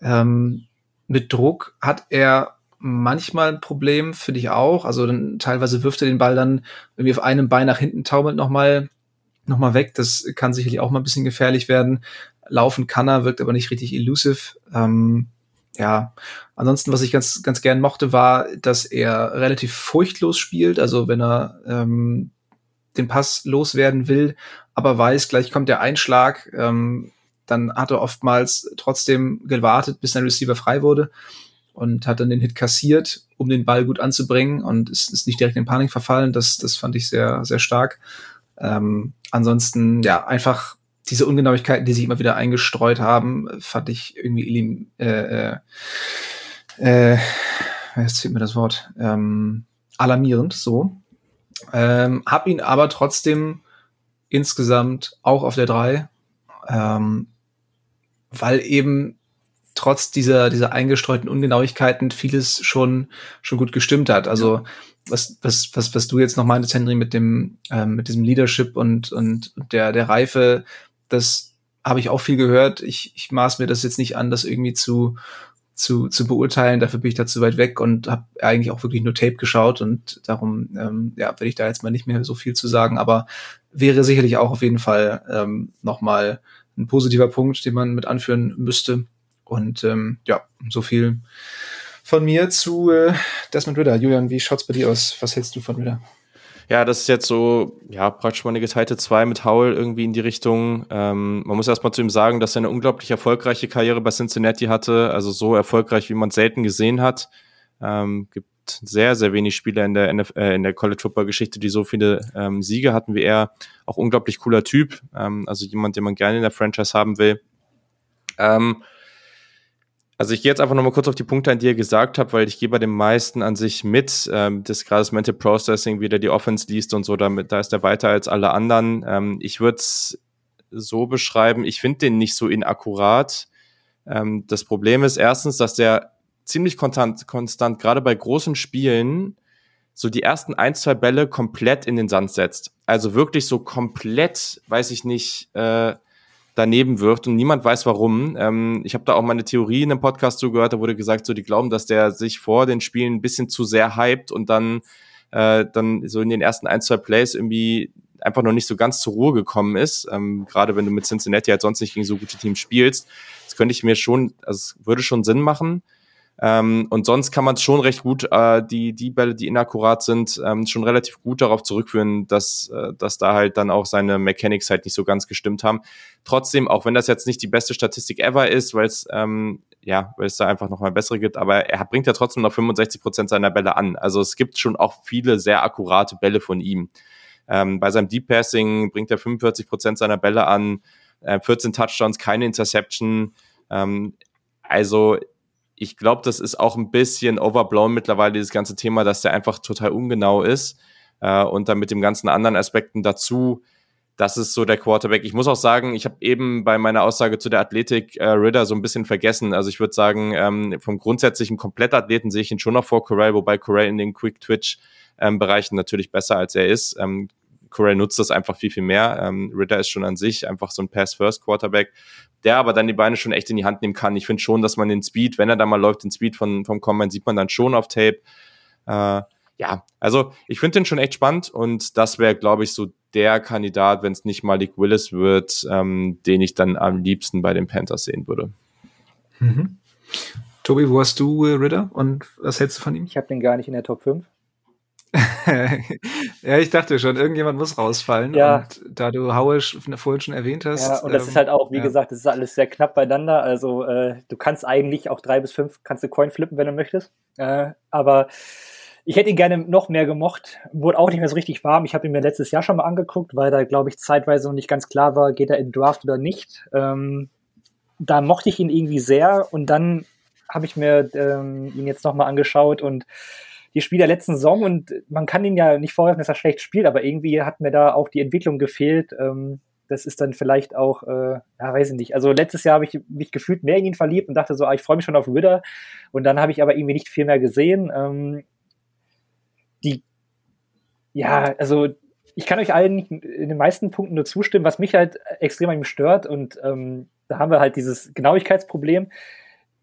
Ähm, mit Druck hat er manchmal ein Problem, finde ich auch. Also dann teilweise wirft er den Ball dann irgendwie auf einem Bein nach hinten, taumelt nochmal noch mal weg. Das kann sicherlich auch mal ein bisschen gefährlich werden. Laufen kann er, wirkt aber nicht richtig elusive. Ähm, ja, ansonsten, was ich ganz, ganz gern mochte, war, dass er relativ furchtlos spielt. Also wenn er ähm, den Pass loswerden will, aber weiß, gleich kommt der Einschlag, ähm, dann hat er oftmals trotzdem gewartet, bis sein Receiver frei wurde und hat dann den Hit kassiert, um den Ball gut anzubringen und ist, ist nicht direkt in Panik verfallen. Das, das fand ich sehr, sehr stark. Ähm, ansonsten, ja, einfach diese Ungenauigkeiten, die sich immer wieder eingestreut haben, fand ich irgendwie äh, äh, äh, jetzt fehlt mir das Wort, ähm, alarmierend, so. Ähm, hab ihn aber trotzdem insgesamt auch auf der 3. Ähm, weil eben trotz dieser, dieser eingestreuten Ungenauigkeiten vieles schon, schon gut gestimmt hat. Also was, was, was, was du jetzt noch meintest, Henry, mit dem, ähm, mit diesem Leadership und, und der, der Reife, das habe ich auch viel gehört. Ich, ich maß mir das jetzt nicht an, das irgendwie zu, zu, zu beurteilen. Dafür bin ich da zu weit weg und habe eigentlich auch wirklich nur Tape geschaut und darum ähm, ja, werde ich da jetzt mal nicht mehr so viel zu sagen, aber wäre sicherlich auch auf jeden Fall ähm, nochmal ein positiver Punkt, den man mit anführen müsste. Und ähm, ja, so viel von mir zu äh, Desmond Ritter. Julian, wie schaut's bei dir aus? Was hältst du von Ritter? Ja, das ist jetzt so, ja, praktisch mal eine geteilte zwei mit Howell irgendwie in die Richtung. Ähm, man muss erstmal zu ihm sagen, dass er eine unglaublich erfolgreiche Karriere bei Cincinnati hatte, also so erfolgreich, wie man selten gesehen hat. Ähm, gibt sehr, sehr wenig Spieler in der, NF äh, in der College Football Geschichte, die so viele ähm, Siege hatten wie er. Auch unglaublich cooler Typ. Ähm, also jemand, den man gerne in der Franchise haben will. Ähm, also ich gehe jetzt einfach nochmal kurz auf die Punkte an, die ihr gesagt habt, weil ich gehe bei den meisten an sich mit. Ähm, das gerade das Mental Processing, wie der die Offense liest und so, damit, da ist er weiter als alle anderen. Ähm, ich würde es so beschreiben, ich finde den nicht so inakkurat. Ähm, das Problem ist erstens, dass der ziemlich konstant, konstant, gerade bei großen Spielen, so die ersten ein, zwei Bälle komplett in den Sand setzt. Also wirklich so komplett, weiß ich nicht, äh, daneben wirft und niemand weiß warum. Ähm, ich habe da auch mal eine Theorie in einem Podcast zugehört, da wurde gesagt, so die glauben, dass der sich vor den Spielen ein bisschen zu sehr hypt und dann, äh, dann so in den ersten ein, zwei Plays irgendwie einfach noch nicht so ganz zur Ruhe gekommen ist. Ähm, Gerade wenn du mit Cincinnati halt sonst nicht gegen so gute Teams spielst. Das könnte ich mir schon, also es würde schon Sinn machen. Ähm, und sonst kann man schon recht gut, äh, die, die Bälle, die inakkurat sind, ähm, schon relativ gut darauf zurückführen, dass, äh, dass da halt dann auch seine Mechanics halt nicht so ganz gestimmt haben. Trotzdem, auch wenn das jetzt nicht die beste Statistik ever ist, weil es ähm, ja, weil es da einfach noch mal bessere gibt, aber er bringt ja trotzdem noch 65 Prozent seiner Bälle an. Also es gibt schon auch viele sehr akkurate Bälle von ihm. Ähm, bei seinem Deep Passing bringt er 45 Prozent seiner Bälle an, äh, 14 Touchdowns, keine Interception. Ähm, also ich glaube, das ist auch ein bisschen overblown mittlerweile, dieses ganze Thema, dass der einfach total ungenau ist. Äh, und dann mit dem ganzen anderen Aspekten dazu, das ist so der Quarterback. Ich muss auch sagen, ich habe eben bei meiner Aussage zu der Athletik äh, Ritter so ein bisschen vergessen. Also ich würde sagen, ähm, vom grundsätzlichen Komplettathleten sehe ich ihn schon noch vor Corral, wobei Corral in den Quick-Twitch-Bereichen ähm, natürlich besser als er ist. Ähm, Corell nutzt das einfach viel, viel mehr. Ähm, Ritter ist schon an sich einfach so ein Pass-First-Quarterback, der aber dann die Beine schon echt in die Hand nehmen kann. Ich finde schon, dass man den Speed, wenn er da mal läuft, den Speed von, vom Combine sieht man dann schon auf Tape. Äh, ja, also ich finde den schon echt spannend und das wäre, glaube ich, so der Kandidat, wenn es nicht Malik Willis wird, ähm, den ich dann am liebsten bei den Panthers sehen würde. Mhm. Tobi, wo hast du äh, Ritter und was hältst du von ihm? Ich habe den gar nicht in der Top 5. [laughs] ja, ich dachte schon, irgendjemand muss rausfallen. Ja. Und da du Howell vorhin schon erwähnt hast. Ja, und das ähm, ist halt auch, wie ja. gesagt, das ist alles sehr knapp beieinander. Also äh, du kannst eigentlich auch drei bis fünf, kannst du Coin flippen, wenn du möchtest. Äh, aber ich hätte ihn gerne noch mehr gemocht. Wurde auch nicht mehr so richtig warm. Ich habe ihn mir letztes Jahr schon mal angeguckt, weil da, glaube ich, zeitweise noch nicht ganz klar war, geht er in Draft oder nicht. Ähm, da mochte ich ihn irgendwie sehr und dann habe ich mir ähm, ihn jetzt nochmal angeschaut und die Spiele der letzten Saison und man kann ihn ja nicht vorwerfen, dass er schlecht spielt, aber irgendwie hat mir da auch die Entwicklung gefehlt. Ähm, das ist dann vielleicht auch, äh, ja, weiß ich nicht. Also letztes Jahr habe ich mich gefühlt mehr in ihn verliebt und dachte so, ah, ich freue mich schon auf Ritter. Und dann habe ich aber irgendwie nicht viel mehr gesehen. Ähm, die, ja, also ich kann euch allen in den meisten Punkten nur zustimmen, was mich halt extrem an ihm stört. Und ähm, da haben wir halt dieses Genauigkeitsproblem.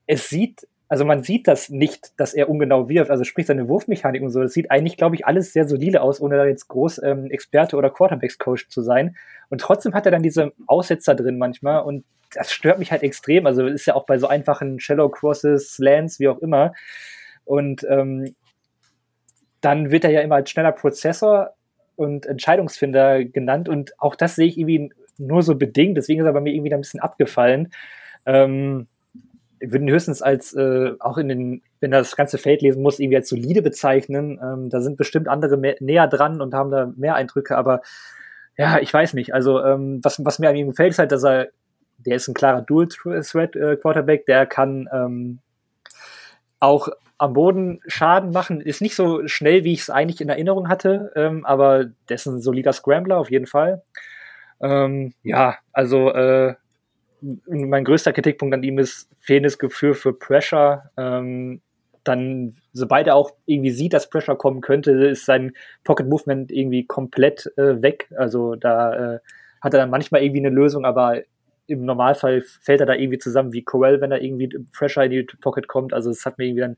Es sieht also man sieht das nicht, dass er ungenau wirft, also sprich seine Wurfmechanik und so. Das sieht eigentlich, glaube ich, alles sehr solide aus, ohne da jetzt groß ähm, Experte oder Quarterbacks-Coach zu sein. Und trotzdem hat er dann diese Aussetzer drin manchmal und das stört mich halt extrem. Also ist ja auch bei so einfachen Shallow Crosses, Slants, wie auch immer. Und ähm, dann wird er ja immer als schneller Prozessor und Entscheidungsfinder genannt und auch das sehe ich irgendwie nur so bedingt. Deswegen ist er bei mir irgendwie ein bisschen abgefallen. Ähm, würden höchstens als äh, auch in den, wenn er das ganze Feld lesen muss, irgendwie als solide bezeichnen. Ähm, da sind bestimmt andere mehr, näher dran und haben da mehr Eindrücke, aber ja, ich weiß nicht. Also ähm, was, was mir an ihm gefällt, ist halt, dass er, der ist ein klarer Dual-Threat-Quarterback, äh, der kann ähm, auch am Boden Schaden machen. Ist nicht so schnell, wie ich es eigentlich in Erinnerung hatte, ähm, aber der ist ein solider Scrambler auf jeden Fall. Ähm, ja, also äh, mein größter Kritikpunkt an ihm ist fehlendes Gefühl für Pressure. Ähm, dann, sobald er auch irgendwie sieht, dass Pressure kommen könnte, ist sein Pocket Movement irgendwie komplett äh, weg. Also da äh, hat er dann manchmal irgendwie eine Lösung, aber im Normalfall fällt er da irgendwie zusammen wie Corell, wenn er irgendwie Pressure in die Pocket kommt. Also es hat mir irgendwie dann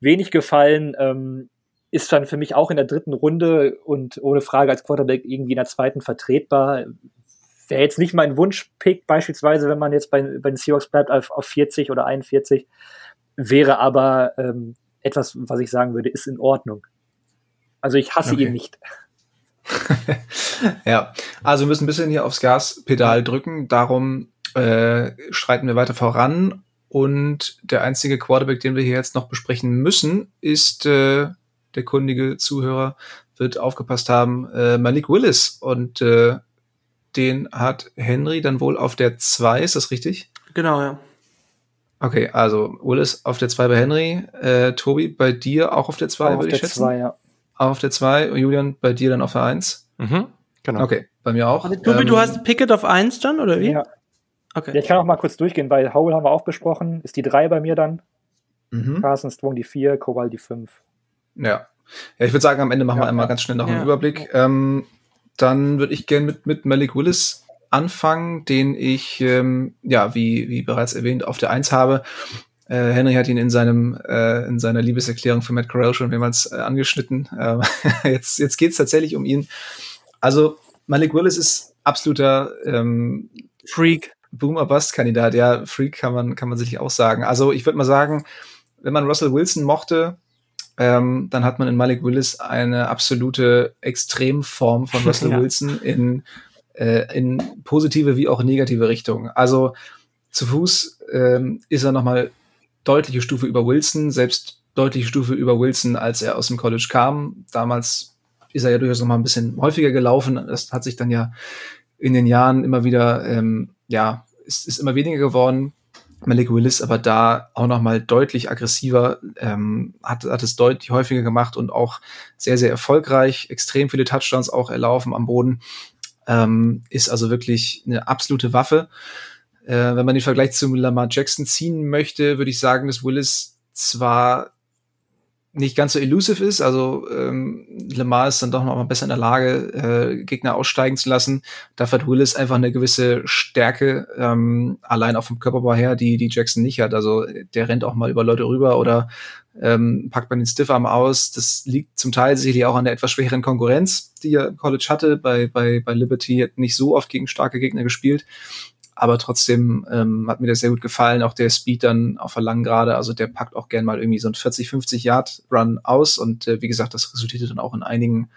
wenig gefallen. Ähm, ist dann für mich auch in der dritten Runde und ohne Frage als Quarterback irgendwie in der zweiten vertretbar wäre jetzt nicht mein Wunschpick, beispielsweise, wenn man jetzt bei, bei den Seahawks bleibt auf, auf 40 oder 41, wäre aber ähm, etwas, was ich sagen würde, ist in Ordnung. Also ich hasse okay. ihn nicht. [laughs] ja, also wir müssen ein bisschen hier aufs Gaspedal drücken, darum äh, schreiten wir weiter voran. Und der einzige Quarterback, den wir hier jetzt noch besprechen müssen, ist äh, der kundige Zuhörer wird aufgepasst haben, äh, Malik Willis. Und äh, den hat Henry dann wohl auf der 2, ist das richtig? Genau, ja. Okay, also Willis auf der 2 bei Henry, äh, Tobi bei dir auch auf der 2, würde ich schätzen? Zwei, ja. Auch auf der 2, Julian bei dir dann auf der 1? Mhm, genau. Okay, bei mir auch. Also, Tobi, ähm, du hast Pickett auf 1 dann, oder wie? Ja. Okay. Ja, ich kann auch mal kurz durchgehen, weil Howell haben wir auch besprochen, ist die 3 bei mir dann. Mhm. Carson Strong die 4, Kowal die 5. Ja. Ja, ich würde sagen, am Ende machen ja, wir einmal ja. ganz schnell noch ja. einen Überblick. Ähm, dann würde ich gerne mit, mit Malik Willis anfangen, den ich, ähm, ja, wie, wie bereits erwähnt, auf der Eins habe. Äh, Henry hat ihn in seinem äh, in seiner Liebeserklärung für Matt Corral schon mehrmals äh, angeschnitten. Äh, [laughs] jetzt jetzt geht es tatsächlich um ihn. Also Malik Willis ist absoluter ähm, Freak. Boomer Bust Kandidat. Ja, Freak kann man kann man sicherlich auch sagen. Also ich würde mal sagen, wenn man Russell Wilson mochte, ähm, dann hat man in Malik Willis eine absolute Extremform von [laughs] Russell ja. Wilson in, äh, in positive wie auch negative Richtung. Also zu Fuß ähm, ist er nochmal deutliche Stufe über Wilson, selbst deutliche Stufe über Wilson, als er aus dem College kam. Damals ist er ja durchaus noch mal ein bisschen häufiger gelaufen. Das hat sich dann ja in den Jahren immer wieder, ähm, ja, ist, ist immer weniger geworden. Malik Willis aber da auch noch mal deutlich aggressiver, ähm, hat, hat es deutlich häufiger gemacht und auch sehr, sehr erfolgreich, extrem viele Touchdowns auch erlaufen am Boden, ähm, ist also wirklich eine absolute Waffe. Äh, wenn man den Vergleich zu Lamar Jackson ziehen möchte, würde ich sagen, dass Willis zwar nicht ganz so elusive ist. Also ähm, Lamar ist dann doch noch mal besser in der Lage, äh, Gegner aussteigen zu lassen. Dafür hat Willis einfach eine gewisse Stärke, ähm, allein auch vom Körperbau her, die, die Jackson nicht hat. Also der rennt auch mal über Leute rüber oder ähm, packt man den Stiffarm aus. Das liegt zum Teil sicherlich auch an der etwas schwächeren Konkurrenz, die im College hatte. Bei, bei, bei Liberty hat nicht so oft gegen starke Gegner gespielt aber trotzdem ähm, hat mir das sehr gut gefallen. Auch der Speed dann auf der langen Gerade, also der packt auch gern mal irgendwie so ein 40, 50 Yard Run aus und äh, wie gesagt, das resultierte dann auch in einigen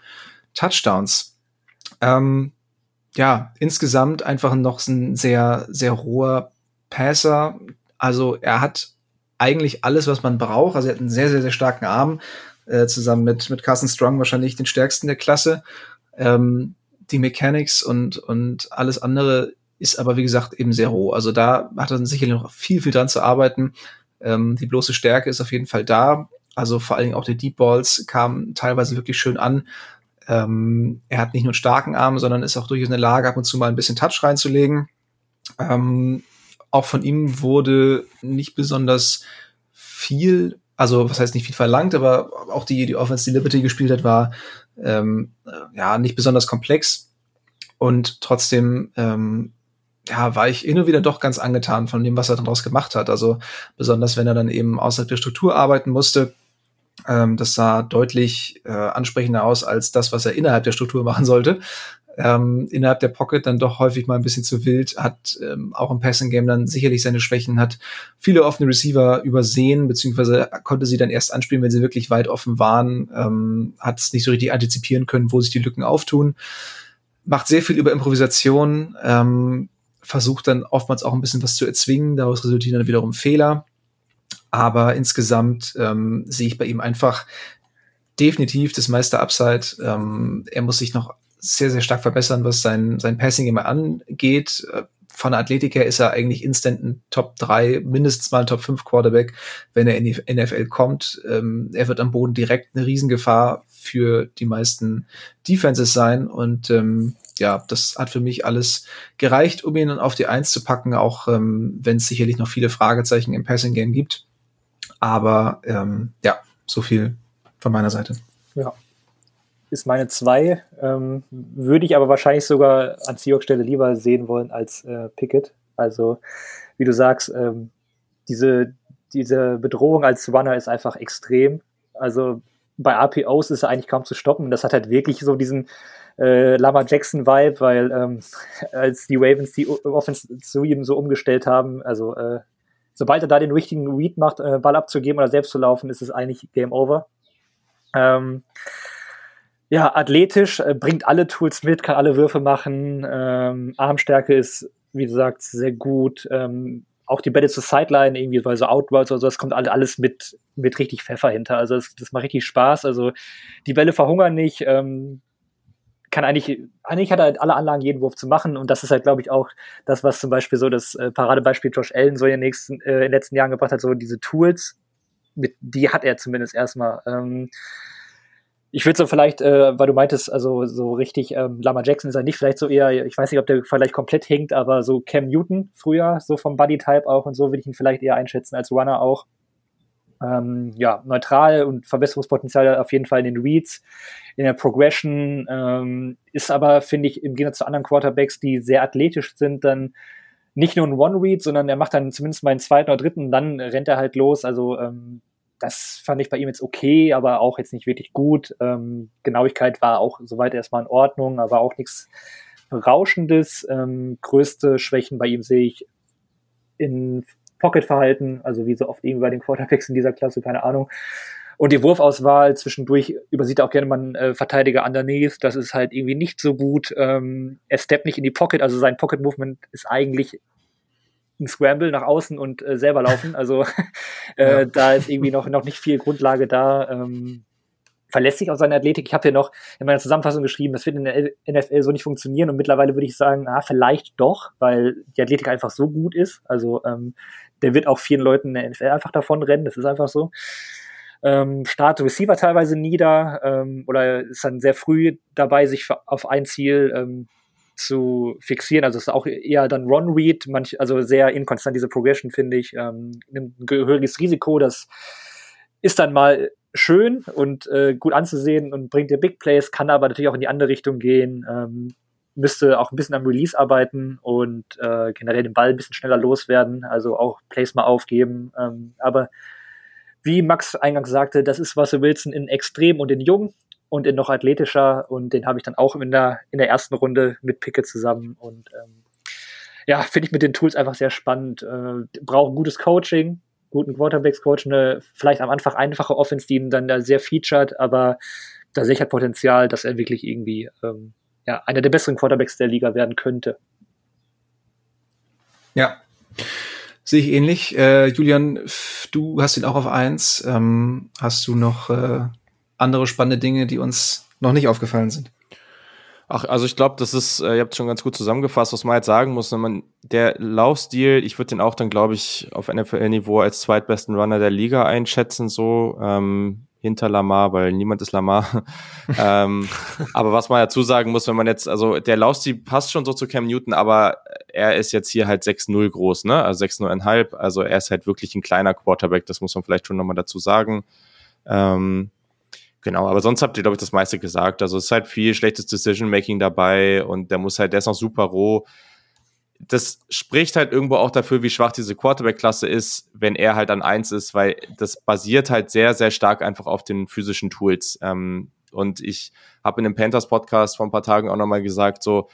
Touchdowns. Ähm, ja, insgesamt einfach noch ein sehr, sehr roher Passer. Also er hat eigentlich alles, was man braucht. Also er hat einen sehr, sehr, sehr starken Arm, äh, zusammen mit, mit Carson Strong wahrscheinlich den stärksten der Klasse. Ähm, die Mechanics und, und alles andere ist aber, wie gesagt, eben sehr roh. Also da hat er sicherlich noch viel, viel dran zu arbeiten. Ähm, die bloße Stärke ist auf jeden Fall da. Also vor allen Dingen auch die Deep Balls kamen teilweise wirklich schön an. Ähm, er hat nicht nur einen starken Arm, sondern ist auch durchaus in der Lage, ab und zu mal ein bisschen Touch reinzulegen. Ähm, auch von ihm wurde nicht besonders viel, also was heißt nicht viel verlangt, aber auch die, die Offense, die Liberty gespielt hat, war ähm, ja nicht besonders komplex und trotzdem ähm, ja, war ich und wieder doch ganz angetan von dem, was er daraus gemacht hat. Also besonders, wenn er dann eben außerhalb der Struktur arbeiten musste. Ähm, das sah deutlich äh, ansprechender aus als das, was er innerhalb der Struktur machen sollte. Ähm, innerhalb der Pocket dann doch häufig mal ein bisschen zu wild, hat ähm, auch im Passing Game dann sicherlich seine Schwächen, hat viele offene Receiver übersehen, beziehungsweise konnte sie dann erst anspielen, wenn sie wirklich weit offen waren, ähm, hat es nicht so richtig antizipieren können, wo sich die Lücken auftun. Macht sehr viel über Improvisation, ähm, versucht dann oftmals auch ein bisschen was zu erzwingen, daraus resultieren dann wiederum Fehler. Aber insgesamt ähm, sehe ich bei ihm einfach definitiv das meiste Upside. Ähm, er muss sich noch sehr, sehr stark verbessern, was sein, sein Passing immer angeht. Von der Athletik her ist er eigentlich instant ein Top 3, mindestens mal ein Top 5 Quarterback, wenn er in die NFL kommt. Ähm, er wird am Boden direkt eine Riesengefahr für die meisten Defenses sein und ähm, ja, das hat für mich alles gereicht, um ihn auf die Eins zu packen, auch ähm, wenn es sicherlich noch viele Fragezeichen im Passing Game gibt. Aber ähm, ja, so viel von meiner Seite. Ja, ist meine zwei. Ähm, würde ich aber wahrscheinlich sogar an Seahawks Stelle lieber sehen wollen als äh, Pickett. Also, wie du sagst, ähm, diese, diese Bedrohung als Runner ist einfach extrem. Also bei RPOs ist er eigentlich kaum zu stoppen. Das hat halt wirklich so diesen äh, Lama Jackson Vibe, weil ähm, [laughs] als die Ravens die Offense zu ihm so umgestellt haben, also äh, sobald er da den richtigen Read macht, äh, Ball abzugeben oder selbst zu laufen, ist es eigentlich Game Over. Ähm, ja, athletisch, äh, bringt alle Tools mit, kann alle Würfe machen. Ähm, Armstärke ist, wie gesagt, sehr gut. Ähm, auch die Bälle zur Sideline, irgendwie bei so Outwards oder so, das kommt alles mit, mit richtig Pfeffer hinter. Also das, das macht richtig Spaß. Also die Bälle verhungern nicht. Ähm, kann eigentlich, eigentlich hat er halt alle Anlagen, jeden Wurf zu machen. Und das ist halt, glaube ich, auch das, was zum Beispiel so das äh, Paradebeispiel Josh Allen so in den, nächsten, äh, in den letzten Jahren gebracht hat, so diese Tools, mit, die hat er zumindest erstmal. Ähm, ich würde so vielleicht, äh, weil du meintest, also so richtig, ähm, Lama Jackson ist er nicht, vielleicht so eher, ich weiß nicht, ob der vielleicht komplett hinkt, aber so Cam Newton früher, so vom Body-Type auch und so würde ich ihn vielleicht eher einschätzen als Runner auch. Ähm, ja, neutral und Verbesserungspotenzial auf jeden Fall in den Reads in der Progression, ähm, ist aber, finde ich, im Gegensatz zu anderen Quarterbacks, die sehr athletisch sind, dann nicht nur ein One-Read, sondern er macht dann zumindest mal einen zweiten oder dritten, dann rennt er halt los. Also ähm, das fand ich bei ihm jetzt okay, aber auch jetzt nicht wirklich gut. Ähm, Genauigkeit war auch soweit erstmal in Ordnung, aber auch nichts Rauschendes. Ähm, größte Schwächen bei ihm sehe ich in Pocket-Verhalten, also wie so oft eben bei den Quarterbacks in dieser Klasse, keine Ahnung. Und die Wurfauswahl zwischendurch übersieht auch gerne mal einen äh, Verteidiger underneath. Das ist halt irgendwie nicht so gut. Ähm, er steppt nicht in die Pocket, also sein Pocket Movement ist eigentlich ein Scramble nach außen und äh, selber laufen. [laughs] Also [laughs] äh, ja. da ist irgendwie noch, noch nicht viel Grundlage da. Ähm, verlässt sich auf seine Athletik. Ich habe hier noch in meiner Zusammenfassung geschrieben, das wird in der NFL so nicht funktionieren und mittlerweile würde ich sagen, ah, vielleicht doch, weil die Athletik einfach so gut ist. Also ähm, der wird auch vielen Leuten in der NFL einfach davon rennen, das ist einfach so ähm, Start Receiver teilweise nieder ähm, oder ist dann sehr früh dabei, sich auf ein Ziel ähm, zu fixieren. Also es ist auch eher dann Ron Read, manch, also sehr inkonstant diese Progression, finde ich. Ähm, nimmt ein gehöriges Risiko, das ist dann mal schön und äh, gut anzusehen und bringt dir Big Plays, kann aber natürlich auch in die andere Richtung gehen. Ähm, müsste auch ein bisschen am Release arbeiten und äh, generell den Ball ein bisschen schneller loswerden, also auch Plays mal aufgeben. Ähm, aber wie Max eingangs sagte, das ist Russell Wilson in extrem und in jung und in noch athletischer und den habe ich dann auch in der, in der ersten Runde mit Pickett zusammen und ähm, ja, finde ich mit den Tools einfach sehr spannend. Äh, braucht gutes Coaching, guten Quarterbacks-Coach, eine vielleicht am Anfang einfache Offense, die ihn dann da sehr featured, aber da sehe ich halt Potenzial, dass er wirklich irgendwie ähm, ja, einer der besseren Quarterbacks der Liga werden könnte. Ja, sehe ich ähnlich. Äh, Julian, du hast ihn auch auf eins. Ähm, hast du noch äh, andere spannende Dinge, die uns noch nicht aufgefallen sind? Ach, also ich glaube, das ist, äh, ihr habt schon ganz gut zusammengefasst, was man jetzt sagen muss. Wenn man, der Laufstil, ich würde den auch dann, glaube ich, auf NFL-Niveau als zweitbesten Runner der Liga einschätzen, so ähm, hinter Lamar, weil niemand ist Lamar. [laughs] ähm, aber was man dazu sagen muss, wenn man jetzt, also der Laufstil passt schon so zu Cam Newton, aber er ist jetzt hier halt 6-0 groß, ne? Also 6-0,5. Also er ist halt wirklich ein kleiner Quarterback, das muss man vielleicht schon nochmal dazu sagen. Ähm, Genau, aber sonst habt ihr, glaube ich, das meiste gesagt. Also es ist halt viel schlechtes Decision-Making dabei und der muss halt, der ist noch super roh. Das spricht halt irgendwo auch dafür, wie schwach diese Quarterback-Klasse ist, wenn er halt an eins ist, weil das basiert halt sehr, sehr stark einfach auf den physischen Tools. Ähm, und ich habe in dem Panthers-Podcast vor ein paar Tagen auch nochmal gesagt, so,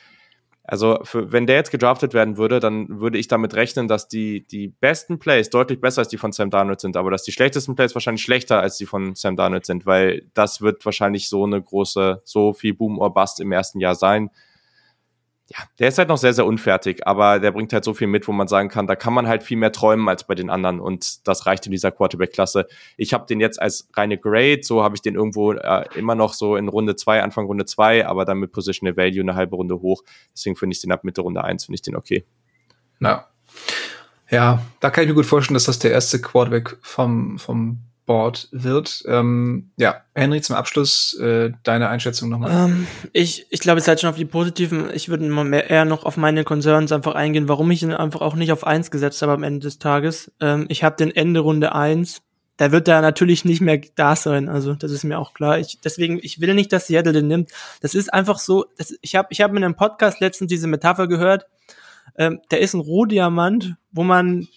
also für, wenn der jetzt gedraftet werden würde, dann würde ich damit rechnen, dass die, die besten Plays deutlich besser als die von Sam Darnold sind, aber dass die schlechtesten Plays wahrscheinlich schlechter als die von Sam Darnold sind, weil das wird wahrscheinlich so eine große, so viel Boom or Bust im ersten Jahr sein ja, der ist halt noch sehr, sehr unfertig, aber der bringt halt so viel mit, wo man sagen kann, da kann man halt viel mehr träumen als bei den anderen und das reicht in dieser Quarterback-Klasse. Ich habe den jetzt als reine Grade, so habe ich den irgendwo äh, immer noch so in Runde zwei, Anfang Runde zwei, aber dann mit Positional Value eine halbe Runde hoch. Deswegen finde ich den ab Mitte Runde eins finde ich den okay. Na. Ja, da kann ich mir gut vorstellen, dass das der erste Quarterback vom, vom Board wird. Ähm, ja, Henry, zum Abschluss äh, deine Einschätzung nochmal. Ähm, ich ich glaube, es seid schon auf die positiven. Ich würde mehr, eher noch auf meine Concerns einfach eingehen, warum ich ihn einfach auch nicht auf eins gesetzt habe am Ende des Tages. Ähm, ich habe den Ende Runde eins. Da wird er natürlich nicht mehr da sein. Also das ist mir auch klar. Ich, deswegen, ich will nicht, dass Seattle den nimmt. Das ist einfach so. Das, ich habe ich hab in einem Podcast letztens diese Metapher gehört. Ähm, der ist ein Rohdiamant, wo man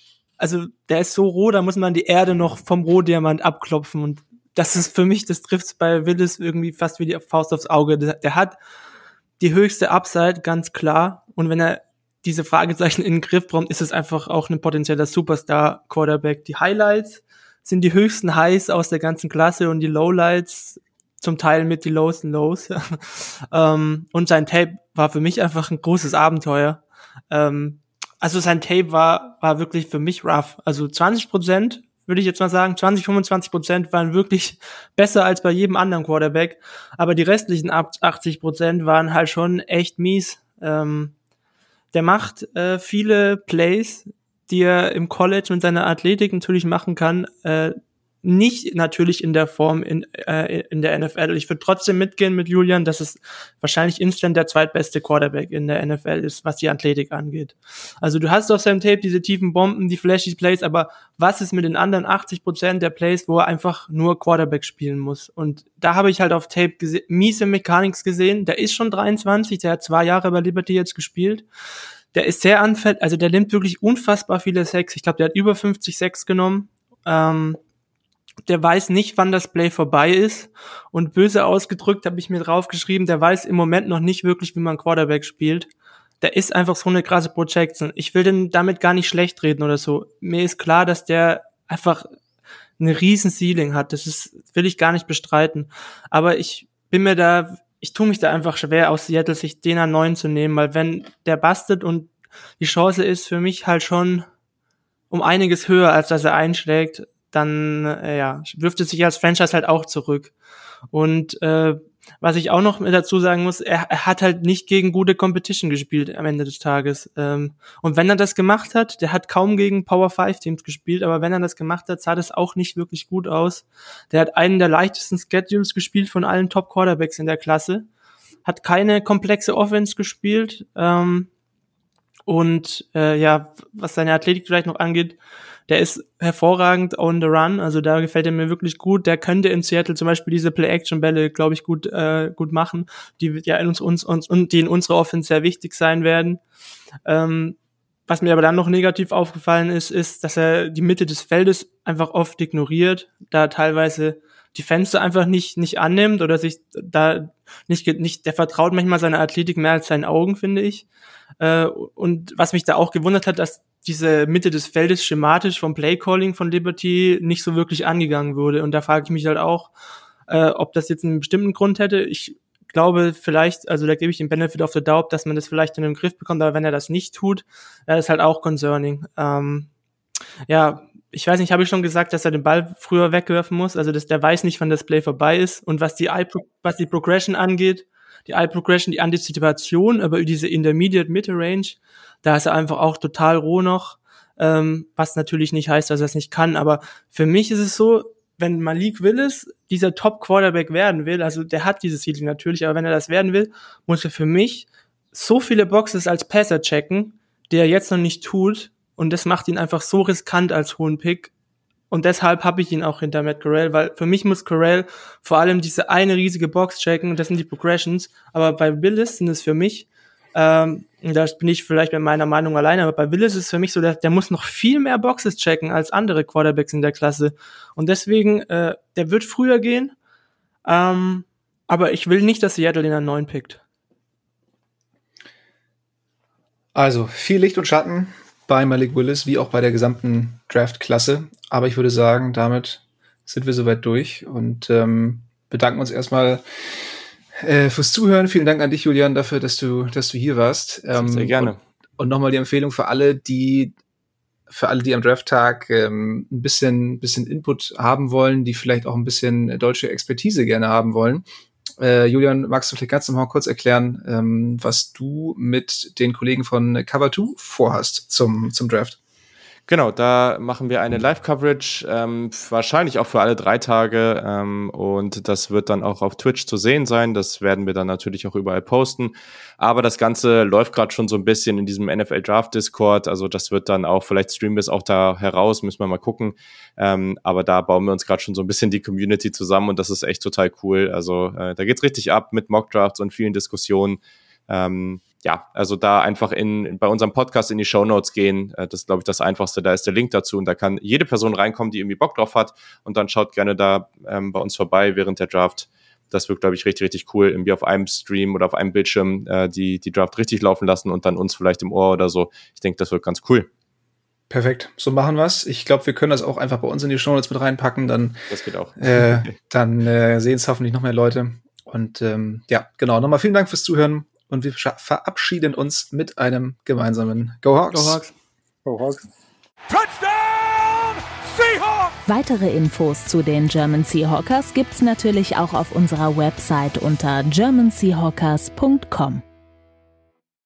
also der ist so roh, da muss man die Erde noch vom Rohdiamant abklopfen und das ist für mich, das trifft bei Willis irgendwie fast wie die Faust aufs Auge. Der, hat die höchste Upside, ganz klar. Und wenn er diese Fragezeichen in den Griff bekommt, ist es einfach auch ein potenzieller Superstar-Quarterback. Die Highlights sind die höchsten Highs aus der ganzen Klasse und die Lowlights zum Teil mit die Lows und Lows. [laughs] ähm, und sein Tape war für mich einfach ein großes Abenteuer. Ähm, also sein Tape war, war wirklich für mich rough. Also 20 Prozent, würde ich jetzt mal sagen, 20, 25 Prozent waren wirklich [laughs] besser als bei jedem anderen Quarterback. Aber die restlichen 80 Prozent waren halt schon echt mies. Ähm, der macht äh, viele Plays, die er im College mit seiner Athletik natürlich machen kann, äh, nicht natürlich in der Form in, äh, in der NFL. Ich würde trotzdem mitgehen mit Julian, dass es wahrscheinlich instant der zweitbeste Quarterback in der NFL ist, was die Athletik angeht. Also du hast auf seinem Tape diese tiefen Bomben, die flashy Plays, aber was ist mit den anderen 80 Prozent der Plays, wo er einfach nur Quarterback spielen muss? Und da habe ich halt auf Tape miese Mechanics gesehen. Der ist schon 23, der hat zwei Jahre bei Liberty jetzt gespielt. Der ist sehr anfällig, also der nimmt wirklich unfassbar viele Sex. Ich glaube, der hat über 50 Sex genommen. Ähm, der weiß nicht, wann das Play vorbei ist. Und böse ausgedrückt habe ich mir draufgeschrieben, der weiß im Moment noch nicht wirklich, wie man Quarterback spielt. Der ist einfach so eine krasse Projection. Ich will den damit gar nicht schlecht reden oder so. Mir ist klar, dass der einfach eine riesen Ceiling hat. Das ist, will ich gar nicht bestreiten. Aber ich bin mir da, ich tue mich da einfach schwer, aus Seattle sich den an neuen zu nehmen, weil wenn der bastet und die Chance ist für mich halt schon um einiges höher, als dass er einschlägt, dann äh, ja, wirft es sich als Franchise halt auch zurück. Und äh, was ich auch noch dazu sagen muss, er, er hat halt nicht gegen gute Competition gespielt am Ende des Tages. Ähm, und wenn er das gemacht hat, der hat kaum gegen Power 5 Teams gespielt, aber wenn er das gemacht hat, sah das auch nicht wirklich gut aus. Der hat einen der leichtesten Schedules gespielt von allen Top Quarterbacks in der Klasse, hat keine komplexe Offense gespielt. Ähm, und äh, ja, was seine Athletik vielleicht noch angeht, der ist hervorragend on the run, also da gefällt er mir wirklich gut. Der könnte in Seattle zum Beispiel diese Play-Action-Bälle, glaube ich, gut, äh, gut machen, die ja in uns, uns, uns und die in unserer Offense sehr wichtig sein werden. Ähm, was mir aber dann noch negativ aufgefallen ist, ist, dass er die Mitte des Feldes einfach oft ignoriert, da teilweise die Fenster einfach nicht, nicht annimmt oder sich da nicht, nicht, der vertraut manchmal seiner Athletik mehr als seinen Augen, finde ich. Äh, und was mich da auch gewundert hat, dass diese Mitte des Feldes schematisch vom Playcalling von Liberty nicht so wirklich angegangen wurde. Und da frage ich mich halt auch, äh, ob das jetzt einen bestimmten Grund hätte. Ich glaube vielleicht, also da gebe ich den Benefit of the Doubt, dass man das vielleicht in den Griff bekommt, aber wenn er das nicht tut, äh, ist halt auch concerning. Ähm, ja, ich weiß nicht, habe ich schon gesagt, dass er den Ball früher wegwerfen muss, also dass der weiß nicht, wann das Play vorbei ist? Und was die Eye, was die Progression angeht, die Eye Progression, die Antizipation, aber diese Intermediate Mitte Range, da ist er einfach auch total roh noch, ähm, was natürlich nicht heißt, dass er es nicht kann, aber für mich ist es so, wenn Malik Willis dieser Top Quarterback werden will, also der hat dieses Ceiling natürlich, aber wenn er das werden will, muss er für mich so viele Boxes als Passer checken, die er jetzt noch nicht tut, und das macht ihn einfach so riskant als hohen Pick. Und deshalb habe ich ihn auch hinter Matt Corral, weil für mich muss Corral vor allem diese eine riesige Box checken, und das sind die Progressions. Aber bei Willis sind es für mich ähm, da bin ich vielleicht mit meiner Meinung alleine, aber bei Willis ist es für mich so, der, der muss noch viel mehr Boxes checken als andere Quarterbacks in der Klasse. Und deswegen, äh, der wird früher gehen, ähm, aber ich will nicht, dass Seattle den an 9 pickt. Also, viel Licht und Schatten bei Malik Willis, wie auch bei der gesamten Draft-Klasse. Aber ich würde sagen, damit sind wir soweit durch und ähm, bedanken uns erstmal äh, fürs Zuhören. Vielen Dank an dich, Julian, dafür, dass du, dass du hier warst. Ähm, Sehr gerne. Und, und nochmal die Empfehlung für alle, die für alle, die am Drafttag ähm, ein bisschen, bisschen Input haben wollen, die vielleicht auch ein bisschen deutsche Expertise gerne haben wollen. Äh, Julian, magst du vielleicht ganz nochmal kurz erklären, ähm, was du mit den Kollegen von Cover2 vorhast zum, zum Draft? Genau, da machen wir eine Live-Coverage, ähm, wahrscheinlich auch für alle drei Tage. Ähm, und das wird dann auch auf Twitch zu sehen sein. Das werden wir dann natürlich auch überall posten. Aber das Ganze läuft gerade schon so ein bisschen in diesem NFL Draft Discord. Also das wird dann auch, vielleicht streamen wir es auch da heraus, müssen wir mal gucken. Ähm, aber da bauen wir uns gerade schon so ein bisschen die Community zusammen und das ist echt total cool. Also äh, da geht's richtig ab mit Mock Drafts und vielen Diskussionen. Ähm, ja, also da einfach in, bei unserem Podcast in die Show Notes gehen. Äh, das ist, glaube ich, das Einfachste. Da ist der Link dazu und da kann jede Person reinkommen, die irgendwie Bock drauf hat und dann schaut gerne da ähm, bei uns vorbei während der Draft. Das wird, glaube ich, richtig, richtig cool. Irgendwie auf einem Stream oder auf einem Bildschirm äh, die, die Draft richtig laufen lassen und dann uns vielleicht im Ohr oder so. Ich denke, das wird ganz cool. Perfekt, so machen wir's. Ich glaube, wir können das auch einfach bei uns in die Show Notes mit reinpacken. Dann, das geht auch. Äh, dann äh, sehen es hoffentlich noch mehr Leute. Und ähm, ja, genau. Nochmal vielen Dank fürs Zuhören und wir verabschieden uns mit einem gemeinsamen Go Hawks. Go Hawks. Go Hawks. Touchdown Seahawks! Weitere Infos zu den German Seahawkers gibt's natürlich auch auf unserer Website unter germanseahawkers.com.